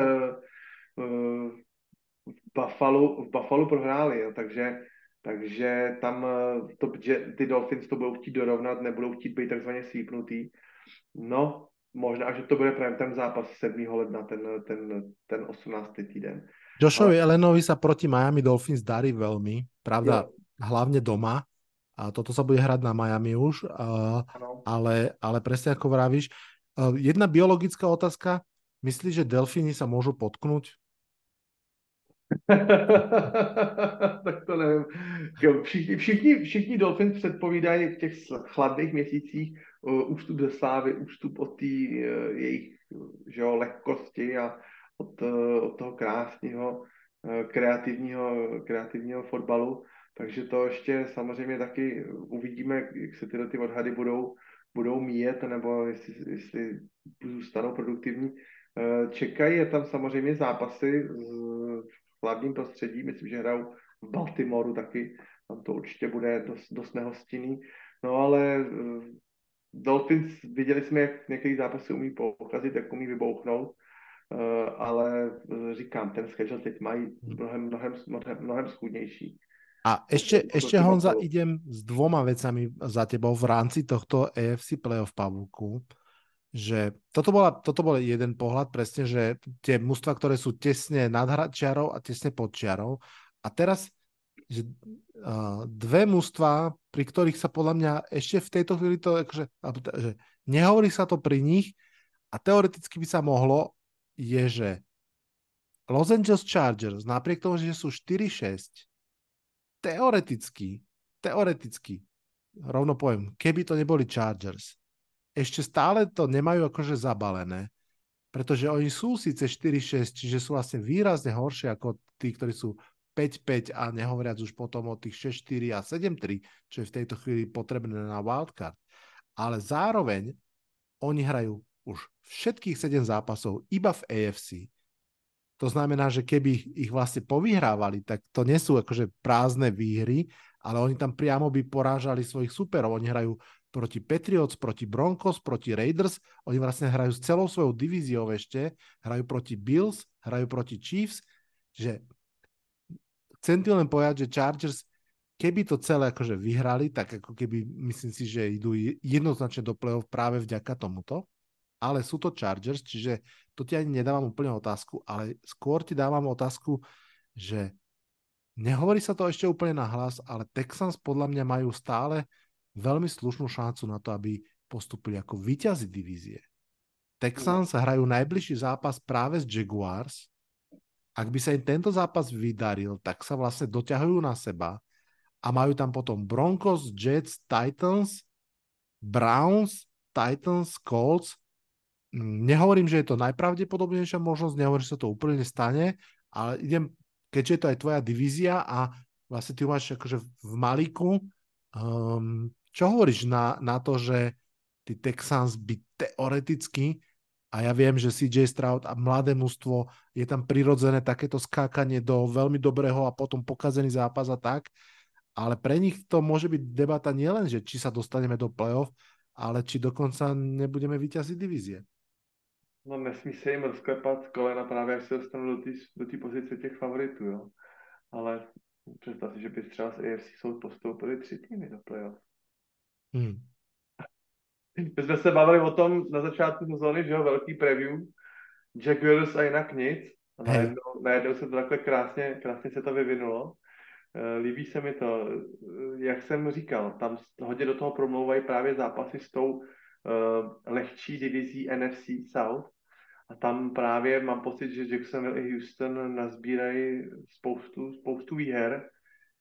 uh, v Buffalo, v Buffalo prohráli, jo, takže, takže tam uh, to, že ty Dolphins to budou chtít dorovnat, nebudou chtít být takzvaně slípnutý. No, možná, že to bude právě ten zápas 7. ledna, ten, ten, ten 18. týden. Joshovi Elenovi sa proti Miami Dolphins darí veľmi, pravda, hlavne doma. A toto sa bude hrať na Miami už, ale, ale presne ako vravíš. a, Jedna biologická otázka. Myslíš, že delfíny sa môžu potknúť? tak to nevím. Jo, Všichni, všichni, všichni Dolphins předpovídají v těch chladných měsících uh, ústup ze slávy, ústup od té uh, jejich že jo, lehkosti a od, uh, od toho krásného uh, kreativního, kreativního fotbalu. Takže to ještě samozřejmě taky uvidíme, jak se tyhle ty odhady budou, budou míjet, nebo jestli, jestli zůstanou produktivní. Čekají je tam samozřejmě zápasy v chladným prostředí, myslím, že hrajou v Baltimoru taky, tam to určitě bude dost, dost nehostinný. No ale eh, Dolphins, viděli jsme, jak některé zápasy umí pokazit, jak umí vybouchnout, eh, ale eh, říkám, ten schedule teď mají mnohem, mnohem, mnohem, mnohem schůdnější. A ešte, Proti ešte Honza, idem s dvoma vecami za tebou v rámci tohto AFC playoff Pavúku. Že toto, bola, toto bol jeden pohľad presne, že tie mužstva, ktoré sú tesne nad čiarou a tesne pod čiarou. A teraz že, uh, dve mužstva, pri ktorých sa podľa mňa ešte v tejto chvíli to, akože, že nehovorí sa to pri nich a teoreticky by sa mohlo, je, že Los Angeles Chargers, napriek tomu, že sú 4-6, teoreticky, teoreticky, rovno poviem, keby to neboli Chargers, ešte stále to nemajú akože zabalené, pretože oni sú síce 4-6, čiže sú vlastne výrazne horšie ako tí, ktorí sú 5-5 a nehovoriac už potom o tých 6-4 a 7-3, čo je v tejto chvíli potrebné na wildcard. Ale zároveň oni hrajú už všetkých 7 zápasov iba v AFC. To znamená, že keby ich vlastne povyhrávali, tak to nie sú akože prázdne výhry, ale oni tam priamo by porážali svojich superov. Oni hrajú proti Patriots, proti Broncos, proti Raiders. Oni vlastne hrajú s celou svojou divíziou ešte. Hrajú proti Bills, hrajú proti Chiefs. Že chcem ti len povedať, že Chargers, keby to celé akože vyhrali, tak ako keby myslím si, že idú jednoznačne do play-off práve vďaka tomuto. Ale sú to Chargers, čiže to ti ani nedávam úplne otázku, ale skôr ti dávam otázku, že nehovorí sa to ešte úplne na hlas, ale Texans podľa mňa majú stále veľmi slušnú šancu na to, aby postupili ako výťazi divízie. Texans hrajú najbližší zápas práve s Jaguars. Ak by sa im tento zápas vydaril, tak sa vlastne doťahujú na seba a majú tam potom Broncos, Jets, Titans, Browns, Titans, Colts. Nehovorím, že je to najpravdepodobnejšia možnosť, nehovorím, že sa to úplne stane, ale idem, keďže je to aj tvoja divízia a vlastne ty máš akože v malíku, um, čo hovoríš na, na to, že tí Texans by teoreticky, a ja viem, že CJ Stroud a mladé mužstvo, je tam prirodzené takéto skákanie do veľmi dobrého a potom pokazený zápas a tak, ale pre nich to môže byť debata nielen, že či sa dostaneme do playoff, ale či dokonca nebudeme vyťaziť divízie. No nesmí se jim rozklepat kolena právě, až se dostanou do té do pozice těch jo. Ale představ si, že by třeba z AFC jsou postoupili tři týmy do playoff. Hmm. My jsme se bavili o tom na začátku sezóny, že jo, velký preview, Jack Willis a jinak nic. A najednou, najednou se to takhle krásně, krásně se to vyvinulo. Eh, líbí se mi to. Eh, jak jsem říkal, tam hodně do toho promlouvají právě zápasy s tou uh, lehčí divizí NFC South. A tam právě mám pocit, že Jacksonville i Houston nazbírají spoustu, spoustu výher,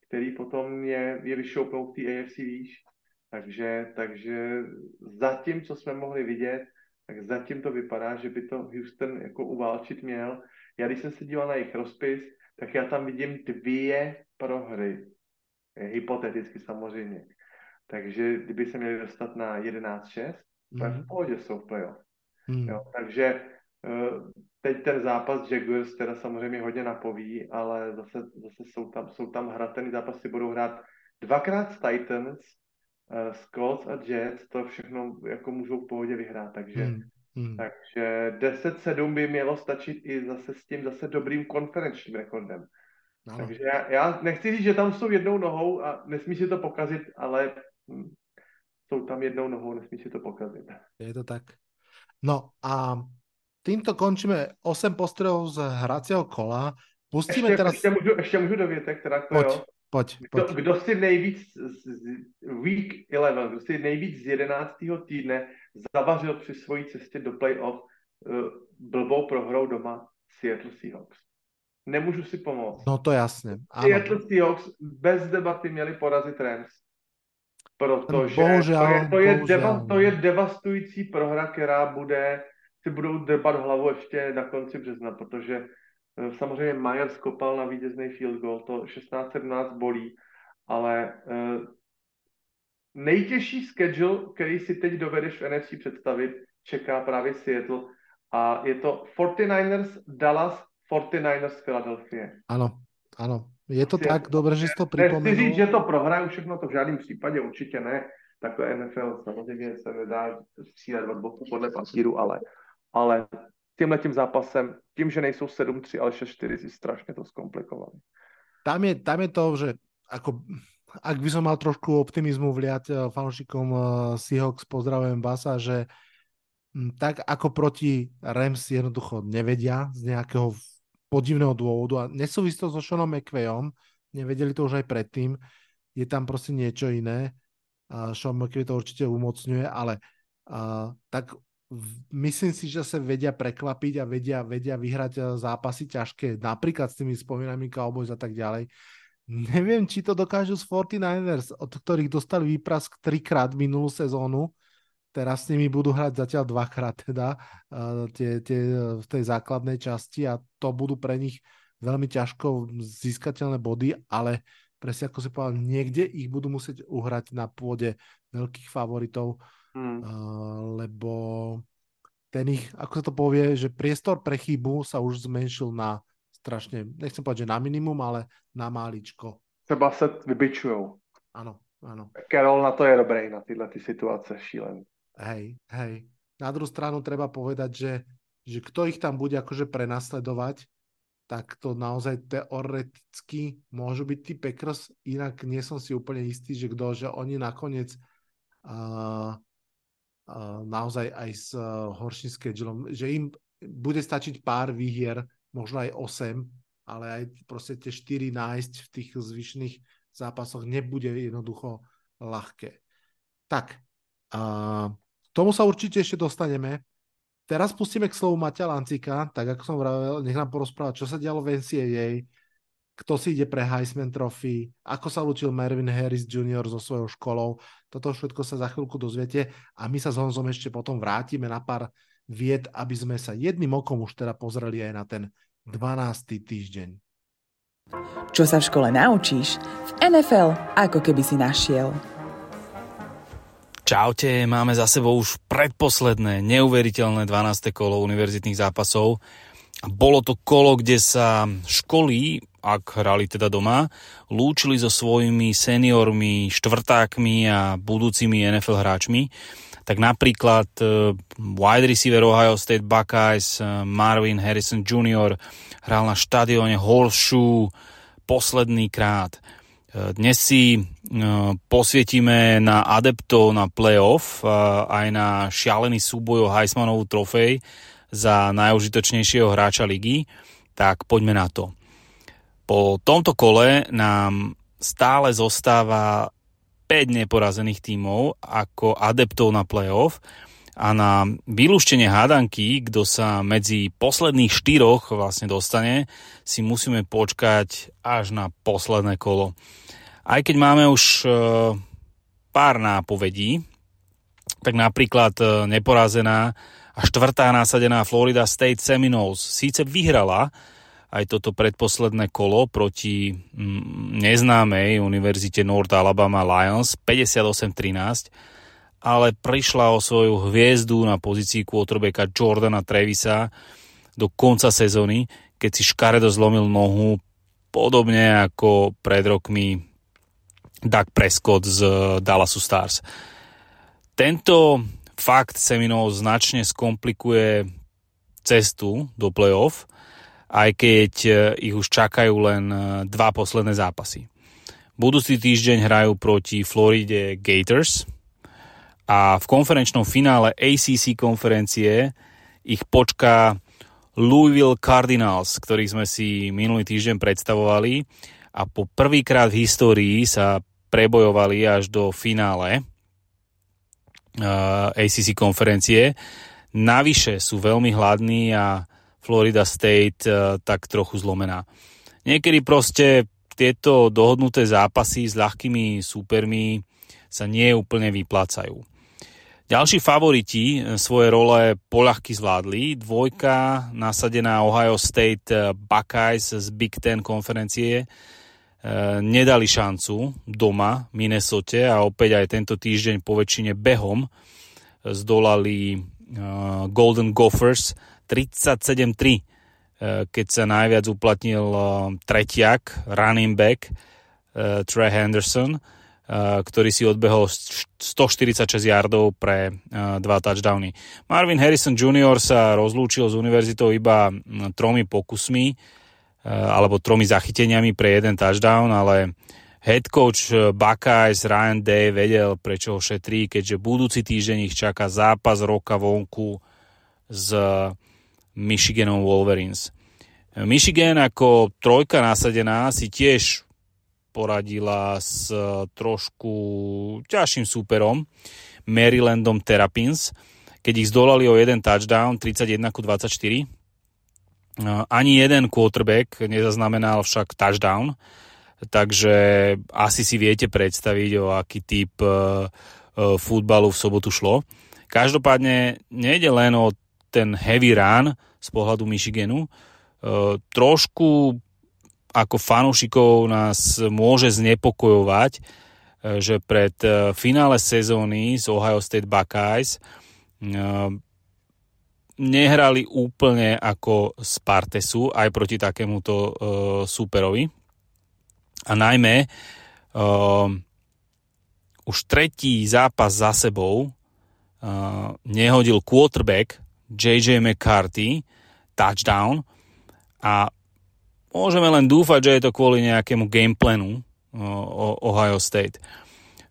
který potom je, je vyšoupnou v té AFC výš. Takže, takže zatím, co jsme mohli vidět, tak zatím to vypadá, že by to Houston jako uválčit měl. Já když jsem se díval na jejich rozpis, tak já tam vidím dvě prohry. Hypoteticky samozřejmě. Takže kdyby se měli dostat na 11-6, mm. tak v mhm. pohodě jsou v playoff. Mm. Jo, takže eh, teď ten zápas Jaguars teda samozřejmě hodně napoví, ale zase, zase jsou tam, jsou tam hratelný zápasy, budou hrát dvakrát s Titans, Scots a Jets to všechno jako můžou v pohodě vyhrát, takže, hmm. Hmm. takže 10-7 by mělo stačit i zase s tím zase dobrým konferenčním rekordem. Ano. Takže já, já nechci říct, že tam jsou jednou nohou a nesmí si to pokazit, ale hm, jsou tam jednou nohou, nesmí si to pokazit. Je to tak. No a týmto končíme 8 postrojov z hracieho kola. Pustíme ještě, teraz... Ještě můžu, ještě můžu dovětek, teda to jo. Pojď, pojď. Kdo, kdo si nejvíc z week 11, kdo si nejvíc z 11. týdne zavařil při svojí cestě do playoff uh, blbou prohrou doma Seattle Seahawks. Nemůžu si pomoct. No to jasně. Ano. Seattle Seahawks bez debaty měli porazit Rams. Protože bohužel, to, je, to, je bohužel, deva, to je devastující prohra, která bude, si budou debat hlavu ještě na konci března, protože samozřejmě Myers kopal na vítězný field goal, to 16-17 bolí, ale uh, nejtěžší schedule, který si teď dovedeš v NFC představit, čeká právě Seattle a je to 49ers Dallas, 49ers Philadelphia. Ano, ano. Je to Seattle. tak, dobře, že jsi to připomenul. Nechci říct, že to prohrají všechno, to v žádném případě určitě ne. Takhle NFL samozřejmě se nedá střílet od boku podle papíru, ale, ale tímhle tím zápasem, tím, že nejsou 7-3, ale 6-4, si strašně to zkomplikovali. Tam je, tam je to, že ako, ak by som mal trošku optimizmu vliať eh, fanúšikom uh, Seahawks, pozdravujem Basa, že mm, tak ako proti Rams jednoducho nevedia z nejakého podivného dôvodu a nesúvisí to so Seanom McVayom, nevedeli to už aj predtým, je tam proste niečo iné. Uh, Sean McVay to určite umocňuje, ale uh, tak myslím si, že sa vedia prekvapiť a vedia, vedia vyhrať eh, zápasy ťažké, napríklad s tými spomínami Cowboys a tak ďalej. Neviem, či to dokážu z 49ers, od ktorých dostali výprask trikrát minulú sezónu. Teraz s nimi budú hrať zatiaľ dvakrát teda uh, tie, tie, v tej základnej časti a to budú pre nich veľmi ťažko získateľné body, ale presne ako si povedal, niekde ich budú musieť uhrať na pôde veľkých favoritov uh, lebo ten ich, ako sa to povie, že priestor pre chybu sa už zmenšil na strašne, nechcem povedať, že na minimum, ale na máličko. Třeba se vybičujou. Áno, áno. Carol na to je dobrý, na tyhle ty situace šílený. Hej, hej. Na druhú stranu treba povedať, že, že kto ich tam bude akože prenasledovať, tak to naozaj teoreticky môžu byť tí Packers, inak nie som si úplne istý, že kto, že oni nakoniec uh, naozaj aj s e, horším schedulom, že im bude stačiť pár výhier, možno aj 8, ale aj proste tie 4 nájsť v tých zvyšných zápasoch nebude jednoducho ľahké. Tak, a tomu sa určite ešte dostaneme. Teraz pustíme k slovu Maťa Lancika, tak ako som vravel, nech nám porozpráva, čo sa dialo v NCAA, kto si ide pre Heisman Trophy, ako sa lúčil Marvin Harris Jr. so svojou školou. Toto všetko sa za chvíľku dozviete a my sa s Honzom ešte potom vrátime na pár vied, aby sme sa jedným okom už teda pozreli aj na ten 12. týždeň. Čo sa v škole naučíš, v NFL ako keby si našiel. Čaute, máme za sebou už predposledné, neuveriteľné 12. kolo univerzitných zápasov. Bolo to kolo, kde sa školy ak hrali teda doma, lúčili so svojimi seniormi, štvrtákmi a budúcimi NFL hráčmi. Tak napríklad uh, wide receiver Ohio State Buckeyes uh, Marvin Harrison Jr. hral na štadióne Horseshoe posledný krát. Uh, dnes si posvietime na adeptov na playoff, aj na šialený súboj o Heismanovú trofej za najužitočnejšieho hráča ligy. Tak poďme na to. Po tomto kole nám stále zostáva 5 neporazených tímov ako adeptov na playoff a na vylúštenie hádanky, kto sa medzi posledných štyroch vlastne dostane, si musíme počkať až na posledné kolo. Aj keď máme už e, pár nápovedí, tak napríklad e, neporazená a štvrtá násadená Florida State Seminoles síce vyhrala, aj toto predposledné kolo proti mm, neznámej univerzite North Alabama Lions 58-13, ale prišla o svoju hviezdu na pozícii quarterbacka Jordana Trevisa do konca sezóny, keď si škaredo zlomil nohu podobne ako pred rokmi Doug Prescott z Dallasu Stars. Tento fakt Seminole značne skomplikuje cestu do playoff, aj keď e, ich už čakajú len e, dva posledné zápasy. Budúci týždeň hrajú proti Floride Gators a v konferenčnom finále ACC konferencie ich počká Louisville Cardinals, ktorých sme si minulý týždeň predstavovali a po prvýkrát v histórii sa prebojovali až do finále uh, e, ACC konferencie. Navyše sú veľmi hladní a Florida State eh, tak trochu zlomená. Niekedy proste tieto dohodnuté zápasy s ľahkými súpermi sa nie úplne vyplácajú. Ďalší favoriti eh, svoje role poľahky zvládli. Dvojka nasadená Ohio State eh, Buckeyes z Big Ten konferencie nedali šancu doma Minnesota a opäť aj tento týždeň po väčšine behom zdolali Golden Gophers 37-3, eh, keď sa najviac uplatnil eh, tretiak, running back eh, Trey Henderson, ktorý si odbehol 146 yardov pre dva touchdowny. Marvin Harrison Jr. sa rozlúčil s univerzitou iba hm, tromi pokusmi alebo tromi zachyteniami pre jeden touchdown, ale Head coach Buckeyes Ryan Day vedel, prečo ho šetrí, keďže budúci týždeň ich čaká zápas roka vonku s Michiganom Wolverines. Michigan ako trojka nasadená si tiež poradila s trošku ťažším súperom Marylandom Terrapins, keď ich zdolali o jeden touchdown 31 24. Ani jeden quarterback nezaznamenal však touchdown, takže asi si viete predstaviť, o aký typ e, e, futbalu v sobotu šlo. Každopádne nejde len o ten heavy run z pohľadu Michiganu. E, trošku ako fanúšikov nás môže znepokojovať, že pred finále sezóny z Ohio State Buckeyes nehrali úplne ako Spartesu aj proti takémuto superovi. A najmä už tretí zápas za sebou nehodil quarterback JJ McCarthy touchdown a môžeme len dúfať, že je to kvôli nejakému gameplanu Ohio State.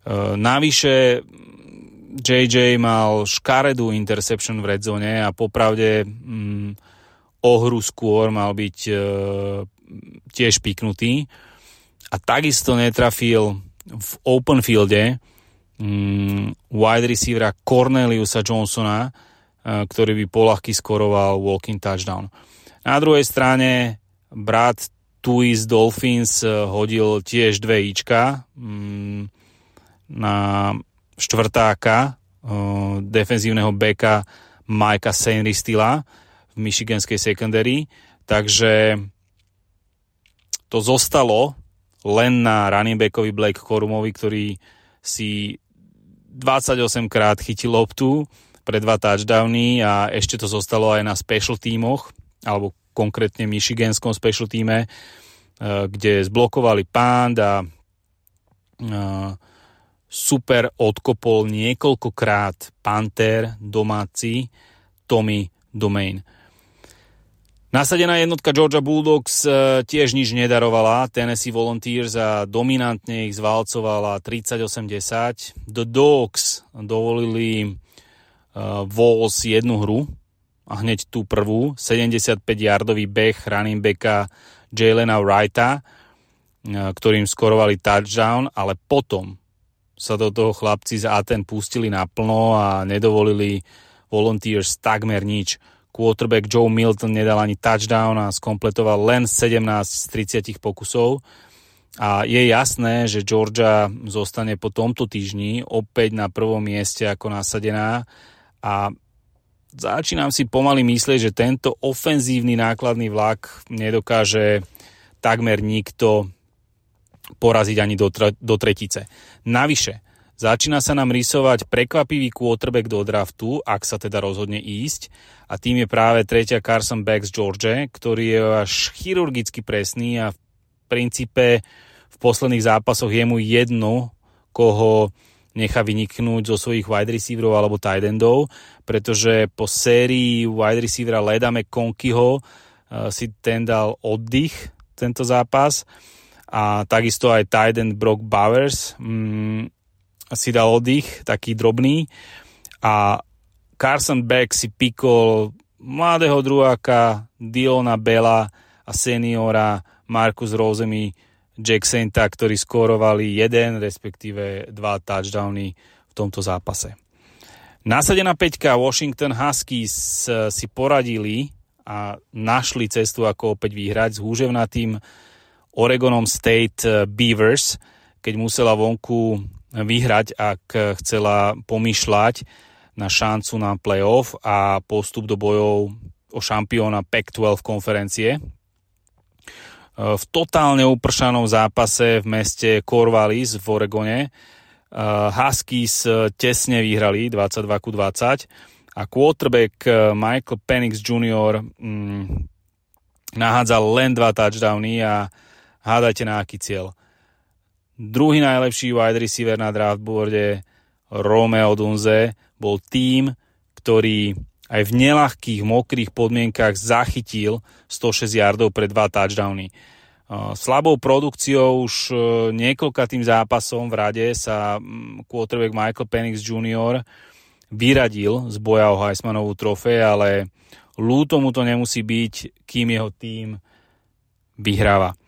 Uh, navyše JJ mal škaredú interception v redzone a popravde mm, o hru skôr mal byť e, tiež piknutý a takisto netrafil v open fielde mm, wide receivera Corneliusa Johnsona, e, ktorý by polahky skoroval walking touchdown. Na druhej strane brat Tuis Dolphins e, hodil tiež dve ička mm, na štvrtáka defenzívneho beka Majka Senry Stila v michiganskej secondary, takže to zostalo len na running backovi Blake Corumovi, ktorý si 28 krát chytil loptu pre dva touchdowny a ešte to zostalo aj na special tímoch, alebo konkrétne michiganskom special týme, kde zblokovali pánd a super odkopol niekoľkokrát Panther domáci Tommy Domain. Nasadená jednotka Georgia Bulldogs e, tiež nič nedarovala. Tennessee Volunteers a dominantne ich zvalcovala 30-80. The Dogs dovolili Vols jednu hru a hneď tú prvú. 75-yardový beh running backa Jalena Wrighta, uh, ktorým skorovali touchdown, ale potom sa do toho chlapci z Aten pustili naplno a nedovolili Volunteers takmer nič. Quarterback Joe Milton nedal ani touchdown a skompletoval len 17 z 30 pokusov. A je jasné, že Georgia zostane po tomto týždni opäť na prvom mieste ako nasadená a začínam si pomaly myslieť, že tento ofenzívny nákladný vlak nedokáže takmer nikto poraziť ani do, do tretice. Navyše, začína sa nám rysovať prekvapivý quarterback do draftu, ak sa teda rozhodne ísť a tým je práve tretia Carson Beck z George, ktorý je až chirurgicky presný a v princípe v posledných zápasoch je mu jedno, koho nechá vyniknúť zo svojich wide receiverov alebo tight endov, pretože po sérii wide receivera Leda McConkyho uh, si ten dal oddych tento zápas. A takisto aj tight end Brock Bowers mm, si dal oddych, taký drobný. A Carson Beck si pikol mladého druháka Diona Bella a seniora Marcus Rosemi Jack Sainta, ktorí skórovali jeden, respektíve dva touchdowny v tomto zápase. Násadená peťka Washington Huskies si poradili a našli cestu, ako opäť vyhrať s húževnatým Oregonom State eh, Beavers, keď musela vonku vyhrať, ak chcela pomýšľať na šancu na playoff a postup do bojov o šampióna Pac-12 konferencie. Eh, v totálne upršanom zápase v meste Corvallis v Oregone eh, Huskies tesne vyhrali 22 20 a quarterback Michael Penix Jr. Mm, nahádzal len dva touchdowny a Hádajte na aký cieľ. Druhý najlepší wide receiver na draftboarde Romeo Dunze bol tým, ktorý aj v nelahkých, mokrých podmienkach zachytil 106 yardov pre dva touchdowny. Slabou produkciou už niekoľkatým zápasom v rade sa mm, quarterback Michael Penix Jr. vyradil z boja o Heismanovú trofej, ale lúto mu to nemusí byť, kým jeho tým vyhráva.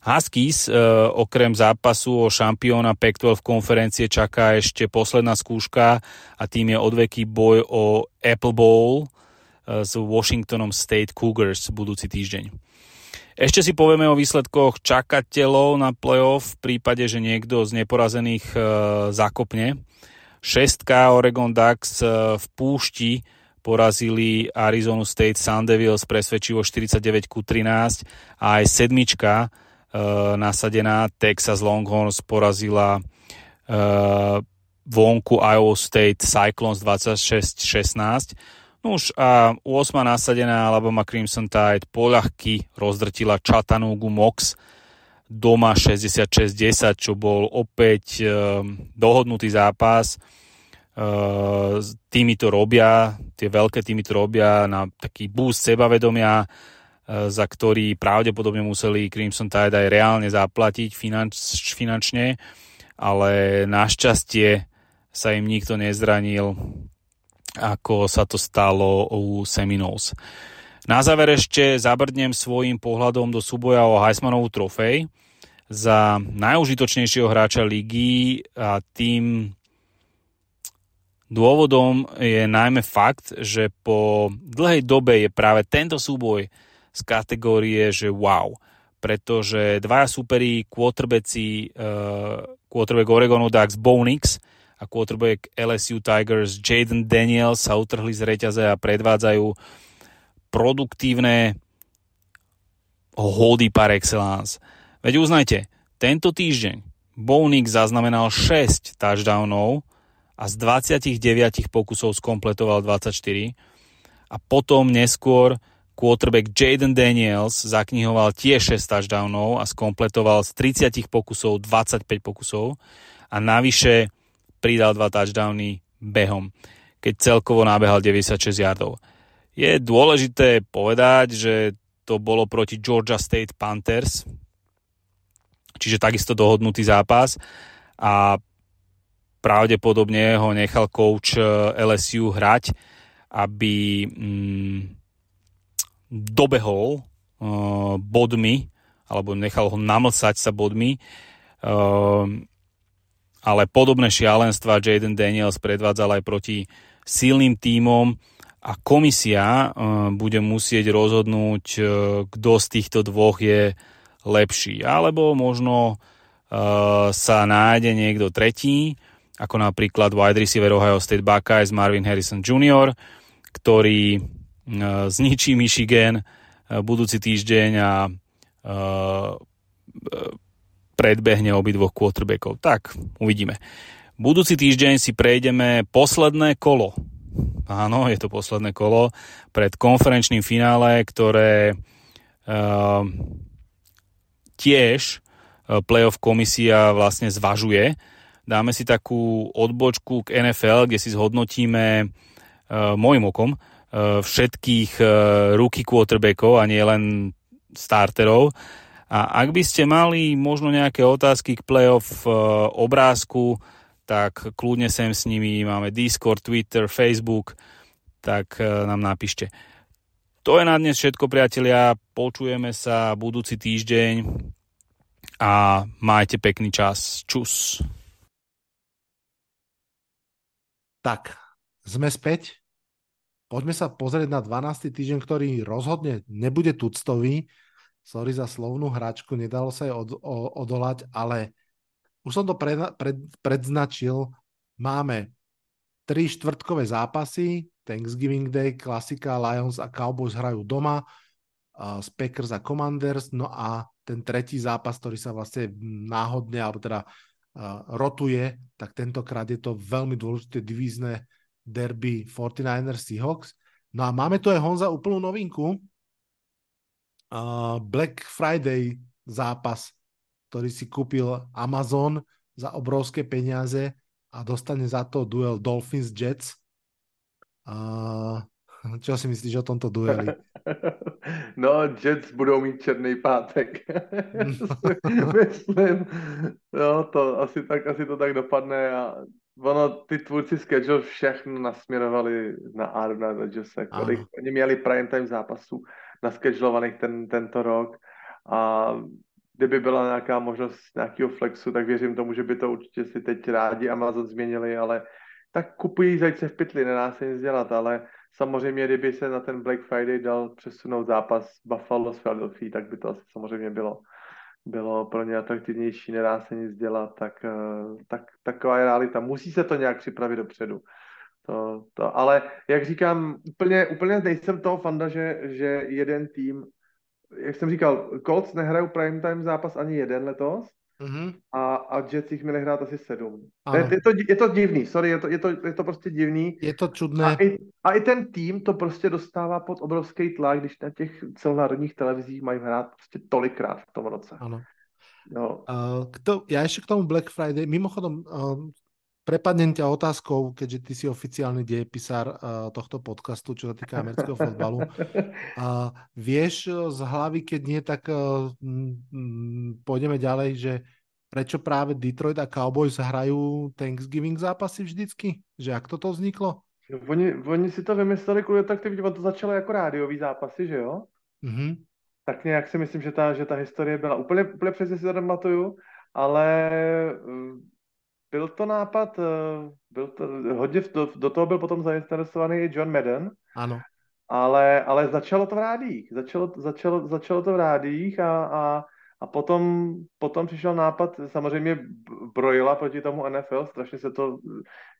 Huskies e, okrem zápasu o šampióna Pac-12 konferencie čaká ešte posledná skúška a tým je odveký boj o Apple Bowl e, s Washingtonom State Cougars budúci týždeň. Ešte si povieme o výsledkoch čakateľov na playoff v prípade, že niekto z neporazených e, zakopne. Šestka Oregon Ducks e, v púšti porazili Arizona State Sun Devils presvedčivo 49 ku 13 a aj sedmička nasadená Texas Longhorns porazila uh, vonku Iowa State Cyclones 26-16. No a 8. nasadená Alabama Crimson Tide poľahky rozdrtila Chattanooga Mox doma 66-10, čo bol opäť uh, dohodnutý zápas. Uh, týmy to robia, tie veľké týmy to robia na taký boost sebavedomia, E, za ktorý pravdepodobne museli Crimson Tide aj reálne zaplatiť finanč, finančne, ale našťastie sa im nikto nezranil, ako sa to stalo u Seminoles. Na záver ešte zabrdnem svojim pohľadom do súboja o Heismanovú trofej za najužitočnejšieho hráča ligy a tým dôvodom je najmä fakt, že po dlhej dobe je práve tento súboj z kategórie, že wow. Pretože dvaja superi, quarterbacki, uh, quarterback Oregonu Ducks Bo Nix a quarterback LSU Tigers Jaden Daniels sa utrhli z reťaze a predvádzajú produktívne hody par excellence. Veď uznajte, tento týždeň Bo Nix zaznamenal 6 touchdownov a z 29 pokusov skompletoval 24 a potom neskôr Quarterback Jaden Daniels zaknihoval tiež 6 touchdownov a skompletoval z 30 pokusov 25 pokusov a navyše pridal 2 touchdowny behom, keď celkovo nábehal 96 yardov. Je dôležité povedať, že to bolo proti Georgia State Panthers, čiže takisto dohodnutý zápas a pravdepodobne ho nechal coach eh, LSU hrať, aby mm, dobehol uh, bodmi, alebo nechal ho namlsať sa bodmi, uh, ale podobné šialenstva Jaden Daniels predvádzal aj proti silným tímom a komisia uh, bude musieť rozhodnúť, uh, kto z týchto dvoch je lepší. Alebo možno uh, sa nájde niekto tretí, ako napríklad wide receiver Ohio State Buckeyes Marvin Harrison Jr., ktorý zničí Michigan e, budúci týždeň a e, predbehne obidvoch quarterbackov. Tak, uvidíme. Budúci týždeň si prejdeme posledné kolo. Áno, je to posledné kolo pred konferenčným finále, ktoré uh, tiež playoff komisia vlastne zvažuje. Dáme si takú odbočku k NFL, kde si zhodnotíme uh, môjim okom Eh, všetkých eh, ruky quarterbackov a nie len starterov. A ak by ste mali možno nejaké otázky k playoff eh, obrázku, tak kľudne sem s nimi. Máme Discord, Twitter, Facebook, tak nám napíšte. To je na dnes všetko, priatelia. Počujeme sa budúci týždeň a majte pekný čas. Čus. Tak, sme späť poďme sa pozrieť na 12. týždeň, ktorý rozhodne nebude tuctový. Sorry za slovnú hračku, nedalo sa jej od, o, odolať, ale už som to pred, pred, predznačil. Máme tri štvrtkové zápasy, Thanksgiving Day, klasika, Lions a Cowboys hrajú doma, uh, Packers a Commanders, no a ten tretí zápas, ktorý sa vlastne náhodne, alebo teda uh, rotuje, tak tentokrát je to veľmi dôležité divízne derby 49ers Seahawks. No a máme tu aj Honza úplnú novinku. Uh, Black Friday zápas, ktorý si kúpil Amazon za obrovské peniaze a dostane za to duel Dolphins Jets. Uh, Čo si myslíš o tomto dueli? No, Jets budou mít černý pátek. Myslím, no, to asi, tak, asi to tak dopadne a ono, ty tvůrci schedule všechno nasměrovali na Arona Rodgersa. Kolik oni měli prime time zápasů naschedulovaných ten, tento rok. A kdyby byla nějaká možnost nějakého flexu, tak věřím tomu, že by to určitě si teď rádi Amazon změnili, ale tak kupují zajíce v pytli, nedá se nic dělat, ale samozřejmě, kdyby se na ten Black Friday dal přesunout zápas Buffalo s Philadelphia, tak by to asi samozřejmě bylo, bylo pro ně atraktivnější, nedá se nic dělat, tak, eh, tak taková je realita. Musí se to nějak připravit dopředu. To, to, ale jak říkám, úplně, úplně nejsem toho fanda, že, že jeden tým, jak jsem říkal, Colts nehrajou prime time zápas ani jeden letos, Mm-hmm. A, a Jets jich měli hrát asi sedm. Je, je, to, je to divný, sorry, je to, je, to, je to prostě divný. Je to čudné. A i, a i ten tým to prostě dostává pod obrovský tlak, když na těch celonárodních televizích mají hrát prostě tolikrát v tom roce. Ano. No. Uh, kto, ja ešte k tomu Black Friday, mimochodom, uh, prepadnem ťa otázkou, keďže ty si oficiálny dejepisár uh, tohto podcastu, čo sa týka amerického fotbalu. Uh, vieš z hlavy, keď nie, tak m, pôjdeme ďalej, že prečo práve Detroit a Cowboys hrajú Thanksgiving zápasy vždycky? Že jak toto vzniklo? Oni, oni si to vymysleli kvůli tak, to začalo jako rádiový zápasy, že jo? Mm-hmm. Tak nějak si myslím, že ta, že ta historie byla úplně, úplně přesně si to ale byl to nápad, eh, byl to, hodně do, do toho byl potom zainteresovaný i John Madden. Ano. Ale, ale začalo to v rádích. Začalo, začalo, začalo to v rádích a, a, a potom, potom přišel nápad, samozřejmě brojila proti tomu NFL, strašně se to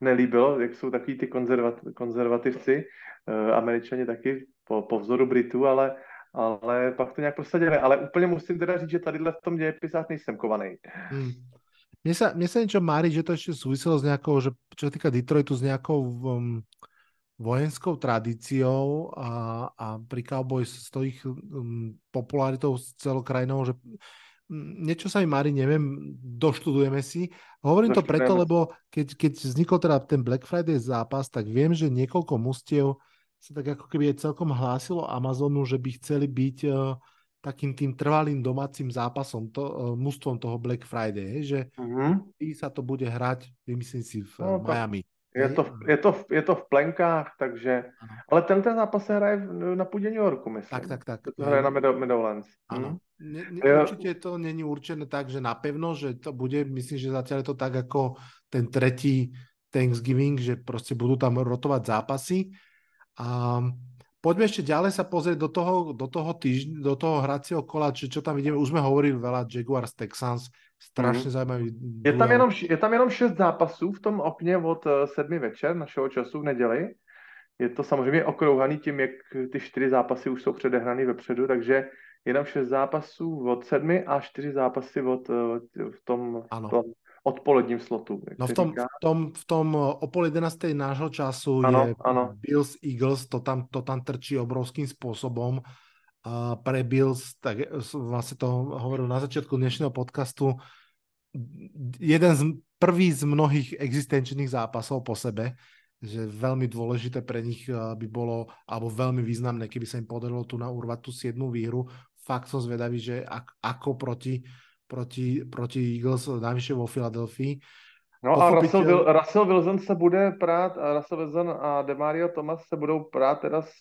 nelíbilo, jak jsou takový ty konzervat, konzervativci, uh, američani taky po, po vzoru Britů, ale, ale pak to nějak prosadili. Ale úplně musím teda říct, že tadyhle v tom dějepisách nejsem kovaný. Hmm. Mne sa, mne sa niečo mári, že to ešte súviselo s nejakou, že čo sa týka Detroitu, s nejakou um, vojenskou tradíciou a, a pri Cowboys s to ich um, popularitou s celou krajinou, že niečo sa mi mári, neviem, doštudujeme si. Hovorím to preto, lebo keď, keď vznikol teda ten Black Friday zápas, tak viem, že niekoľko mustiev sa tak ako keby celkom hlásilo Amazonu, že by chceli byť uh, takým tým trvalým domácim zápasom, to, uh, mústvom toho Black Friday, že uh-huh. sa to bude hrať, vymyslím si, v no, Miami. Je to, je, to, je to v plenkách, takže... Ano. Ale ten ten zápas se hraje na půdě New Yorku, myslím. Tak, tak, tak. To hraje na Meadow, Meadowlands. Áno. Hm? Ne, ne, určite to není určené tak, že napevno, že to bude, myslím, že zatiaľ je to tak ako ten tretí Thanksgiving, že proste budú tam rotovať zápasy. A Poďme ešte ďalej sa pozrieť do toho, do toho, týždň, do toho hracieho kola, či čo tam vidíme. Už sme hovorili veľa Jaguars, Texans, strašne mm. zaujímavý. Je tam, jenom, je tam jenom šest zápasů v tom okně od eh, sedmi večer našeho času v neděli. Je to samozřejmě okrouhaný tím, jak ty čtyři zápasy už jsou předehraný vepředu, takže jenom šest zápasů od sedmi a čtyři zápasy od, eh, v tom, v tom odpoledním slotu. No v tom, v, tom, v tom o pol 11. nášho času ano, je ano. Bills Eagles, to tam, to tam trčí obrovským spôsobom. A pre Bills, tak vlastne to hovoril na začiatku dnešného podcastu, jeden z prvý z mnohých existenčných zápasov po sebe, že veľmi dôležité pre nich by bolo, alebo veľmi významné, keby sa im podarilo tu na urvať tú 7 výhru. Fakt som zvedavý, že ako proti proti, proti Eagles, najvyššie vo Filadelfii. No a Russell, Will, Russell Wilson se bude prát, a Russell Wilson a Demario Thomas se budou prát teda s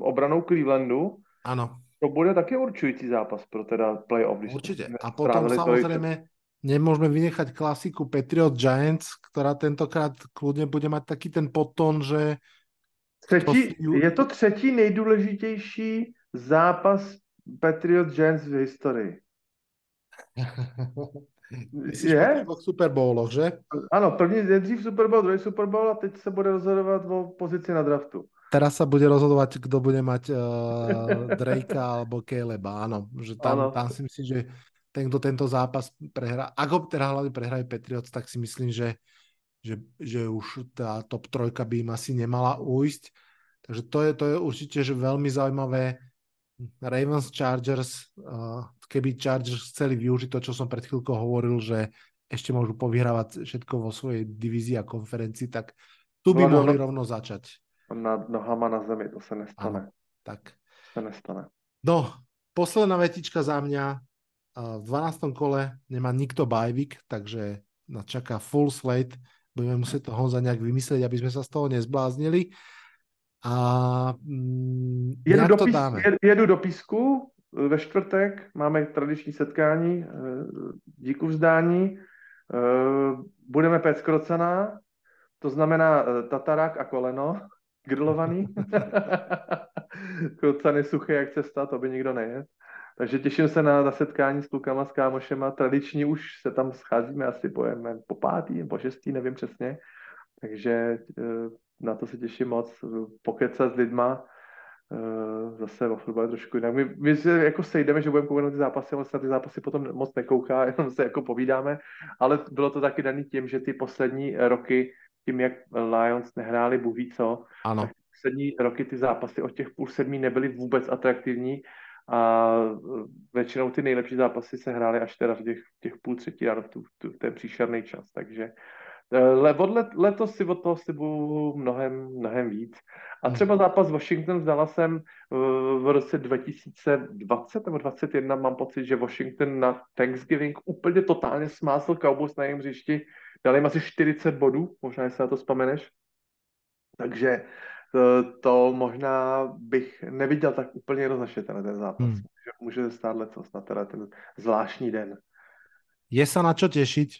obranou Clevelandu. Ano. To bude taky určující zápas pro teda playoff. Určitě. A potom samozřejmě nemôžeme vynechať klasiku Patriot Giants, ktorá tentokrát kľudne bude mať taký ten podton, že... Třetí, to... Je to třetí nejdůležitější zápas Patriot Giants v historii. Je? v Super Bowloch, že? Ano, první dřív Super Bowl, druhý Super Bowl a teď se bude rozhodovat o pozici na draftu. Teraz sa bude rozhodovať, kto bude mať uh, Drakea alebo Caleba, áno. Že tam, tam si myslím, že ten, kto tento zápas prehrá, ak ho teda hlavne prehrajú Patriots, tak si myslím, že, že, že už tá top trojka by im asi nemala ujsť. Takže to je, to je určite že veľmi zaujímavé Ravens Chargers, keby Chargers chceli využiť to, čo som pred chvíľkou hovoril, že ešte môžu povyhrávať všetko vo svojej divízii a konferencii, tak tu by no, mohli no, rovno začať. nad nohama na zemi, to se nestane. Áno, tak. To se nestane. No, posledná vetička za mňa. V 12. kole nemá nikto bajvik, takže nás čaká full slate. Budeme musieť to Honza nejak vymyslieť, aby sme sa z toho nezbláznili. A mm, jedu, do pís, jedu do písku ve čtvrtek, máme tradiční setkání, díku vzdání, budeme péct krocená, to znamená tatarák a koleno, grilovaný. Krocany suché jak cesta, to by nikdo nejet. Takže těším se na, na setkání s klukama, s kámošema. Tradiční už se tam scházíme asi po, po pátý, po šestý, nevím přesně. Takže na to se těším moc. Pokecat s lidma, zase o fotbale trošku jinak. My, my se jako sejdeme, že budeme koukat ty zápasy, ale se na ty zápasy potom moc nekouká, jenom se jako povídáme, ale bylo to taky daný tím, že ty poslední roky, tím jak Lions nehráli Bůh ví co, ano. tak poslední roky ty zápasy od těch půl sedmí nebyly vůbec atraktivní a většinou ty nejlepší zápasy se hrály až teda v těch, těch půl třetí ráno v, tu, v ten příšerný čas, takže le, od let, letos si od toho slibuju mnohem, mnohem víc. A třeba zápas Washington s Dallasem v roce 2020 nebo 2021 mám pocit, že Washington na Thanksgiving úplně totálně smásl Cowboys na jejím hřišti. Dali jim asi 40 bodů, možná si na to vzpomeneš. Takže to, to možná bych neviděl tak úplně jednoznačně ten zápas. Hmm. Může, může stát letos na teda ten zvláštní den. Je sa na čo tešiť?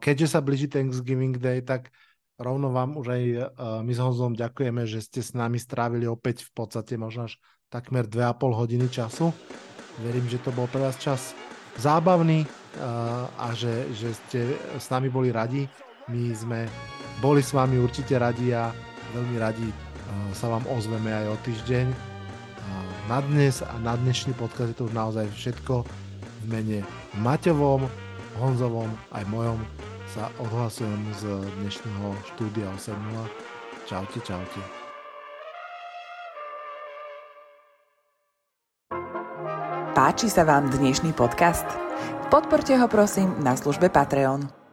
Keďže sa blíži Thanksgiving Day, tak rovno vám už aj my s Honzom ďakujeme, že ste s nami strávili opäť v podstate možno až takmer 2,5 hodiny času. Verím, že to bol pre vás čas zábavný a že, že ste s nami boli radi. My sme boli s vami určite radi a veľmi radi sa vám ozveme aj o týždeň. Na dnes a na dnešný podcast je to už naozaj všetko v mene Maťovom, Honzovom aj mojom sa odhlasujem z dnešného štúdia 8.0. Čaute, čaute. Páči sa vám dnešný podcast? Podporte ho prosím na službe Patreon.